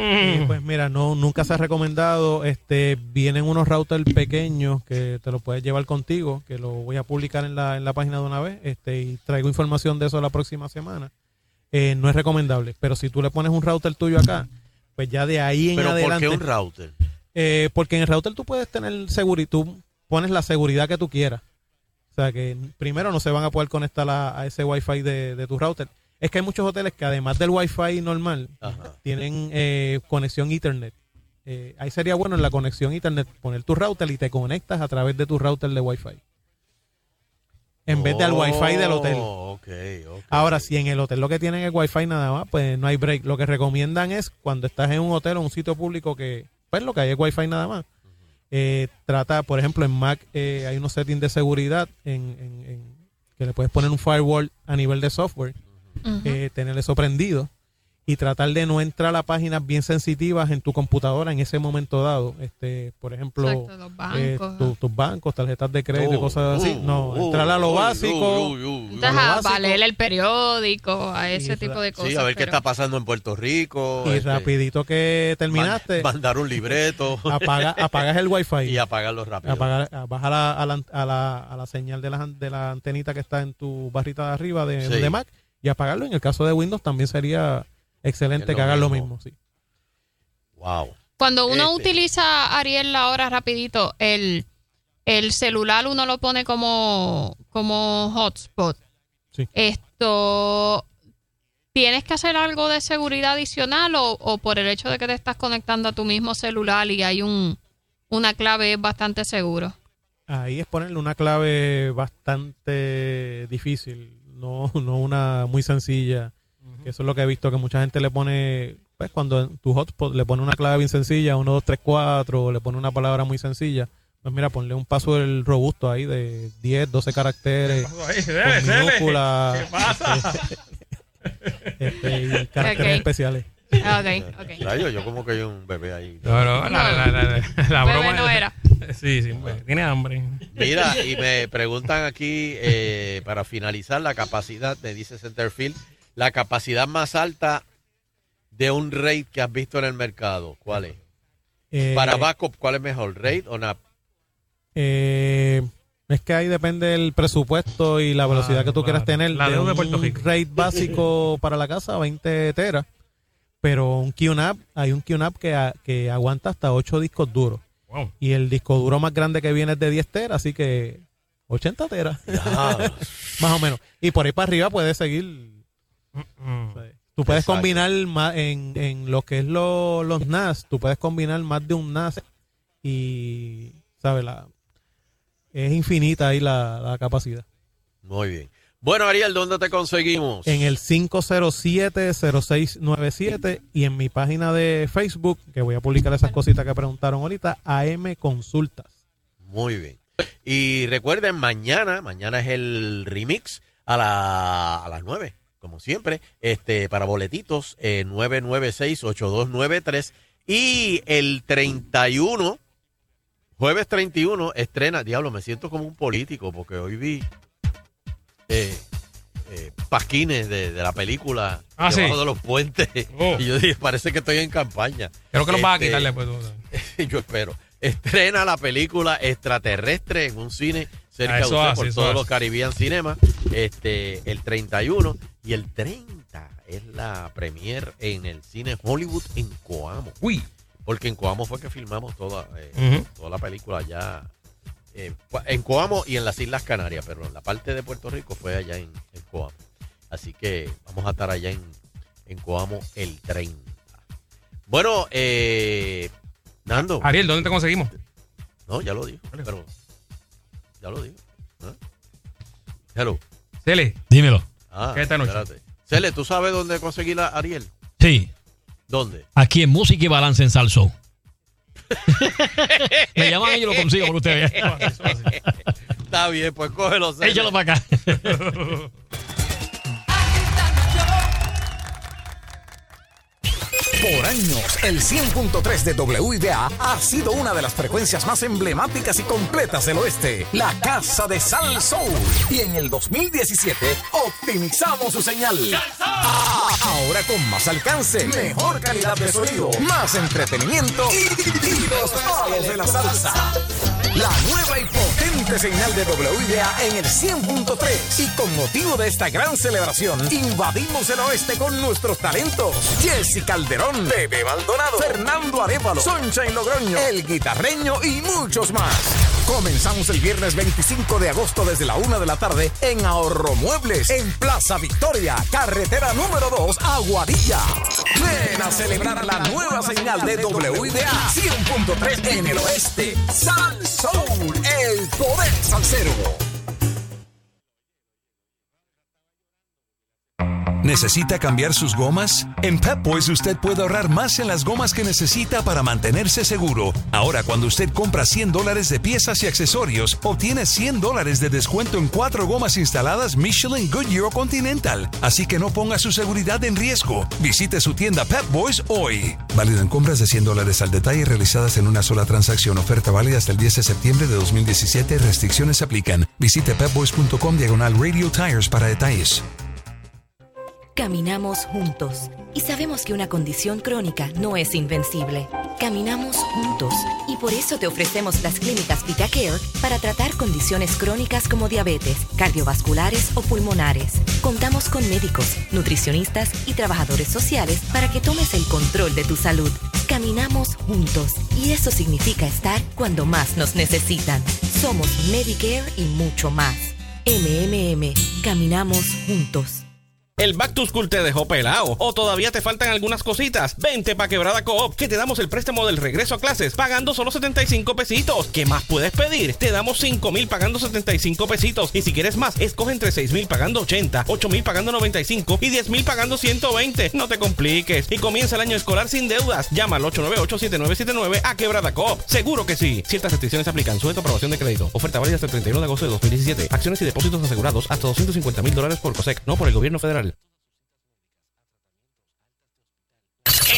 Eh, pues mira, no nunca se ha recomendado. Este vienen unos routers pequeños que te lo puedes llevar contigo, que lo voy a publicar en la, en la página de una vez. Este y traigo información de eso la próxima semana. Eh, no es recomendable, pero si tú le pones un router tuyo acá, pues ya de ahí en Pero ¿por adelante. qué un router? Eh, porque en el router tú puedes tener seguridad, tú pones la seguridad que tú quieras. O sea que primero no se van a poder conectar a, a ese Wi-Fi de, de tu router. Es que hay muchos hoteles que además del Wi-Fi normal, tienen eh, conexión Ethernet. Eh, ahí sería bueno en la conexión Ethernet poner tu router y te conectas a través de tu router de Wi-Fi. En vez del Wi-Fi del hotel. Oh. Ahora, si en el hotel lo que tienen es Wi-Fi nada más, pues no hay break. Lo que recomiendan es cuando estás en un hotel o un sitio público que, pues lo que hay es Wi-Fi nada más. Eh, trata, por ejemplo, en Mac eh, hay unos settings de seguridad en, en- en- que le puedes poner un firewall a nivel de software, Ujú. eh, tener eso prendido y tratar de no entrar a páginas bien sensitivas en tu computadora en ese momento dado. Este, por ejemplo, Exacto, los eh, tu- tus bancos, tarjetas de crédito, Oh, cosas así. oh, No, oh, entrar a lo oh, básico. oh, oh, oh, Entonces, a valer el periódico, a ese tipo de cosas. Sí, a ver qué está pasando en Puerto Rico. Y este, rapidito que terminaste, man- mandar un libreto. apaga, apagas el wifi. Y apagarlo rápido. Apagar, a- baja la, a, la, a, la, a la señal de la, de la antenita que está en tu barrita de arriba de, Sí. de Mac y apagarlo. En el caso de Windows también sería excelente que lo hagas lo mismo. mismo. Sí. Wow. Cuando uno Este. utiliza Ariel ahora rapidito, el, el celular uno lo pone como, como hotspot. Sí. Esto, ¿tienes que hacer algo de seguridad adicional o, o por el hecho de que te estás conectando a tu mismo celular y hay un, una clave es bastante seguro? Ahí es ponerle una clave bastante difícil, no, no una muy sencilla. Que eso es lo que he visto que mucha gente le pone, pues cuando en tu hotspot le pone una clave bien sencilla, 1, 2, 3, 4, o le pone una palabra muy sencilla. Pues mira, ponle un password robusto ahí de 10, 12 caracteres. ahí? con Dele, dele. minúsculas, ¿Qué pasa? este, y caracteres Ok. especiales. Ok, ok. Rayo, yo como que hay un bebé ahí. No, no, la, la, la, la- la Bebé broma. no era. Sí, sí, pues, tiene hambre. Mira, y me preguntan aquí, eh, para finalizar, la capacidad, me dice Centerfield, la capacidad más alta de un RAID que has visto en el mercado. ¿Cuál es? Eh, para backup, ¿cuál es mejor, RAID o NAP? Eh, es que ahí depende del presupuesto y la velocidad que tú quieras tener. La deuda de un Puerto Rico. RAID básico para la casa, 20 teras. Pero un QNAP, hay un QNAP que, a- que aguanta hasta 8 discos duros. Wow. Y el disco duro más grande que viene es de 10 teras, así que 80 teras. más o menos. Y por ahí para arriba puedes seguir. Mm. Tú puedes Exacto. combinar más en, en lo que es lo- los NAS, tú puedes combinar más de un NAS y, ¿sabes? La, es infinita ahí la, la capacidad. Muy bien. Bueno, Ariel, ¿dónde te conseguimos? En el 507-0697 y en mi página de Facebook, que voy a publicar esas cositas que preguntaron ahorita, AM Consultas. Muy bien. Y recuerden, mañana, mañana es el remix a, la- a las 9, como siempre, este para boletitos, eh, 996-8293. Y el 31, jueves 31, estrena, diablo, me siento como un político, porque hoy vi eh, eh, pasquines de, de la película Ah, debajo sí. de los puentes. Oh. Y yo dije, parece que estoy en campaña. Creo que los vas a Este, tú. yo espero. Estrena la película Extraterrestre en un cine cerca Ah, de usted hace, por todos hace. los Caribbean Cinema. Este, el 31 y el 30 es la premier en el cine Hollywood en Coamo. Uy. Porque en Coamo fue que filmamos toda, eh, toda la película allá. Eh, en Coamo y en las Islas Canarias, pero en la parte de Puerto Rico fue allá en, en Coamo. Así que vamos a estar allá en, en Coamo el 30. Bueno, eh, Nando. Ariel, ¿dónde te conseguimos? No, ya lo dijo, pero ya lo dijo. ¿eh? Hello. Cele. Dímelo. Ah, ¿Qué esta noche? espérate. Cele, ¿tú sabes dónde conseguir a Ariel? Sí. ¿Dónde? Aquí en Música y Balance en Salso. Me llaman y yo lo consigo por ustedes. Está bien, pues cógelo. Cele. Échalo para acá. Por años, el 100.3 de WIDA ha sido una de las frecuencias más emblemáticas y completas del oeste, la Casa de Sal. Y en el 2017 optimizamos su señal. Ah, Ahora con más alcance, mejor calidad de sonido, más entretenimiento y, y los palos de la salsa. La nueva y excelente señal de WIDA en el 100.3. Y con motivo de esta gran celebración, invadimos el oeste con nuestros talentos. Jesse Calderón, Bebe Maldonado, Fernando Arevalo, Sunshine Logroño, El Guitarreño y muchos más. Comenzamos el viernes 25 de agosto desde la una de la tarde en Ahorro Muebles, en Plaza Victoria, carretera número 2, Aguadilla. Ven a celebrar la nueva señal de WIDA 100.3 en el oeste. Sal Soul, el poder salsero. ¿Necesita cambiar sus gomas? En Pep Boys usted puede ahorrar más en las gomas que necesita para mantenerse seguro. Ahora, cuando usted compra 100 dólares de piezas y accesorios, obtiene 100 dólares de descuento en cuatro gomas instaladas Michelin, Goodyear Continental. Así que no ponga su seguridad en riesgo. Visite su tienda Pep Boys hoy. Válido en compras de 100 dólares al detalle realizadas en una sola transacción. Oferta válida hasta el 10 de septiembre de 2017. Restricciones aplican. Visite pepboys.com diagonal radio tires para detalles. Caminamos juntos y sabemos que una condición crónica no es invencible. Caminamos juntos y por eso te ofrecemos las clínicas VitaCare para tratar condiciones crónicas como diabetes, cardiovasculares o pulmonares. Contamos con médicos, nutricionistas y trabajadores sociales para que tomes el control de tu salud. Caminamos juntos y eso significa estar cuando más nos necesitan. Somos Medicare y mucho más. MMM, caminamos juntos. El Back to School te dejó pelado o todavía te faltan algunas cositas. Vente pa' Quebrada Coop que te damos el préstamo del regreso a clases pagando solo 75 pesitos. ¿Qué más puedes pedir? Te damos 5 mil pagando 75 pesitos y si quieres más, escoge entre 6 mil pagando 80, 8 mil pagando 95 y 10 mil pagando 120. No te compliques y comienza el año escolar sin deudas. Llama al 898-7979 a Quebrada Coop. Seguro que sí. Ciertas restricciones aplican. Sujeto a aprobación de crédito. Oferta válida hasta el 31 de agosto de 2017. Acciones y depósitos asegurados hasta 250 mil dólares por COSEC. No por el gobierno federal.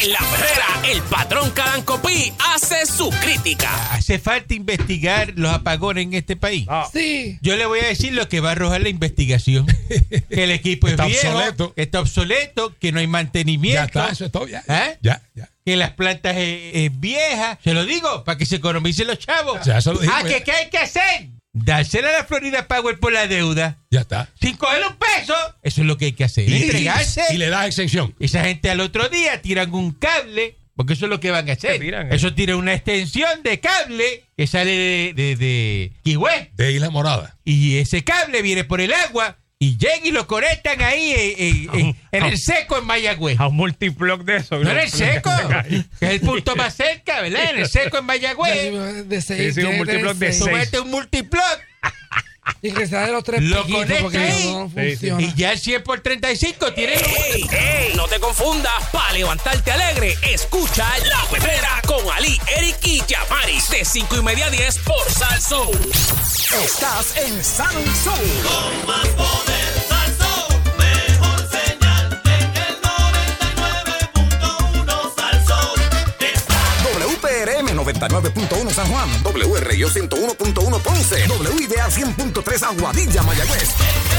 En la perrera, el patrón Carancopí hace su crítica. Hace falta investigar los apagones en este país. Sí. Yo le voy a decir lo que va a arrojar la investigación. que el equipo Está es viejo, obsoleto. que está obsoleto, que no hay mantenimiento. Ya está, eso es todo, ya. ¿Eh? Ya, ya. Que las plantas es, es vieja. Se lo digo, para que se economicen los chavos. Ya, eso lo ah, ya. que ¿qué hay que hacer? Dársela a la Florida Power por la deuda. Ya está. Sin coger un peso. Eso es lo que hay que hacer. Y- entregarse. y le das exención. Esa gente al otro día tiran un cable. Porque eso es lo que van a hacer. tiran, eh. eso tira una extensión de cable que sale de, de. De Isla Morada. Y ese cable viene por el agua y llegan y lo conectan ahí en, en- en- en el seco en Mayagüez. A un multiblock de eso. No en el seco, que es el punto más cerca, ¿verdad? En el seco en Mayagüez. De seis, Sí, sí, un tiene multiblock de seis. Metes un multiblock. Y que sea de los tres Lo conecta no Sí, sí. funciona. Y ya el 100 por 35 tiene... ¡Ey, ey! No te confundas. Para levantarte alegre, escucha La Perrera con Ali, Eric y Yamaris. De 5 y media a 10 por Salsoul. Estás en Sal Soul. Con más poder, 99.1 San Juan, WRIO 101.1 Ponce, WIDA 100.3 Aguadilla, Mayagüez.